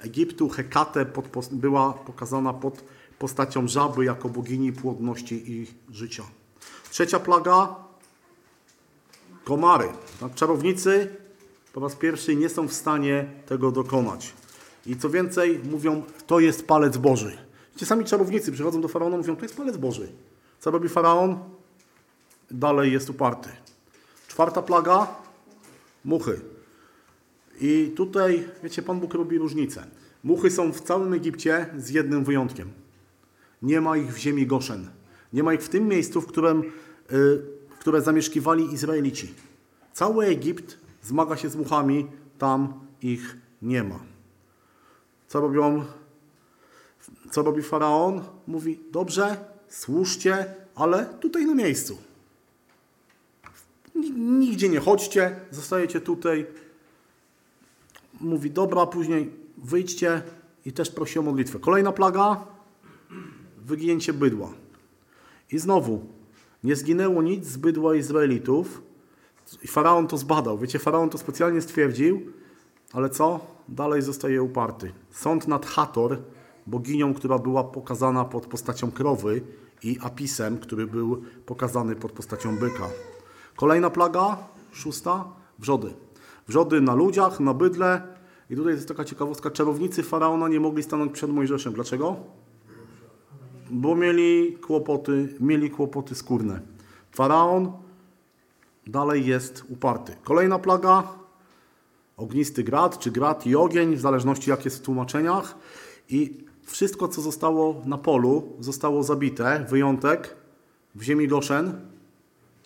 Egiptu, Hekate, była pokazana pod postacią żaby jako bogini płodności i życia. Trzecia plaga komary. Tak, czarownicy po raz pierwszy nie są w stanie tego dokonać. I co więcej, mówią, to jest palec Boży. Ci sami czarownicy przychodzą do faraona, mówią, to jest palec Boży. Co robi faraon? Dalej jest uparty. Czwarta plaga? Muchy. I tutaj, wiecie, Pan Bóg robi różnicę. Muchy są w całym Egipcie z jednym wyjątkiem. Nie ma ich w ziemi Goszen. Nie ma ich w tym miejscu, w którym, y, w które zamieszkiwali Izraelici. Cały Egipt zmaga się z muchami, tam ich nie ma. Co robią? Co robi faraon? Mówi: Dobrze, służcie, ale tutaj na miejscu. Ni- Nigdzie nie chodźcie, zostajecie tutaj. Mówi: Dobra, później wyjdźcie i też prosi o modlitwę. Kolejna plaga wyginięcie bydła. I znowu, nie zginęło nic z bydła Izraelitów. I faraon to zbadał. Wiecie, faraon to specjalnie stwierdził, ale co? Dalej zostaje uparty. Sąd nad Hator, boginią, która była pokazana pod postacią krowy i Apisem, który był pokazany pod postacią byka. Kolejna plaga, szósta, wrzody. Wrzody na ludziach, na bydle. I tutaj jest taka ciekawostka. Czarownicy faraona nie mogli stanąć przed Mojżeszem. Dlaczego? Bo mieli kłopoty, mieli kłopoty skórne. Faraon dalej jest uparty. Kolejna plaga, ognisty grad, czy grad i ogień, w zależności jak jest w tłumaczeniach. I wszystko, co zostało na polu, zostało zabite. Wyjątek, w ziemi Goszen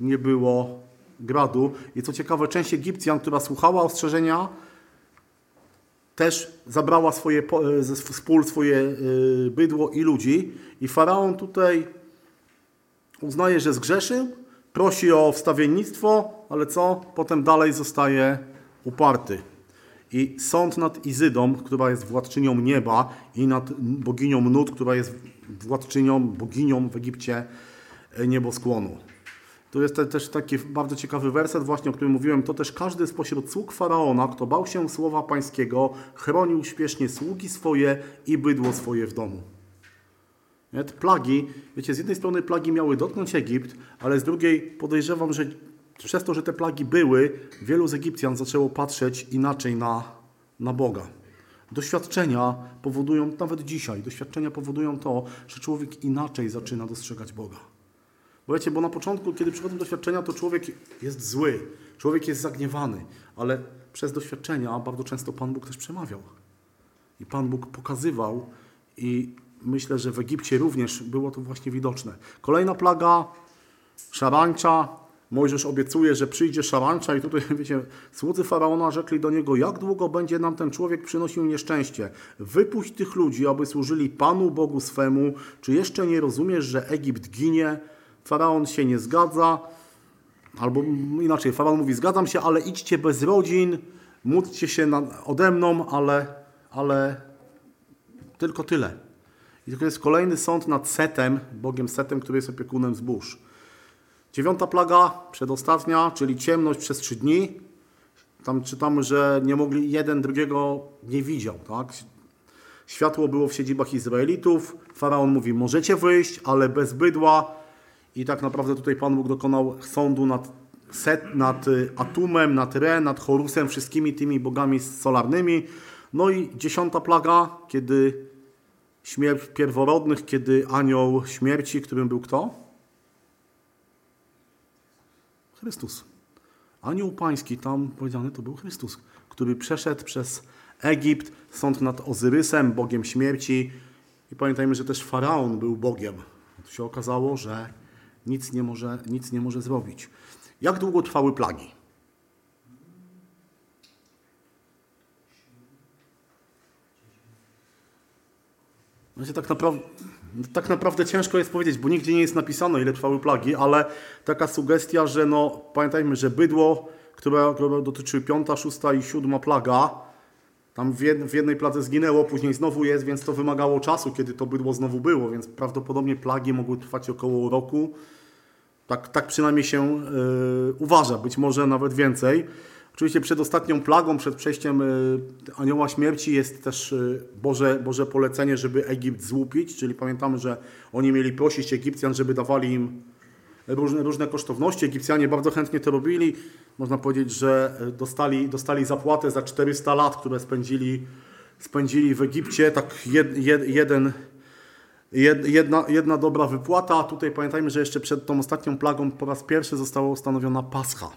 nie było gradu. I co ciekawe, część Egipcjan, która słuchała ostrzeżenia, też zabrała swoje, e, z swoje y, bydło i ludzi. I faraon tutaj uznaje, że zgrzeszył, prosi o wstawiennictwo, ale co? Potem dalej zostaje uparty. I sąd nad Izydą, która jest władczynią nieba, i nad boginią Nut, która jest władczynią, boginią w Egipcie e, nieboskłonu. Tu jest te, też taki bardzo ciekawy werset właśnie, o którym mówiłem. To też każdy spośród sług Faraona, kto bał się słowa pańskiego, chronił śpiesznie sługi swoje i bydło swoje w domu. Nie? Te plagi, wiecie, z jednej strony plagi miały dotknąć Egipt, ale z drugiej podejrzewam, że przez to, że te plagi były, wielu z Egipcjan zaczęło patrzeć inaczej na, na Boga. Doświadczenia powodują, nawet dzisiaj, doświadczenia powodują to, że człowiek inaczej zaczyna dostrzegać Boga. Bo wiecie, bo na początku, kiedy przychodzą doświadczenia, to człowiek jest zły. człowiek jest zagniewany, ale przez doświadczenia bardzo często Pan Bóg też przemawiał. I Pan Bóg pokazywał i myślę, że w Egipcie również było to właśnie widoczne. Kolejna plaga, szarańcza. Mojżesz obiecuje, że przyjdzie szarańcza i tutaj, wiecie, słudzy Faraona rzekli do niego, jak długo będzie nam ten człowiek przynosił nieszczęście? Wypuść tych ludzi, aby służyli Panu Bogu swemu. Czy jeszcze nie rozumiesz, że Egipt ginie? Faraon się nie zgadza. Albo inaczej, Faraon mówi, zgadzam się, ale idźcie bez rodzin, módlcie się ode mną, ale, ale tylko tyle. I to jest kolejny sąd nad Setem, Bogiem Setem, który jest opiekunem zbóż. Dziewiąta plaga, przedostatnia, czyli ciemność przez trzy dni. Tam czytamy, że nie mogli, jeden drugiego nie widział. Tak? Światło było w siedzibach Izraelitów. Faraon mówi, możecie wyjść, ale bez bydła. I tak naprawdę tutaj Pan Bóg dokonał sądu nad, Set, nad y, Atumem, nad Re, nad Horusem, wszystkimi tymi bogami solarnymi. No i dziesiąta plaga, kiedy śmierć pierworodnych, kiedy anioł śmierci, którym był kto? Chrystus. Anioł pański, tam powiedziane to był Chrystus, który przeszedł przez Egipt, sąd nad Ozyrysem, bogiem śmierci. I pamiętajmy, że też faraon był bogiem. To się okazało, że nic nie może, nic nie może zrobić. Jak długo trwały plagi? Znaczy, tak, naprawdę, tak naprawdę ciężko jest powiedzieć, bo nigdzie nie jest napisane, ile trwały plagi, ale taka sugestia, że no, pamiętajmy, że bydło, które, które dotyczy piąta, szósta i siódma plaga, tam w jednej pladze zginęło, później znowu jest, więc to wymagało czasu, kiedy to bydło znowu było, więc prawdopodobnie plagi mogły trwać około roku. Tak, tak przynajmniej się yy, uważa, być może nawet więcej. Oczywiście przed ostatnią plagą, przed przejściem y, anioła śmierci jest też y, Boże, Boże polecenie, żeby Egipt złupić, czyli pamiętamy, że oni mieli prosić Egipcjan, żeby dawali im różne, różne kosztowności. Egipcjanie bardzo chętnie to robili. Można powiedzieć, że dostali, dostali zapłatę za 400 lat, które spędzili, spędzili w Egipcie. Tak jed, jed, jeden, jed, jedna, jedna dobra wypłata. Tutaj pamiętajmy, że jeszcze przed tą ostatnią plagą po raz pierwszy została ustanowiona Pascha,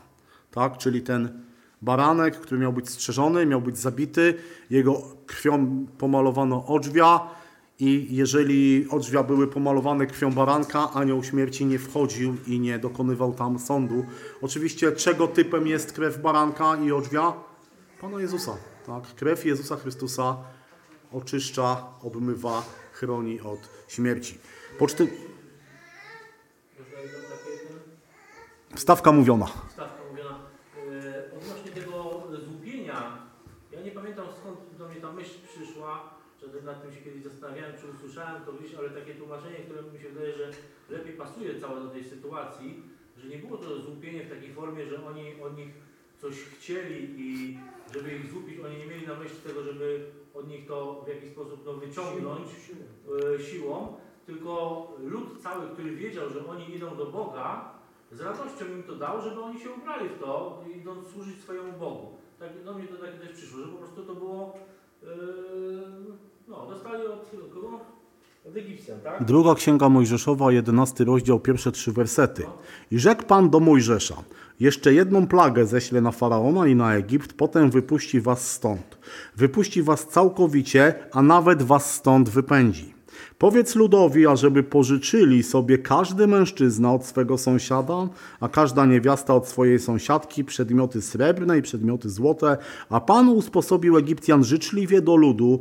tak? czyli ten baranek, który miał być strzeżony, miał być zabity, jego krwią pomalowano odrzwia i jeżeli odrzwia były pomalowane krwią baranka, anioł śmierci nie wchodził i nie dokonywał tam sądu. Oczywiście czego typem jest krew baranka i odrzwia? Pana Jezusa. Tak? Krew Jezusa Chrystusa oczyszcza, obmywa, chroni od śmierci. Poczty... Stawka mówiona. Stawka mówiona. E, odnośnie tego złupienia, ja nie pamiętam mnie ta myśl przyszła, że nad tym się kiedyś zastanawiałem, czy usłyszałem to gdzieś, ale takie tłumaczenie, które mi się wydaje, że lepiej pasuje całe do tej sytuacji, że nie było to złupienie w takiej formie, że oni od nich coś chcieli i żeby ich złupić, oni nie mieli na myśli tego, żeby od nich to w jakiś sposób no, wyciągnąć e, siłą, tylko lud cały, który wiedział, że oni idą do Boga, z radością im to dał, żeby oni się ubrali w to, idąc służyć swojemu Bogu. Tak, do mnie to tak też przyszło, że po prostu to było, no, dostali od kogo? Od Egipcjan, tak? Druga Księga Mojżeszowa, 11 rozdział, pierwsze trzy wersety. I rzekł Pan do Mojżesza, jeszcze jedną plagę ześlę na Faraona i na Egipt, potem wypuści was stąd. Wypuści was całkowicie, a nawet was stąd wypędzi. Powiedz ludowi, ażeby pożyczyli sobie każdy mężczyzna od swego sąsiada, a każda niewiasta od swojej sąsiadki przedmioty srebrne i przedmioty złote, a Pan usposobił Egipcjan życzliwie do ludu,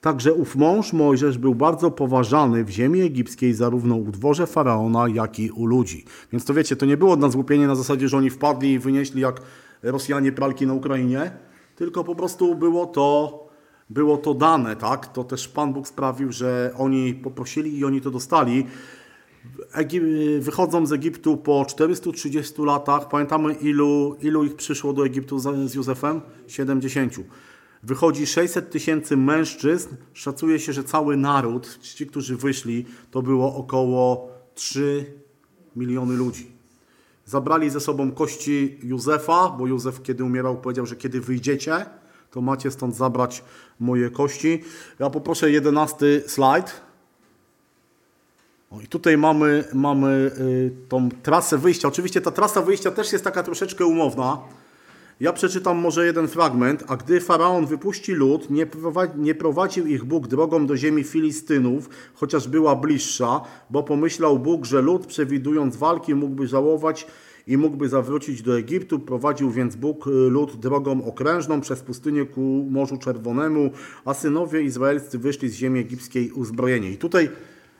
Także ów mąż Mojżesz był bardzo poważany w ziemi egipskiej, zarówno u dworze faraona, jak i u ludzi. Więc to wiecie, to nie było na złupienie na zasadzie, że oni wpadli i wynieśli jak Rosjanie pralki na Ukrainie, tylko po prostu było to, było to dane, tak? To też Pan Bóg sprawił, że oni poprosili i oni to dostali. Egi- wychodzą z Egiptu po 430 latach. Pamiętamy, ilu, ilu ich przyszło do Egiptu z, z Józefem? 70. Wychodzi 600 tysięcy mężczyzn. Szacuje się, że cały naród, ci, którzy wyszli, to było około 3 miliony ludzi. Zabrali ze sobą kości Józefa, bo Józef, kiedy umierał, powiedział, że kiedy wyjdziecie, to macie stąd zabrać moje kości. Ja poproszę jedenasty slajd. O, I tutaj mamy, mamy y, tą trasę wyjścia. Oczywiście ta trasa wyjścia też jest taka troszeczkę umowna, Ja przeczytam może jeden fragment. A gdy faraon wypuści lud, nie, prowadzi, nie prowadził ich Bóg drogą do ziemi Filistynów, chociaż była bliższa, bo pomyślał Bóg, że lud, przewidując walki, mógłby żałować i mógłby zawrócić do Egiptu. Prowadził więc Bóg y, lud drogą okrężną przez pustynię ku Morzu Czerwonemu, a synowie izraelscy wyszli z ziemi egipskiej uzbrojeni. I tutaj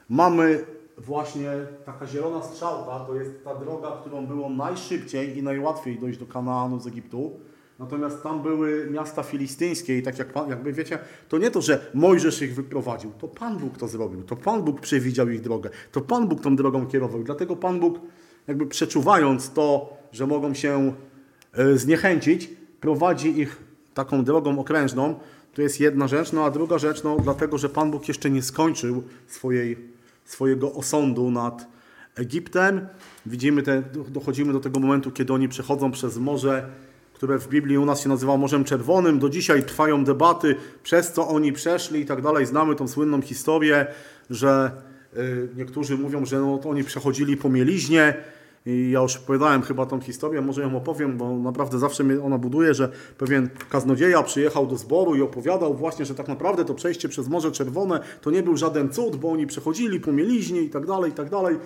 mamy właśnie taka zielona strzałka, to jest ta droga, którą było najszybciej i najłatwiej dojść do Kanaanu z Egiptu. Natomiast tam były miasta filistyńskie i tak jak pan, jakby wiecie, to nie to, że Mojżesz ich wyprowadził, to Pan Bóg to zrobił, to Pan Bóg przewidział ich drogę, to Pan Bóg tą drogą kierował. Dlatego Pan Bóg jakby przeczuwając to, że mogą się e, zniechęcić, prowadzi ich taką drogą okrężną. To jest jedna rzecz. No a druga rzecz, no dlatego, że Pan Bóg jeszcze nie skończył swojej, swojego osądu nad Egiptem. Widzimy, te, dochodzimy do tego momentu, kiedy oni przechodzą przez morze, które w Biblii u nas się nazywa Morzem Czerwonym. Do dzisiaj trwają debaty, przez co oni przeszli i tak dalej. Znamy tą słynną historię, że y, niektórzy mówią, że no, to oni przechodzili po mieliźnie, i ja już opowiadałem chyba tą historię, może ją opowiem, bo naprawdę zawsze mnie ona buduje, że pewien kaznodzieja przyjechał do zboru i opowiadał właśnie, że tak naprawdę to przejście przez Morze Czerwone to nie był żaden cud, bo oni przechodzili po mieliźnie i tak dalej, i tak dalej.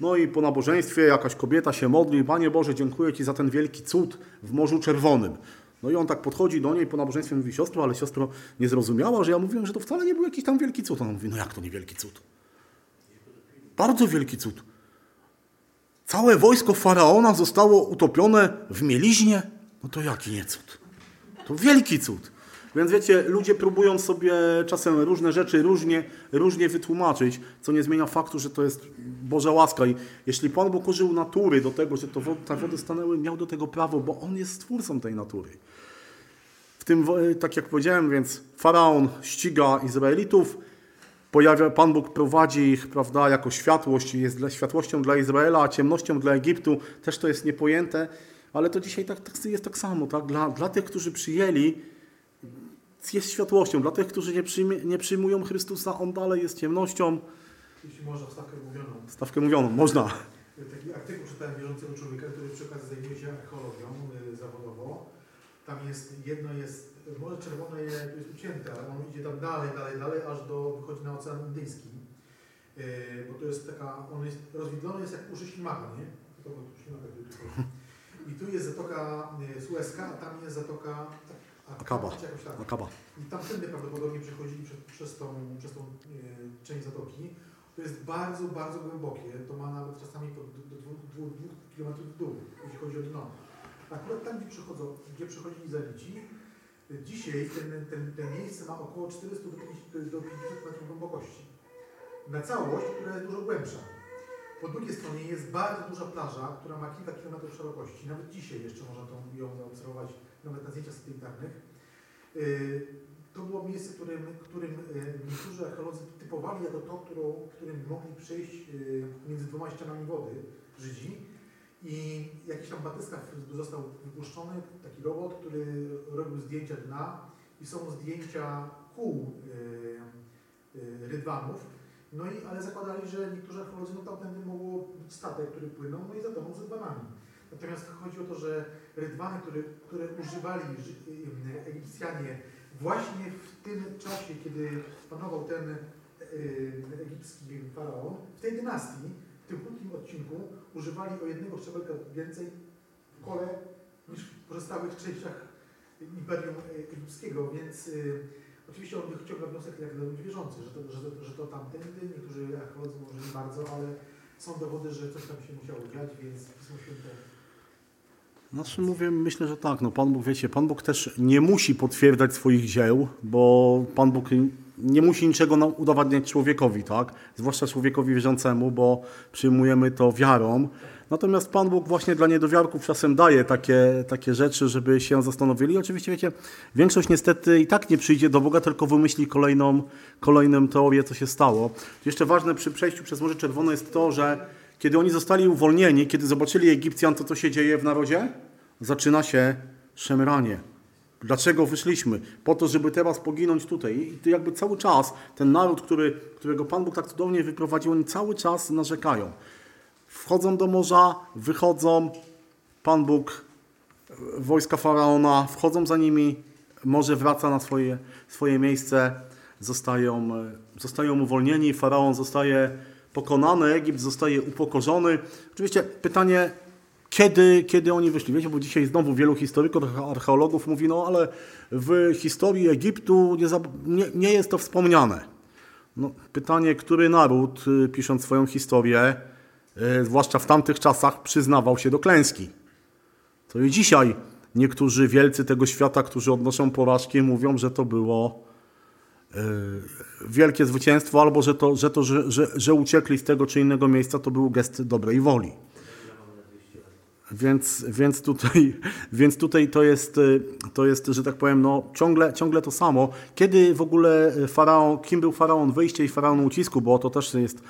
No i po nabożeństwie jakaś kobieta się modli, Panie Boże, dziękuję Ci za ten wielki cud w Morzu Czerwonym. No i on tak podchodzi do niej po nabożeństwie mówi, siostro, ale siostro nie zrozumiała, że ja mówiłem, że to wcale nie był jakiś tam wielki cud. Ona mówi, no jak to nie wielki cud? Bardzo wielki cud. Całe wojsko faraona zostało utopione w mieliźnie? No to jaki nie cud? To wielki cud. Więc wiecie, ludzie próbują sobie czasem różne rzeczy różnie, różnie wytłumaczyć, co nie zmienia faktu, że to jest Boża łaska. I jeśli Pan Bóg użył natury do tego, że to wody, te wody stanęły, miał do tego prawo, bo On jest stwórcą tej natury. W tym, tak jak powiedziałem, więc Faraon ściga Izraelitów, pojawia, Pan Bóg prowadzi ich, prawda, jako światłość, jest dla, światłością dla Izraela, a ciemnością dla Egiptu. Też to jest niepojęte, ale to dzisiaj tak, tak jest tak samo, tak? Dla, dla tych, którzy przyjęli, jest światłością. Dla tych, którzy nie, przyjmie, nie przyjmują Chrystusa, On dalej jest ciemnością. Jeśli można wstawkę mówioną. Stawkę mówioną, można. Taki artykuł czytałem bieżącego człowieka, który przy okazji zajmuje się archeologią y, zawodowo. Tam jest, jedno jest, Morze Czerwone jest ucięte, ale on idzie tam dalej, dalej, dalej, aż do, wychodzi na Ocean Indyjski. Yy, bo to jest taka, on jest rozwidlony jest jak uszy ślimaka, nie? Ślimaka. I tu jest zatoka y, Suezka, a tam jest zatoka Akaba. czy jakoś tak. Akaba. I tamtędy prawdopodobnie przechodzili przez, przez tą, przez tą e, część zatoki. To jest bardzo, bardzo głębokie. To ma nawet czasami do 2 km w dół, jeśli chodzi o dno. Akurat tam, gdzie, przechodzą, gdzie przechodzili Izraelici, dzisiaj ten, ten, ten miejsce ma około 400 do 50, do 50 metrów głębokości. Na całość, która jest dużo głębsza. Po drugiej stronie jest bardzo duża plaża, która ma kilka kilometrów szerokości. Nawet dzisiaj jeszcze można tą, ją zaobserwować, nawet na zdjęciach satelitarnych. Yy, To było miejsce, którym, którym yy, niektórzy archeolodzy typowali jako to, którą, którym mogli przejść yy, między dwoma ścianami wody Żydzi. I jakiś tam batyskaw został wypuszczony, taki robot, który robił zdjęcia dna i są zdjęcia kół rydwanów. No i, ale zakładali, że niektórzy archeolodzy, no tamtędy mogło być statek, który płynął, no i zatonął z rydwanami. Natomiast chodzi o to, że rydwany, które, które używali Egipcjanie właśnie w tym czasie, kiedy panował ten y, egipski faraon, w tej dynastii, tym krótkim odcinku, używali o jednego szczebelka więcej w kole niż w pozostałych częściach Imperium Egipskiego, więc y, oczywiście on wyciąga wniosek jak dla ludzi wierzących, że to, że, że to tamtędy, niektórzy archeolodzy może nie bardzo, ale są dowody, że coś tam się musiało dziać, więc Pismo Święte Znaczy mówię, myślę, że tak. No Pan Bóg, wiecie, Pan Bóg też nie musi potwierdzać swoich dzieł, bo Pan Bóg nie musi niczego udowadniać człowiekowi, tak? Zwłaszcza człowiekowi wierzącemu, bo przyjmujemy to wiarą. Natomiast Pan Bóg właśnie dla niedowiarków czasem daje takie, takie rzeczy, żeby się zastanowili. Oczywiście, wiecie, większość niestety i tak nie przyjdzie do Boga, tylko wymyśli kolejną, kolejną teorię, co się stało. Jeszcze ważne przy przejściu przez Morze Czerwone jest to, że kiedy oni zostali uwolnieni, kiedy zobaczyli Egipcjan, to co się dzieje w narodzie? Zaczyna się szemranie. Dlaczego wyszliśmy? Po to, żeby teraz poginąć tutaj. I to jakby cały czas ten naród, który, którego Pan Bóg tak cudownie wyprowadził, oni cały czas narzekają. Wchodzą do morza, wychodzą, Pan Bóg wojska faraona wchodzą za nimi, może wraca na swoje, swoje miejsce, zostają, e, zostają uwolnieni, faraon zostaje pokonany, Egipt zostaje upokorzony. Oczywiście pytanie, kiedy, kiedy oni wyszli? Wiecie, bo dzisiaj znowu wielu historyków, archeologów mówi, no ale w historii Egiptu nie, nie, nie jest to wspomniane. No, pytanie, który naród, y, pisząc swoją historię, y, zwłaszcza w tamtych czasach, przyznawał się do klęski. To i dzisiaj niektórzy wielcy tego świata, którzy odnoszą porażki, mówią, że to było y, wielkie zwycięstwo, albo że to, że, to że, że, że uciekli z tego czy innego miejsca, to był gest dobrej woli. Więc, więc, tutaj, więc tutaj to jest, y, to jest, że tak powiem, no, ciągle, ciągle to samo. Kiedy w ogóle faraon, kim był faraon wyjście i faraon ucisku, bo to też jest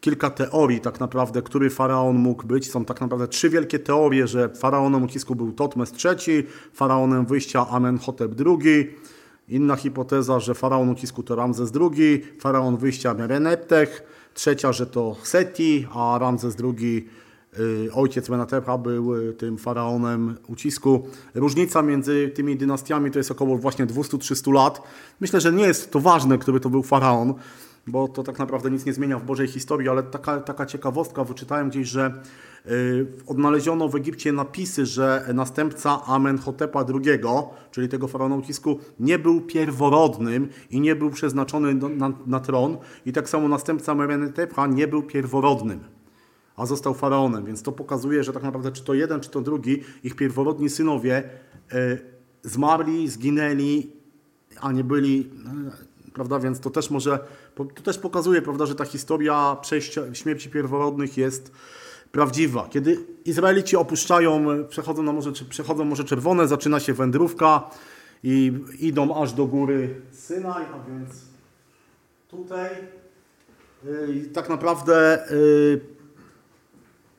kilka teorii tak naprawdę, który faraon mógł być. Są tak naprawdę trzy wielkie teorie, że faraonem ucisku był Totmes III, faraonem wyjścia Amenhotep II, inna hipoteza, że faraon ucisku to Ramzes II, faraon wyjścia Mereneptech, trzecia, że to Seti, a Ramzes II y, ojciec Menatepa był y, tym faraonem ucisku. Różnica między tymi dynastiami to jest około właśnie 200-300 lat. Myślę, że nie jest to ważne, który to był faraon, bo to tak naprawdę nic nie zmienia w Bożej historii, ale taka, taka ciekawostka, wyczytałem gdzieś, że y, odnaleziono w Egipcie napisy, że następca Amenhotepa II, czyli tego faraona ucisku, nie był pierworodnym i nie był przeznaczony na, na tron i tak samo następca Merenetepa nie był pierworodnym a został faraonem. Więc to pokazuje, że tak naprawdę czy to jeden, czy to drugi, ich pierworodni synowie e, zmarli, zginęli, a nie byli, e, prawda, więc to też może, to też pokazuje, prawda, że ta historia przejścia, śmierci pierworodnych jest prawdziwa. Kiedy Izraelici opuszczają, przechodzą na morze, przechodzą Morze Czerwone, zaczyna się wędrówka i idą aż do góry Synaj, a więc tutaj e, i tak naprawdę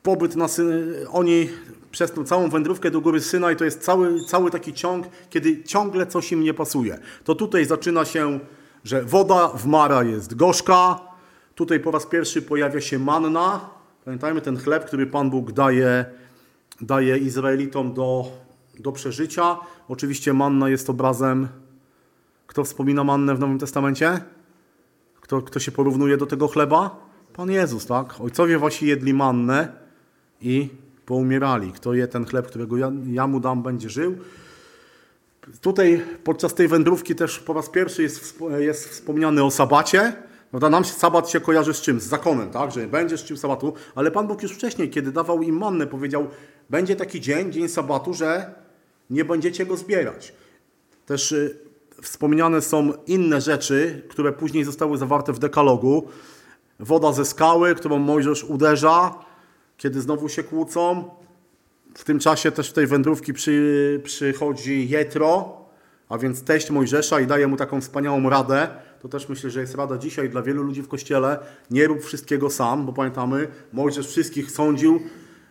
pobyt na Syn... Oni przez tą całą wędrówkę do góry Synaj to jest cały, cały taki ciąg, kiedy ciągle coś im nie pasuje. To tutaj zaczyna się, że woda w Mara jest gorzka, tutaj po raz pierwszy pojawia się manna. Pamiętajmy ten chleb, który Pan Bóg daje, daje Izraelitom do, do przeżycia. Oczywiście manna jest obrazem... Kto wspomina mannę w Nowym Testamencie? Kto, kto się porównuje do tego chleba? Pan Jezus, tak? Ojcowie wasi jedli mannę i poumierali. Kto je ten chleb, którego ja, ja mu dam, będzie żył. Tutaj podczas tej wędrówki też po raz pierwszy jest, jest wspomniany o sabacie. Prawda? Nam się sabat się kojarzy z czym? Z zakonem, tak? Że będzie czym sabatu. Ale Pan Bóg już wcześniej, kiedy dawał im mannę, powiedział, będzie taki dzień, dzień sabatu, że nie będziecie go zbierać. Też y, wspomniane są inne rzeczy, które później zostały zawarte w dekalogu. Woda ze skały, którą Mojżesz uderza, kiedy znowu się kłócą. W tym czasie też w tej wędrówki przy, przychodzi Jetro, a więc teść Mojżesza i daje mu taką wspaniałą radę. To też myślę, że jest rada dzisiaj dla wielu ludzi w Kościele. Nie rób wszystkiego sam, bo pamiętamy, Mojżesz wszystkich sądził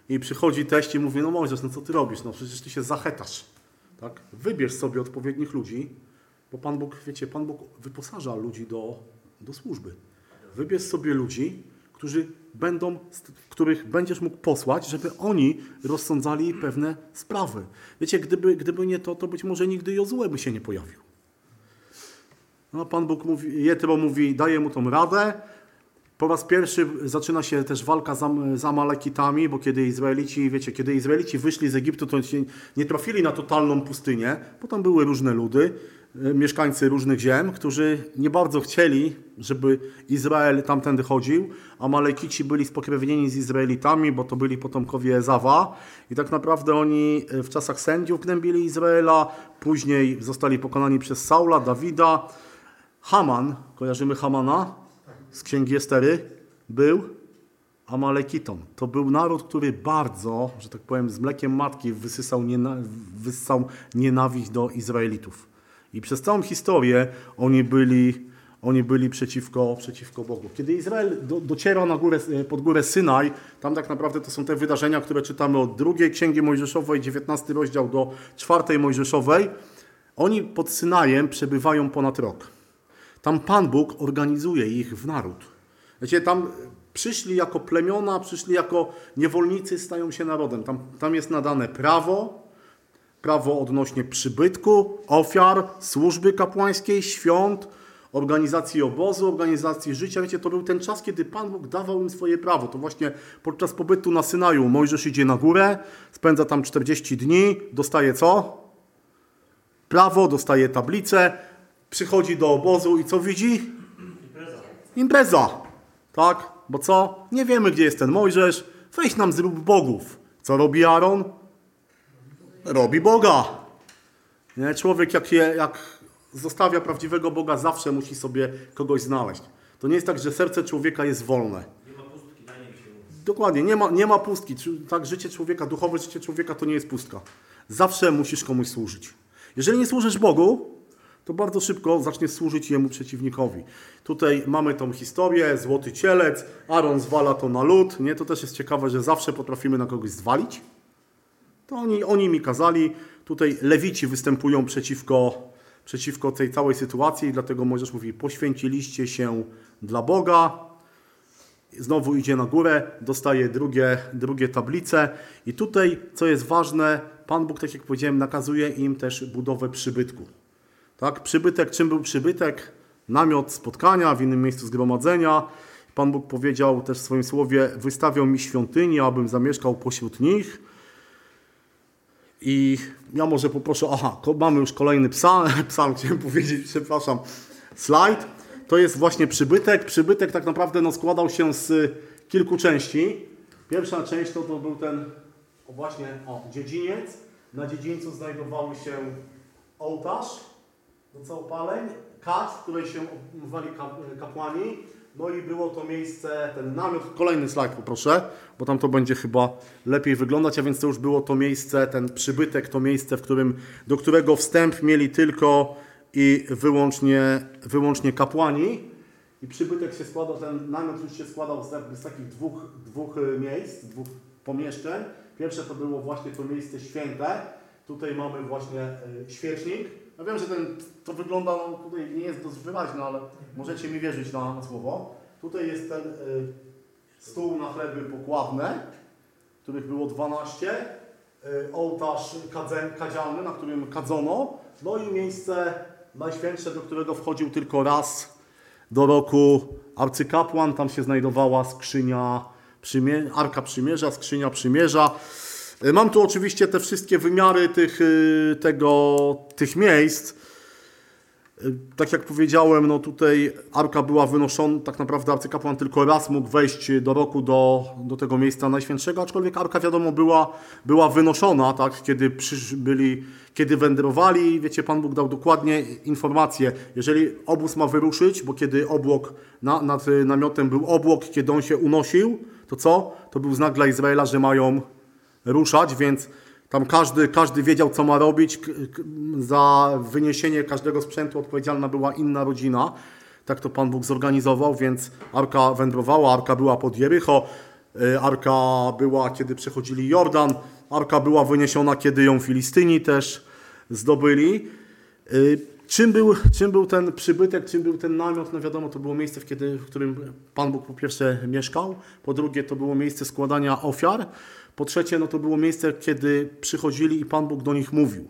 i przychodzi teść i mówi, no Mojżesz, no co ty robisz? No przecież ty się zachetasz. Tak? Wybierz sobie odpowiednich ludzi, bo Pan Bóg, wiecie, Pan Bóg wyposaża ludzi do, do służby. Wybierz sobie ludzi, którzy będą, których będziesz mógł posłać, żeby oni rozsądzali pewne sprawy. Wiecie, gdyby, gdyby nie to, to być może nigdy Jozue by się nie pojawił. No, Pan Bóg mówi, Jetro mówi, daje mu tą radę. Po raz pierwszy zaczyna się też walka z, z Amalekitami, bo kiedy Izraelici, wiecie, kiedy Izraelici wyszli z Egiptu, to nie trafili na totalną pustynię, bo tam były różne ludy, mieszkańcy różnych ziem, którzy nie bardzo chcieli, żeby Izrael tamtędy chodził. Amalekici byli spokrewnieni z Izraelitami, bo to byli potomkowie Ezawa i tak naprawdę oni e, w czasach sędziów gnębili Izraela, później zostali pokonani przez Saula, Dawida. Haman, kojarzymy Hamana z księgi Estery, był Amalekitą. To był naród, który bardzo, że tak powiem, z mlekiem matki wysysał, niena, wyssał nienawiść do Izraelitów. I przez całą historię oni byli, oni byli przeciwko, przeciwko Bogu. Kiedy Izrael do, na górę, pod górę Synaj, tam tak naprawdę to są te wydarzenia, które czytamy od drugiej Księgi Mojżeszowej, 19 rozdział do czwartej Mojżeszowej, oni pod Synajem przebywają ponad rok. Tam Pan Bóg organizuje ich w naród. Wiecie, tam przyszli jako plemiona, przyszli jako niewolnicy, stają się narodem. Tam, tam jest nadane prawo, prawo odnośnie przybytku, ofiar, służby kapłańskiej, świąt, organizacji obozu, organizacji życia. Wiecie, to był ten czas, kiedy Pan Bóg dawał im swoje prawo. To właśnie podczas pobytu na Synaju Mojżesz idzie na górę, spędza tam 40 dni, dostaje co? Prawo, dostaje tablicę, przychodzi do obozu i co widzi? Impreza. Tak? Bo co? Nie wiemy, gdzie jest ten Mojżesz. Weź nam zrób bogów. Co robi Aaron? Robi Boga. Nie? Człowiek, jak, je, jak zostawia prawdziwego Boga, zawsze musi sobie kogoś znaleźć. To nie jest tak, że serce człowieka jest wolne. Nie ma pustki, na nim się. Dokładnie, nie ma, nie ma pustki. Tak, życie człowieka, duchowe życie człowieka to nie jest pustka. Zawsze musisz komuś służyć. Jeżeli nie służysz Bogu, to bardzo szybko zaczniesz służyć jemu przeciwnikowi. Tutaj mamy tą historię, złoty cielec, Aaron zwala to na lud. Nie? To też jest ciekawe, że zawsze potrafimy na kogoś zwalić. To oni, oni mi kazali. Tutaj lewici występują przeciwko, przeciwko tej całej sytuacji, dlatego Mojżesz mówi, poświęciliście się dla Boga, znowu idzie na górę, dostaje drugie, drugie tablice i tutaj, co jest ważne, Pan Bóg, tak jak powiedziałem, nakazuje im też budowę przybytku. Tak? Przybytek, czym był przybytek? Namiot spotkania w innym miejscu zgromadzenia. Pan Bóg powiedział też w swoim słowie, wystawią mi świątynię, abym zamieszkał pośród nich. I ja może poproszę, aha, mamy już kolejny psalm, psalm chciałem powiedzieć, przepraszam, slajd. To jest właśnie przybytek. Przybytek tak naprawdę no, składał się z kilku części. Pierwsza część to, to był ten o właśnie o, dziedziniec. Na dziedzińcu znajdowały się ołtarz do całopaleń, kat, której się umywali kap- kapłani. No i było to miejsce, ten namiot, kolejny slajd poproszę, bo tam to będzie chyba lepiej wyglądać, a więc to już było to miejsce, ten przybytek, to miejsce, w którym, do którego wstęp mieli tylko i wyłącznie, wyłącznie kapłani. I przybytek się składał, ten namiot już się składał z, jakby z takich dwóch, dwóch y, miejsc, dwóch pomieszczeń. Pierwsze to było właśnie to miejsce święte. Tutaj mamy właśnie y, świecznik. Ja wiem, że ten, to wygląda, no tutaj nie jest dość wyraźne, ale możecie mi wierzyć na, na słowo. Tutaj jest ten y, stół na chleby pokładne, których było 12. Y, ołtarz kadze, kadzialny, na którym kadzono. No i miejsce najświętsze, do którego wchodził tylko raz do roku arcykapłan. Tam się znajdowała skrzynia, przymie- Arka Przymierza, skrzynia Przymierza. Y, Mam tu oczywiście te wszystkie wymiary tych, y, tego, tych miejsc. Y, Tak jak powiedziałem, no tutaj arka była wynoszona, tak naprawdę arcykapłan tylko raz mógł wejść do roku do, do tego miejsca najświętszego, aczkolwiek arka wiadomo była, była wynoszona, tak, kiedy byli, kiedy wędrowali, wiecie, Pan Bóg dał dokładnie informację, jeżeli obóz ma wyruszyć, bo kiedy obłok, na, nad namiotem był obłok, kiedy on się unosił, to co? To był znak dla Izraela, że mają ruszać, więc tam każdy, każdy wiedział, co ma robić. Za wyniesienie każdego sprzętu odpowiedzialna była inna rodzina. Tak to Pan Bóg zorganizował, więc arka wędrowała, arka była pod Jericho, y, arka była, kiedy przechodzili Jordan, arka była wyniesiona, kiedy ją Filistyni też zdobyli. Y, Czym był, czym był ten przybytek, czym był ten namiot? No wiadomo, to było miejsce, w, kiedy, w którym Pan Bóg po pierwsze mieszkał, po drugie to było miejsce składania ofiar, po trzecie no to było miejsce, kiedy przychodzili i Pan Bóg do nich mówił.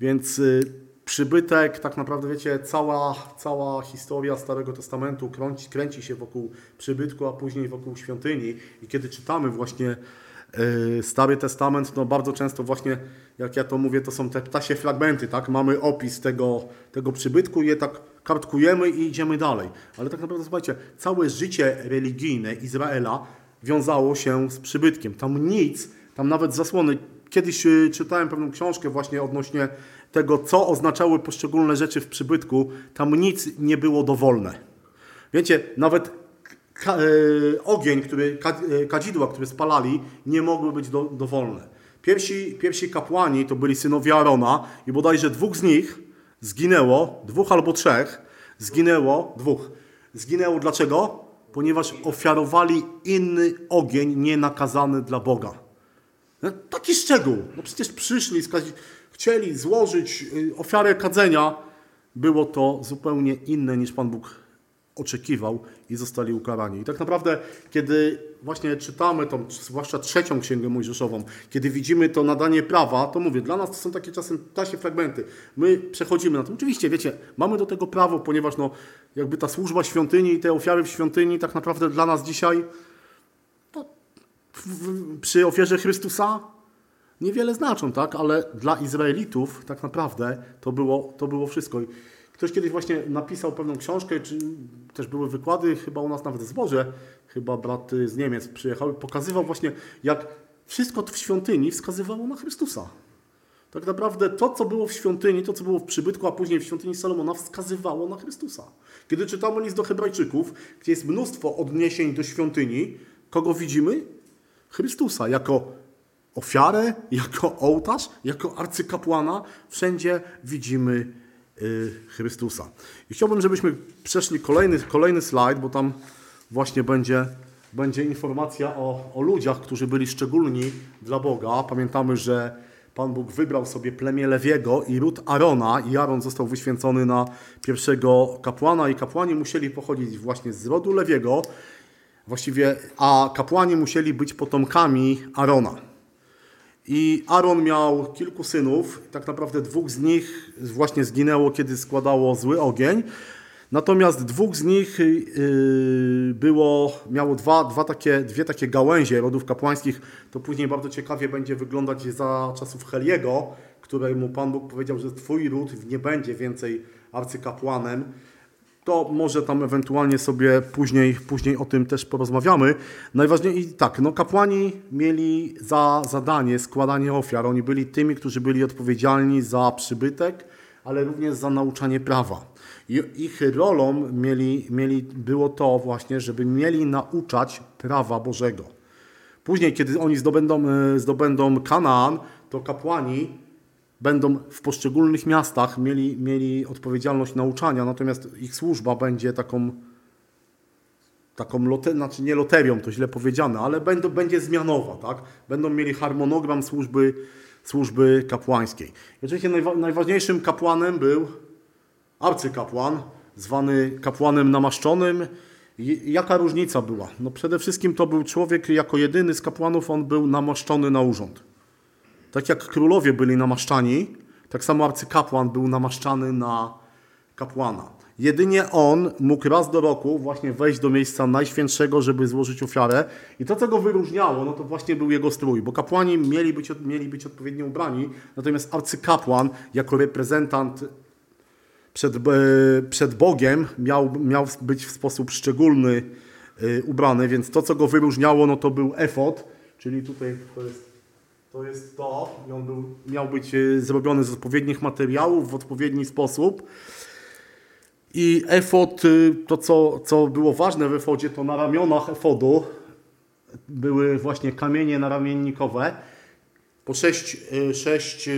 Więc y, przybytek, tak naprawdę wiecie, cała, cała historia Starego Testamentu kręci, kręci się wokół przybytku, a później wokół świątyni. I kiedy czytamy właśnie y, Stary Testament, no bardzo często właśnie, jak ja to mówię, to są te ptasie fragmenty, tak? Mamy opis tego, tego przybytku, je tak kartkujemy i idziemy dalej. Ale tak naprawdę, słuchajcie, całe życie religijne Izraela wiązało się z przybytkiem. Tam nic, tam nawet zasłony. Kiedyś y, czytałem pewną książkę właśnie odnośnie tego, co oznaczały poszczególne rzeczy w przybytku. Tam nic nie było dowolne. Wiecie, nawet e, ogień, który, e, kadzidła, które spalali, nie mogły być do, dowolne. Pierwsi, pierwsi kapłani to byli synowie Arona i bodajże dwóch z nich zginęło, dwóch albo trzech, zginęło, dwóch. Zginęło dlaczego? Ponieważ ofiarowali inny ogień nienakazany dla Boga. No, taki szczegół. No przecież przyszli, chcieli złożyć y, ofiarę kadzenia. Było to zupełnie inne niż Pan Bóg oczekiwał i zostali ukarani. I tak naprawdę, kiedy właśnie czytamy tą, zwłaszcza trzecią księgę mojżeszową, kiedy widzimy to nadanie prawa, to mówię, dla nas to są takie czasem tasie fragmenty. My przechodzimy na to. Oczywiście, wiecie, mamy do tego prawo, ponieważ no, jakby ta służba świątyni i te ofiary w świątyni tak naprawdę dla nas dzisiaj to w, w, przy ofierze Chrystusa niewiele znaczą, tak? Ale dla Izraelitów tak naprawdę to było, to było wszystko. Ktoś kiedyś właśnie napisał pewną książkę, czy też były wykłady, chyba u nas nawet w zborze, chyba brat z Niemiec przyjechał i pokazywał właśnie, jak wszystko w świątyni wskazywało na Chrystusa. Tak naprawdę to, co było w świątyni, to, co było w przybytku, a później w świątyni Salomona, wskazywało na Chrystusa. Kiedy czytamy list do Hebrajczyków, gdzie jest mnóstwo odniesień do świątyni, kogo widzimy? Chrystusa jako ofiarę, jako ołtarz, jako arcykapłana. Wszędzie widzimy y, Chrystusa. I chciałbym, żebyśmy przeszli kolejny, kolejny slajd, bo tam właśnie będzie, będzie informacja o, o ludziach, którzy byli szczególni dla Boga. Pamiętamy, że Pan Bóg wybrał sobie plemię Lewiego i ród Arona i Aaron został wyświęcony na pierwszego kapłana i kapłani musieli pochodzić właśnie z rodu Lewiego, właściwie, a kapłani musieli być potomkami Arona. I Aaron miał kilku synów, tak naprawdę dwóch z nich właśnie zginęło, kiedy składało zły ogień. Natomiast dwóch z nich yy, było, miało dwa, dwa takie, dwie takie gałęzie rodów kapłańskich. To później bardzo ciekawie będzie wyglądać za czasów Heliego, któremu Pan Bóg powiedział, że Twój ród nie będzie więcej arcykapłanem. To może tam ewentualnie sobie później, później o tym też porozmawiamy. Najważniejsze, i tak, no kapłani mieli za zadanie składanie ofiar. Oni byli tymi, którzy byli odpowiedzialni za przybytek, ale również za nauczanie prawa. I ich rolą mieli, mieli, było to właśnie, żeby mieli nauczać prawa Bożego. Później, kiedy oni zdobędą, e, zdobędą Kanaan, to kapłani będą w poszczególnych miastach mieli, mieli odpowiedzialność nauczania, natomiast ich służba będzie taką, taką lote, znaczy nie loterią, to źle powiedziane, ale będą, będzie zmianowa, tak? Będą mieli harmonogram służby, służby kapłańskiej. Oczywiście najwa, najważniejszym kapłanem był arcykapłan, zwany kapłanem namaszczonym. Jaka różnica była? No przede wszystkim to był człowiek, jako jedyny z kapłanów, on był namaszczony na urząd. Tak jak królowie byli namaszczani, tak samo arcykapłan był namaszczany na kapłana. Jedynie on mógł raz do roku właśnie wejść do miejsca najświętszego, żeby złożyć ofiarę. I to, co go wyróżniało, no to właśnie był jego strój, bo kapłani mieli być, mieli być odpowiednio ubrani, natomiast arcykapłan jako reprezentant przed, e, przed Bogiem miał, miał być w sposób szczególny e, ubrany, więc to, co go wyróżniało, no to był efot, czyli tutaj to jest to, jest to on był, miał być e, zrobiony z odpowiednich materiałów, w odpowiedni sposób. I efod, to co, co było ważne w efodzie, to na ramionach efodu były właśnie kamienie naramiennikowe, po sześć, sześć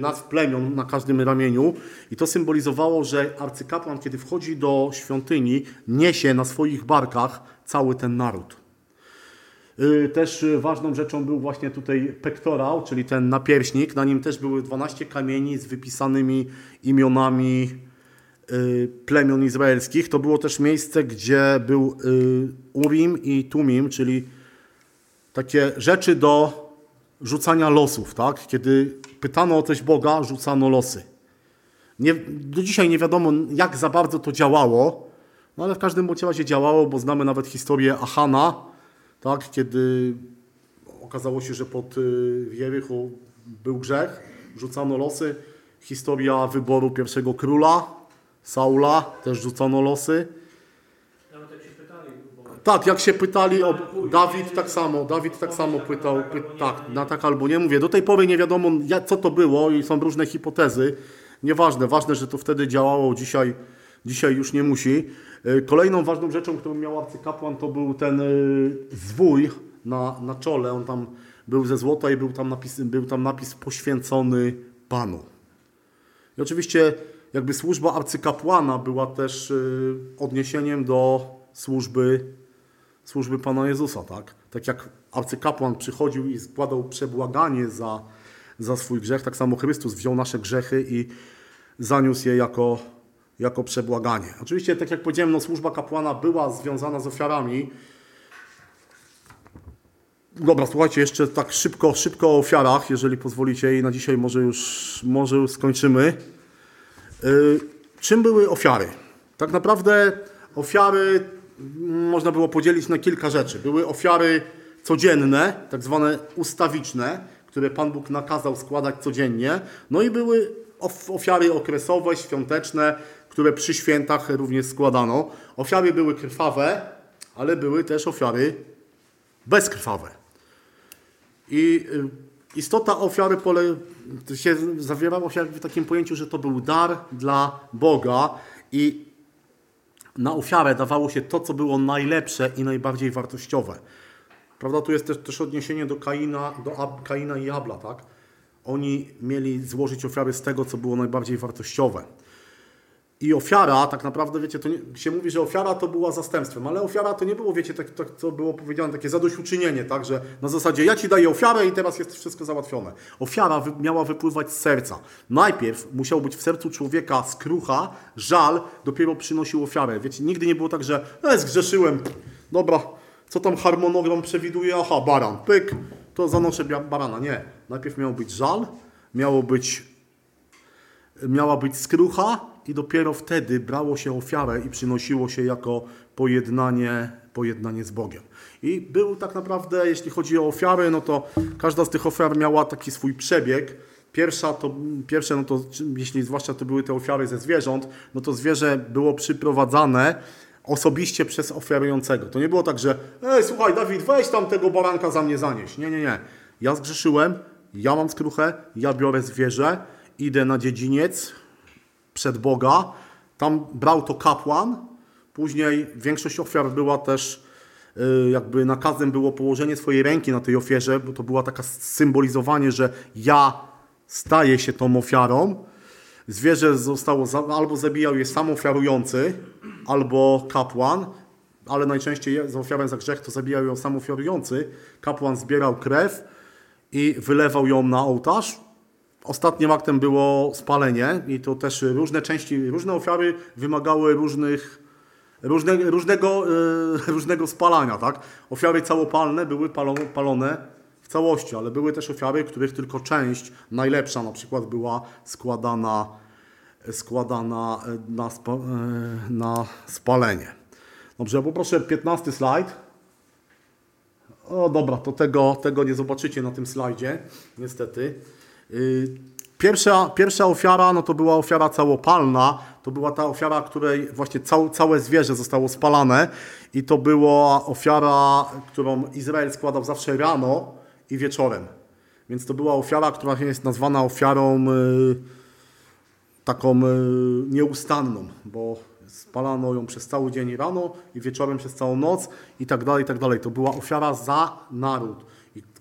nazw plemion na każdym ramieniu i to symbolizowało, że arcykapłan, kiedy wchodzi do świątyni, niesie na swoich barkach cały ten naród. Też ważną rzeczą był właśnie tutaj pektorał, czyli ten napierśnik. Na nim też były 12 kamieni z wypisanymi imionami plemion izraelskich. To było też miejsce, gdzie był Urim i Tumim, czyli takie rzeczy do rzucania losów, tak? Kiedy pytano o coś Boga, rzucano losy. Nie, do dzisiaj nie wiadomo, jak za bardzo to działało, no ale w każdym razie działało, bo znamy nawet historię Achana, tak? Kiedy okazało się, że pod Jericho był grzech, rzucano losy. Historia wyboru pierwszego króla, Saula, też rzucano losy. Tak, jak się pytali o Dawid tak samo, Dawid tak samo pytał, py, tak, na tak albo nie. Mówię, do tej pory nie wiadomo co to było i są różne hipotezy. Nieważne, ważne, że to wtedy działało, dzisiaj, dzisiaj już nie musi. Y, Kolejną ważną rzeczą, którą miał arcykapłan, to był ten y, zwój na, na czole. On tam był ze złota i był tam napis, był tam napis poświęcony Panu. I oczywiście jakby służba arcykapłana była też y, odniesieniem do służby, służby Pana Jezusa, tak? Tak jak arcykapłan przychodził i składał przebłaganie za, za swój grzech, tak samo Chrystus wziął nasze grzechy i zaniósł je jako, jako przebłaganie. Oczywiście, tak jak powiedziałem, no, służba kapłana była związana z ofiarami. Dobra, słuchajcie, jeszcze tak szybko, szybko o ofiarach, jeżeli pozwolicie i na dzisiaj może już, może już skończymy. Yy, czym były ofiary? Tak naprawdę ofiary mm, można było podzielić na kilka rzeczy. Były ofiary codzienne, tak zwane ustawiczne, które Pan Bóg nakazał składać codziennie. No i były of- ofiary okresowe, świąteczne, które przy świętach również składano. Ofiary były krwawe, ale były też ofiary bezkrwawe. I y, istota ofiary pole, się zawierała się w takim pojęciu, że to był dar dla Boga i na ofiarę dawało się to, co było najlepsze i najbardziej wartościowe. Prawda? Tu jest też, też odniesienie do Kaina, do Ab, Kaina i Abla, tak? Oni mieli złożyć ofiary z tego, co było najbardziej wartościowe. I ofiara, tak naprawdę, wiecie, to nie, się mówi, że ofiara to była zastępstwem, ale ofiara to nie było, wiecie, tak, tak co było powiedziane, takie zadośćuczynienie, tak, że na zasadzie ja ci daję ofiarę i teraz jest wszystko załatwione. Ofiara wy, miała wypływać z serca. Najpierw musiał być w sercu człowieka skrucha, żal, dopiero przynosił ofiarę. Wiecie, nigdy nie było tak, że e, zgrzeszyłem, dobra, co tam harmonogram przewiduje? Aha, baran, pyk, to zanoszę barana. Nie, najpierw miał być żal, miało być miała być skrucha i dopiero wtedy brało się ofiarę i przynosiło się jako pojednanie, pojednanie z Bogiem. I był tak naprawdę, jeśli chodzi o ofiary, no to każda z tych ofiar miała taki swój przebieg. Pierwsza to, pierwsze, no to jeśli zwłaszcza to były te ofiary ze zwierząt, no to zwierzę było przyprowadzane osobiście przez ofiarującego. To nie było tak, że ej, słuchaj Dawid, weź tam tego baranka za mnie zanieść. Nie, nie, nie. Ja zgrzeszyłem, ja mam skruchę, ja biorę zwierzę, idę na dziedziniec przed Boga. Tam brał to kapłan. Później większość ofiar była też y, jakby nakazem było położenie swojej ręki na tej ofierze, bo to była taka symbolizowanie, że ja staję się tą ofiarą. Zwierzę zostało albo zabijał je sam ofiarujący, albo kapłan, ale najczęściej za ofiarę za grzech to zabijał ją sam ofiarujący. Kapłan zbierał krew i wylewał ją na ołtarz. Ostatnim aktem było spalenie i to też różne części, różne ofiary wymagały różnych, różne, różnego, e, różnego spalania. Tak? Ofiary całopalne były palone, palone w całości, ale były też ofiary, których tylko część, najlepsza na przykład była składana, składana e, na, spa, e, na spalenie. Dobrze, ja poproszę 15 slajd. O dobra, to tego, tego nie zobaczycie na tym slajdzie, niestety. Yy, Pierwsza, pierwsza ofiara no to była ofiara całopalna. To była ta ofiara, której właśnie cał, całe zwierzę zostało spalane. I to była ofiara, którą Izrael składał zawsze rano i wieczorem. Więc to była ofiara, która jest nazwana ofiarą yy, taką yy, nieustanną, bo spalano ją przez cały dzień rano i wieczorem przez całą noc i tak dalej, i tak dalej. To była ofiara za naród.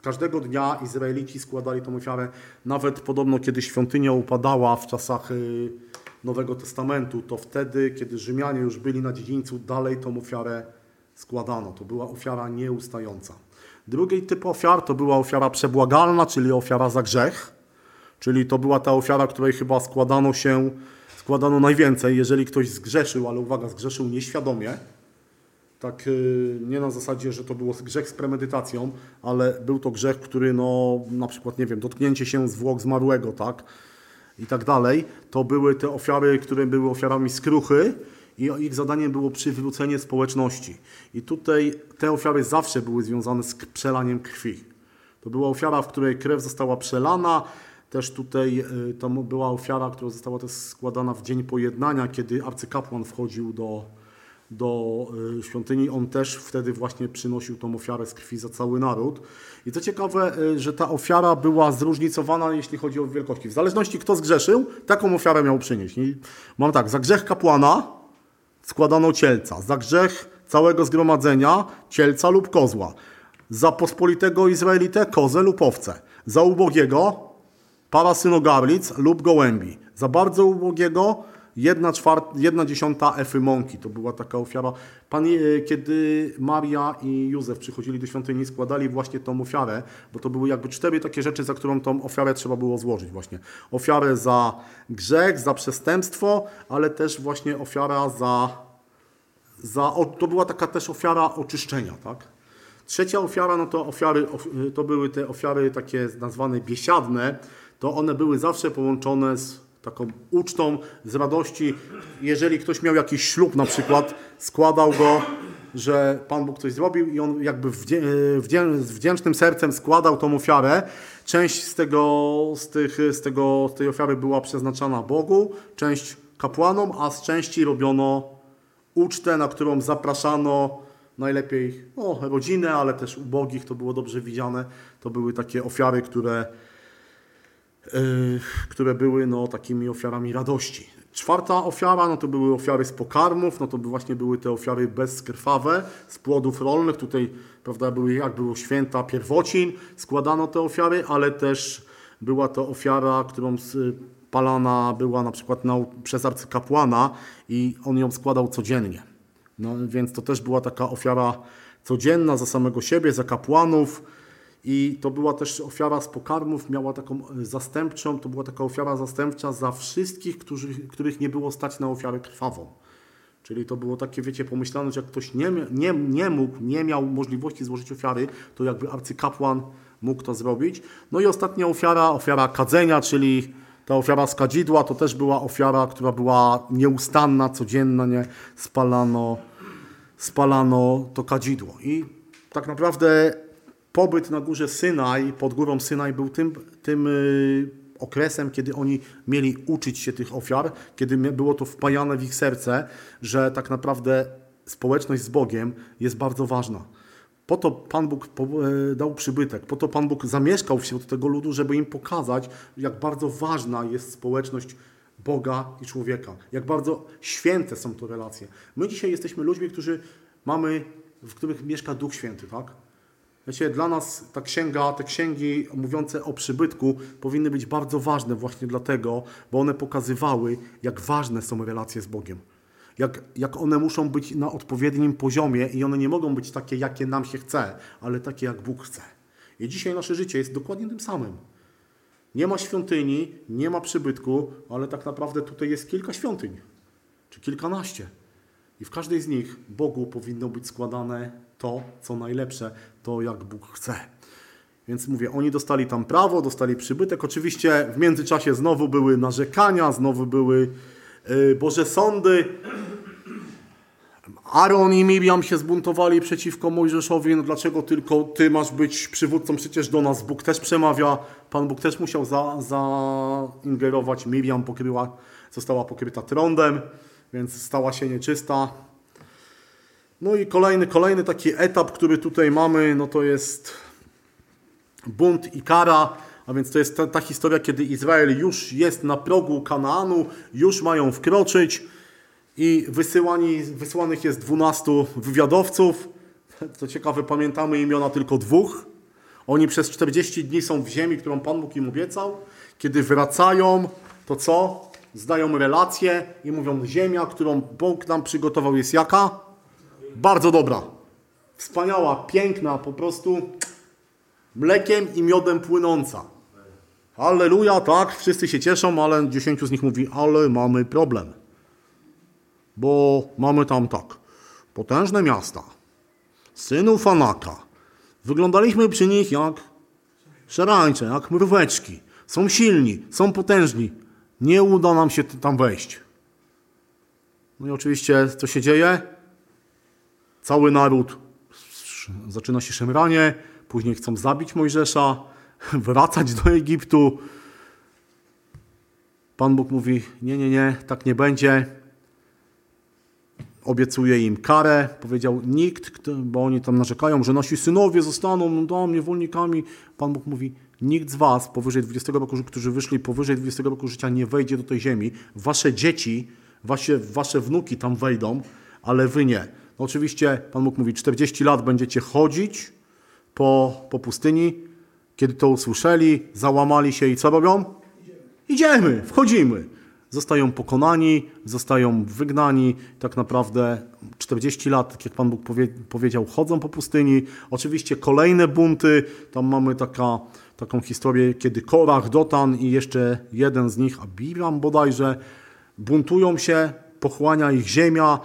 Każdego dnia Izraelici składali tą ofiarę, nawet podobno kiedy świątynia upadała w czasach y, Nowego Testamentu, to wtedy, kiedy Rzymianie już byli na dziedzińcu, dalej tą ofiarę składano. To była ofiara nieustająca. Drugi typ ofiar to była ofiara przebłagalna, czyli ofiara za grzech. Czyli to była ta ofiara, której chyba składano się, składano najwięcej, jeżeli ktoś zgrzeszył, ale uwaga, zgrzeszył nieświadomie. Tak y, nie na zasadzie, że to było grzech z premedytacją, ale był to grzech, który no na przykład, nie wiem, dotknięcie się zwłok zmarłego, tak? I tak dalej. To były te ofiary, które były ofiarami skruchy i ich zadaniem było przywrócenie społeczności. I tutaj te ofiary zawsze były związane z przelaniem krwi. To była ofiara, w której krew została przelana. Też tutaj y, to była ofiara, która została też składana w dzień pojednania, kiedy arcykapłan wchodził do, do y, świątyni. On też wtedy właśnie przynosił tą ofiarę z krwi za cały naród. I co ciekawe, y, że ta ofiara była zróżnicowana, jeśli chodzi o wielkości. W zależności kto zgrzeszył, taką ofiarę miał przynieść. I mam tak, za grzech kapłana składano cielca, za grzech całego zgromadzenia cielca lub kozła, za pospolitego Izraelitę kozę lub owcę, za ubogiego para synogarlic lub gołębi, za bardzo ubogiego jedna, czwart, jedna dziesiąta Efy Mąki. To była taka ofiara. Pan, e, kiedy Maria i Józef przychodzili do świątyni, składali właśnie tą ofiarę, bo to były jakby cztery takie rzeczy, za którą tą ofiarę trzeba było złożyć właśnie. Ofiarę za grzech, za przestępstwo, ale też właśnie ofiara za, za to była taka też ofiara oczyszczenia, tak? Trzecia ofiara, no to ofiary, of- to były te ofiary takie nazwane biesiadne, to one były zawsze połączone z taką ucztą, z radości. Jeżeli ktoś miał jakiś ślub na przykład, składał go, że Pan Bóg coś zrobił i on jakby wdzię- z wdzięcznym sercem składał tą ofiarę. Część z, tego, z, tych, z, tego, z tej ofiary była przeznaczana Bogu, część kapłanom, a z części robiono ucztę, na którą zapraszano najlepiej no, rodzinę, ale też ubogich, to było dobrze widziane. To były takie ofiary, które, które były no, takimi ofiarami radości. Czwarta ofiara, no to były ofiary z pokarmów, no to właśnie były te ofiary bezkrwawe, z płodów rolnych. Tutaj, prawda, były, jak było święta pierwocin, składano te ofiary, ale też była to ofiara, którą palana była na przykład na, przez arcykapłana i on ją składał codziennie. No, więc to też była taka ofiara codzienna za samego siebie, za kapłanów. I to była też ofiara z pokarmów, miała taką e, zastępczą, to była taka ofiara zastępcza za wszystkich, którzy, których nie było stać na ofiarę krwawą. Czyli to było takie, wiecie, pomyślane, że jak ktoś nie, nie, nie mógł, nie miał możliwości złożyć ofiary, to jakby arcykapłan mógł to zrobić. No i ostatnia ofiara, ofiara kadzenia, czyli ta ofiara z kadzidła, to też była ofiara, która była nieustanna, codzienna, nie spalano, spalano to kadzidło. I tak naprawdę pobyt na górze Synaj, pod górą Synaj był tym, tym y, okresem, kiedy oni mieli uczyć się tych ofiar, kiedy było to wpajane w ich serce, że tak naprawdę społeczność z Bogiem jest bardzo ważna. Po to Pan Bóg e, dał przybytek, po to Pan Bóg zamieszkał wśród tego ludu, żeby im pokazać, jak bardzo ważna jest społeczność Boga i człowieka, jak bardzo święte są to relacje. My dzisiaj jesteśmy ludźmi, którzy mamy, w których mieszka Duch Święty, tak? Wiecie, dla nas ta księga, te księgi mówiące o przybytku powinny być bardzo ważne właśnie dlatego, bo one pokazywały, jak ważne są relacje z Bogiem. Jak, jak one muszą być na odpowiednim poziomie i one nie mogą być takie, jakie nam się chce, ale takie, jak Bóg chce. I dzisiaj nasze życie jest dokładnie tym samym. Nie ma świątyni, nie ma przybytku, ale tak naprawdę tutaj jest kilka świątyń, czy kilkanaście. I w każdej z nich Bogu powinno być składane to, co najlepsze, to jak Bóg chce. Więc mówię, oni dostali tam prawo, dostali przybytek. Oczywiście w międzyczasie znowu były narzekania, znowu były y, Boże sądy. Aaron i Miriam się zbuntowali przeciwko Mojżeszowi. No dlaczego tylko ty masz być przywódcą? Przecież do nas Bóg też przemawia. Pan Bóg też musiał za, zaingerować. Miriam pokryła, została pokryta trądem, więc stała się nieczysta. No i kolejny, kolejny taki etap, który tutaj mamy, no to jest bunt i kara, a więc to jest ta, ta historia, kiedy Izrael już jest na progu Kanaanu, już mają wkroczyć i wysyłani, wysyłanych jest 12 wywiadowców. Co ciekawe, pamiętamy imiona tylko dwóch. Oni przez 40 dni są w ziemi, którą Pan Bóg im obiecał. Kiedy wracają, to co? Zdają relacje i mówią, ziemia, którą Bóg nam przygotował jest jaka? Bardzo dobra. Wspaniała, piękna, po prostu mlekiem i miodem płynąca. Halleluja, tak, wszyscy się cieszą, ale dziesięciu z nich mówi, ale mamy problem. Bo mamy tam tak, potężne miasta, synów Anaka. Wyglądaliśmy przy nich jak szarańcze, jak mróweczki. Są silni, są potężni. Nie uda nam się tam wejść. No i oczywiście, co się dzieje? Cały naród zaczyna się szemranie, później chcą zabić Mojżesza, wracać do Egiptu. Pan Bóg mówi: Nie, nie, nie, tak nie będzie. Obiecuje im karę. Powiedział: Nikt, bo oni tam narzekają, że nasi synowie zostaną tam niewolnikami. Pan Bóg mówi: Nikt z was powyżej 20 roku, którzy wyszli powyżej 20 roku życia, nie wejdzie do tej ziemi. Wasze dzieci, wasze, wasze wnuki tam wejdą, ale wy nie. Oczywiście Pan Bóg mówi: 40 lat będziecie chodzić po, po pustyni. Kiedy to usłyszeli, załamali się i co robią? Idziemy, wchodzimy. zostają pokonani, zostają wygnani. Tak naprawdę 40 lat, tak jak Pan Bóg powie, powiedział, chodzą po pustyni. Oczywiście kolejne bunty, tam mamy taka, taką historię, kiedy Korach, Dotan i jeszcze jeden z nich, Abiram bodajże, buntują się, pochłania ich ziemia,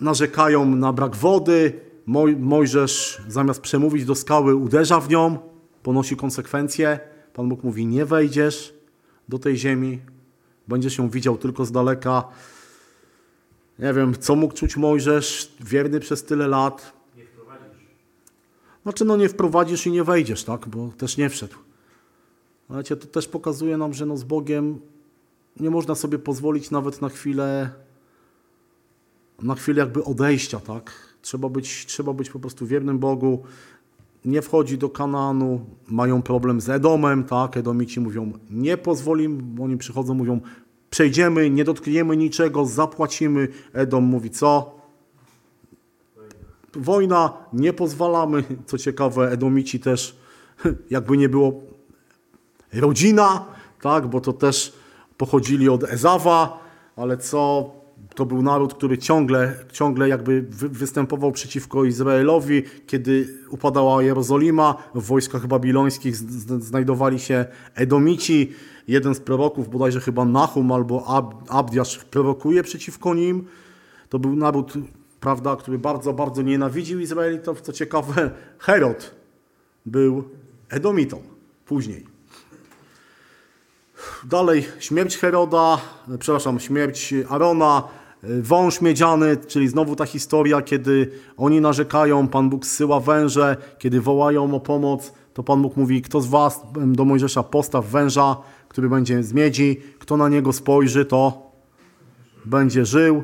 narzekają na brak wody. Moj, Mojżesz zamiast przemówić do skały uderza w nią, ponosi konsekwencje. Pan Bóg mówi, nie wejdziesz do tej ziemi, będziesz ją widział tylko z daleka. Nie wiem, co mógł czuć Mojżesz, wierny przez tyle lat. Nie wprowadzisz. Znaczy, no nie wprowadzisz i nie wejdziesz, tak? Bo też nie wszedł. Ale to też pokazuje nam, że no z Bogiem nie można sobie pozwolić nawet na chwilę, na chwilę jakby odejścia, tak? Trzeba być, trzeba być po prostu wiernym Bogu. Nie wchodzi do Kanaanu, mają problem z Edomem, tak? Edomici mówią, nie pozwolimy, oni przychodzą, mówią, przejdziemy, nie dotkniemy niczego, zapłacimy. Edom mówi, co? Wojna, nie pozwalamy. Co ciekawe, Edomici też, jakby nie było, rodzina, tak? Bo to też pochodzili od Ezawa, ale co? To był naród, który ciągle, ciągle jakby wy, występował przeciwko Izraelowi. Kiedy upadała Jerozolima, w wojskach babilońskich znajdowali się Edomici. Jeden z proroków, bodajże chyba Nahum albo Ab, Abdiasz, prorokuje przeciwko nim. To był naród, prawda, który bardzo, bardzo nienawidził Izraelitów. Co ciekawe, Herod był Edomitą później. Dalej śmierć Heroda, przepraszam, śmierć Arona, wąż miedziany, czyli znowu ta historia, kiedy oni narzekają, Pan Bóg zsyła węże, kiedy wołają o pomoc, to Pan Bóg mówi, kto z was do Mojżesza postaw węża, który będzie z miedzi, kto na niego spojrzy, to będzie żył.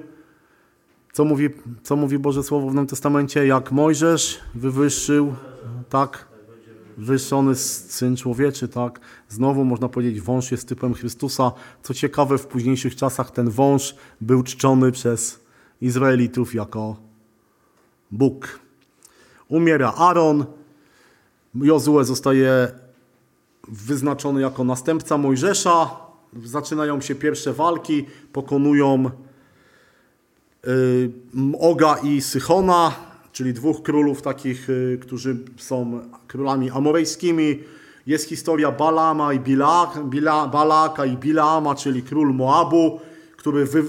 Co mówi, co mówi Boże Słowo w Nowym Testamencie? Jak Mojżesz wywyższył, tak, wyższony Syn Człowieczy, tak? Znowu można powiedzieć, wąż jest typem Chrystusa. Co ciekawe, w późniejszych czasach ten wąż był czczony przez Izraelitów jako Bóg. Umiera Aaron, Jozue zostaje wyznaczony jako następca Mojżesza. Zaczynają się pierwsze walki, pokonują y, Oga i Sychona, czyli dwóch królów takich, y, którzy są królami amorejskimi. Jest historia Balama i Bila, Bila, Balaka i Bilaama, czyli król Moabu, który wy,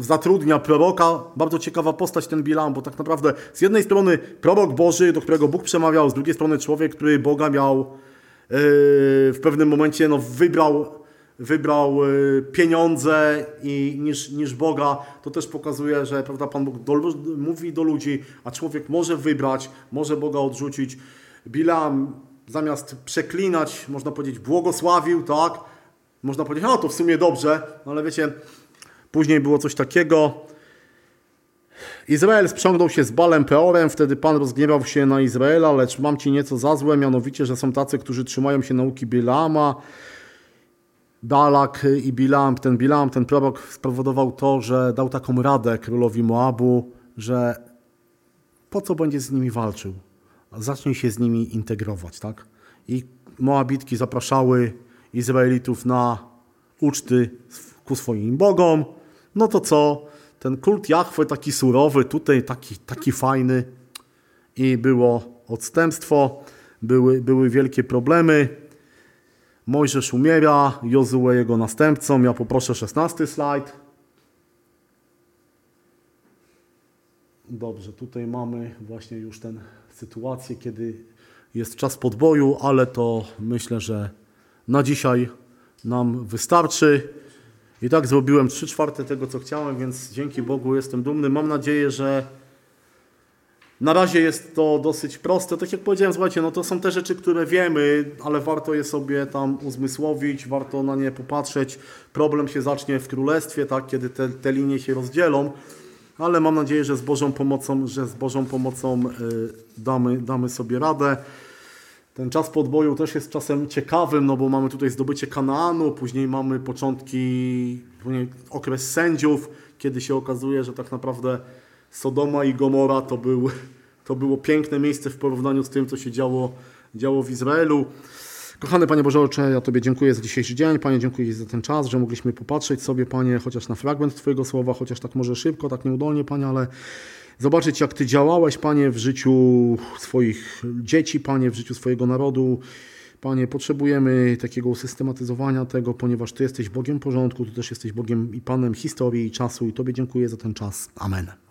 zatrudnia proroka. Bardzo ciekawa postać ten Bilam, bo tak naprawdę z jednej strony prorok Boży, do którego Bóg przemawiał, z drugiej strony człowiek, który Boga miał yy, w pewnym momencie no, wybrał, wybrał yy, pieniądze i, niż, niż Boga. To też pokazuje, że prawda, Pan Bóg do, mówi do ludzi, a człowiek może wybrać, może Boga odrzucić. Bilam zamiast przeklinać, można powiedzieć, błogosławił, tak? Można powiedzieć, no to w sumie dobrze, no ale wiecie, później było coś takiego. Izrael sprzągnął się z Balem Peorem, wtedy Pan rozgniewał się na Izraela, lecz mam Ci nieco za złe, mianowicie, że są tacy, którzy trzymają się nauki Bilaama. Balak i Bilam, ten Bilam, ten prorok spowodował to, że dał taką radę królowi Moabu, że po co będzie z nimi walczył? Zacznie się z nimi integrować, tak? I Moabitki zapraszały Izraelitów na uczty ku swoim bogom. No to co? Ten kult Jachwy taki surowy, tutaj taki, taki fajny. I było odstępstwo, były, były wielkie problemy. Mojżesz umiera, Jozue jego następcą. Ja poproszę 16 slajd. Dobrze, tutaj mamy właśnie już tę sytuację, kiedy jest czas podboju, ale to myślę, że na dzisiaj nam wystarczy. I tak zrobiłem 3 czwarte tego, co chciałem, więc dzięki Bogu jestem dumny. Mam nadzieję, że na razie jest to dosyć proste. Tak jak powiedziałem, słuchajcie, no to są te rzeczy, które wiemy, ale warto je sobie tam uzmysłowić, warto na nie popatrzeć. Problem się zacznie w królestwie, tak, kiedy te, te linie się rozdzielą, ale mam nadzieję, że z Bożą pomocą, że z Bożą pomocą y, damy, damy sobie radę. Ten czas podboju też jest czasem ciekawym, no bo mamy tutaj zdobycie Kanaanu, później mamy początki, później okres sędziów, kiedy się okazuje, że tak naprawdę Sodoma i Gomora to, był, to było piękne miejsce w porównaniu z tym, co się działo, działo w Izraelu. Kochany Panie Boże Ocze, ja Tobie dziękuję za dzisiejszy dzień. Panie, dziękuję za ten czas, że mogliśmy popatrzeć sobie, Panie, chociaż na fragment Twojego słowa, chociaż tak może szybko, tak nieudolnie, Panie, ale zobaczyć, jak Ty działałeś, Panie, w życiu swoich dzieci, Panie, w życiu swojego narodu. Panie, potrzebujemy takiego usystematyzowania tego, ponieważ Ty jesteś Bogiem porządku, Ty też jesteś Bogiem i Panem historii i czasu i Tobie dziękuję za ten czas. Amen.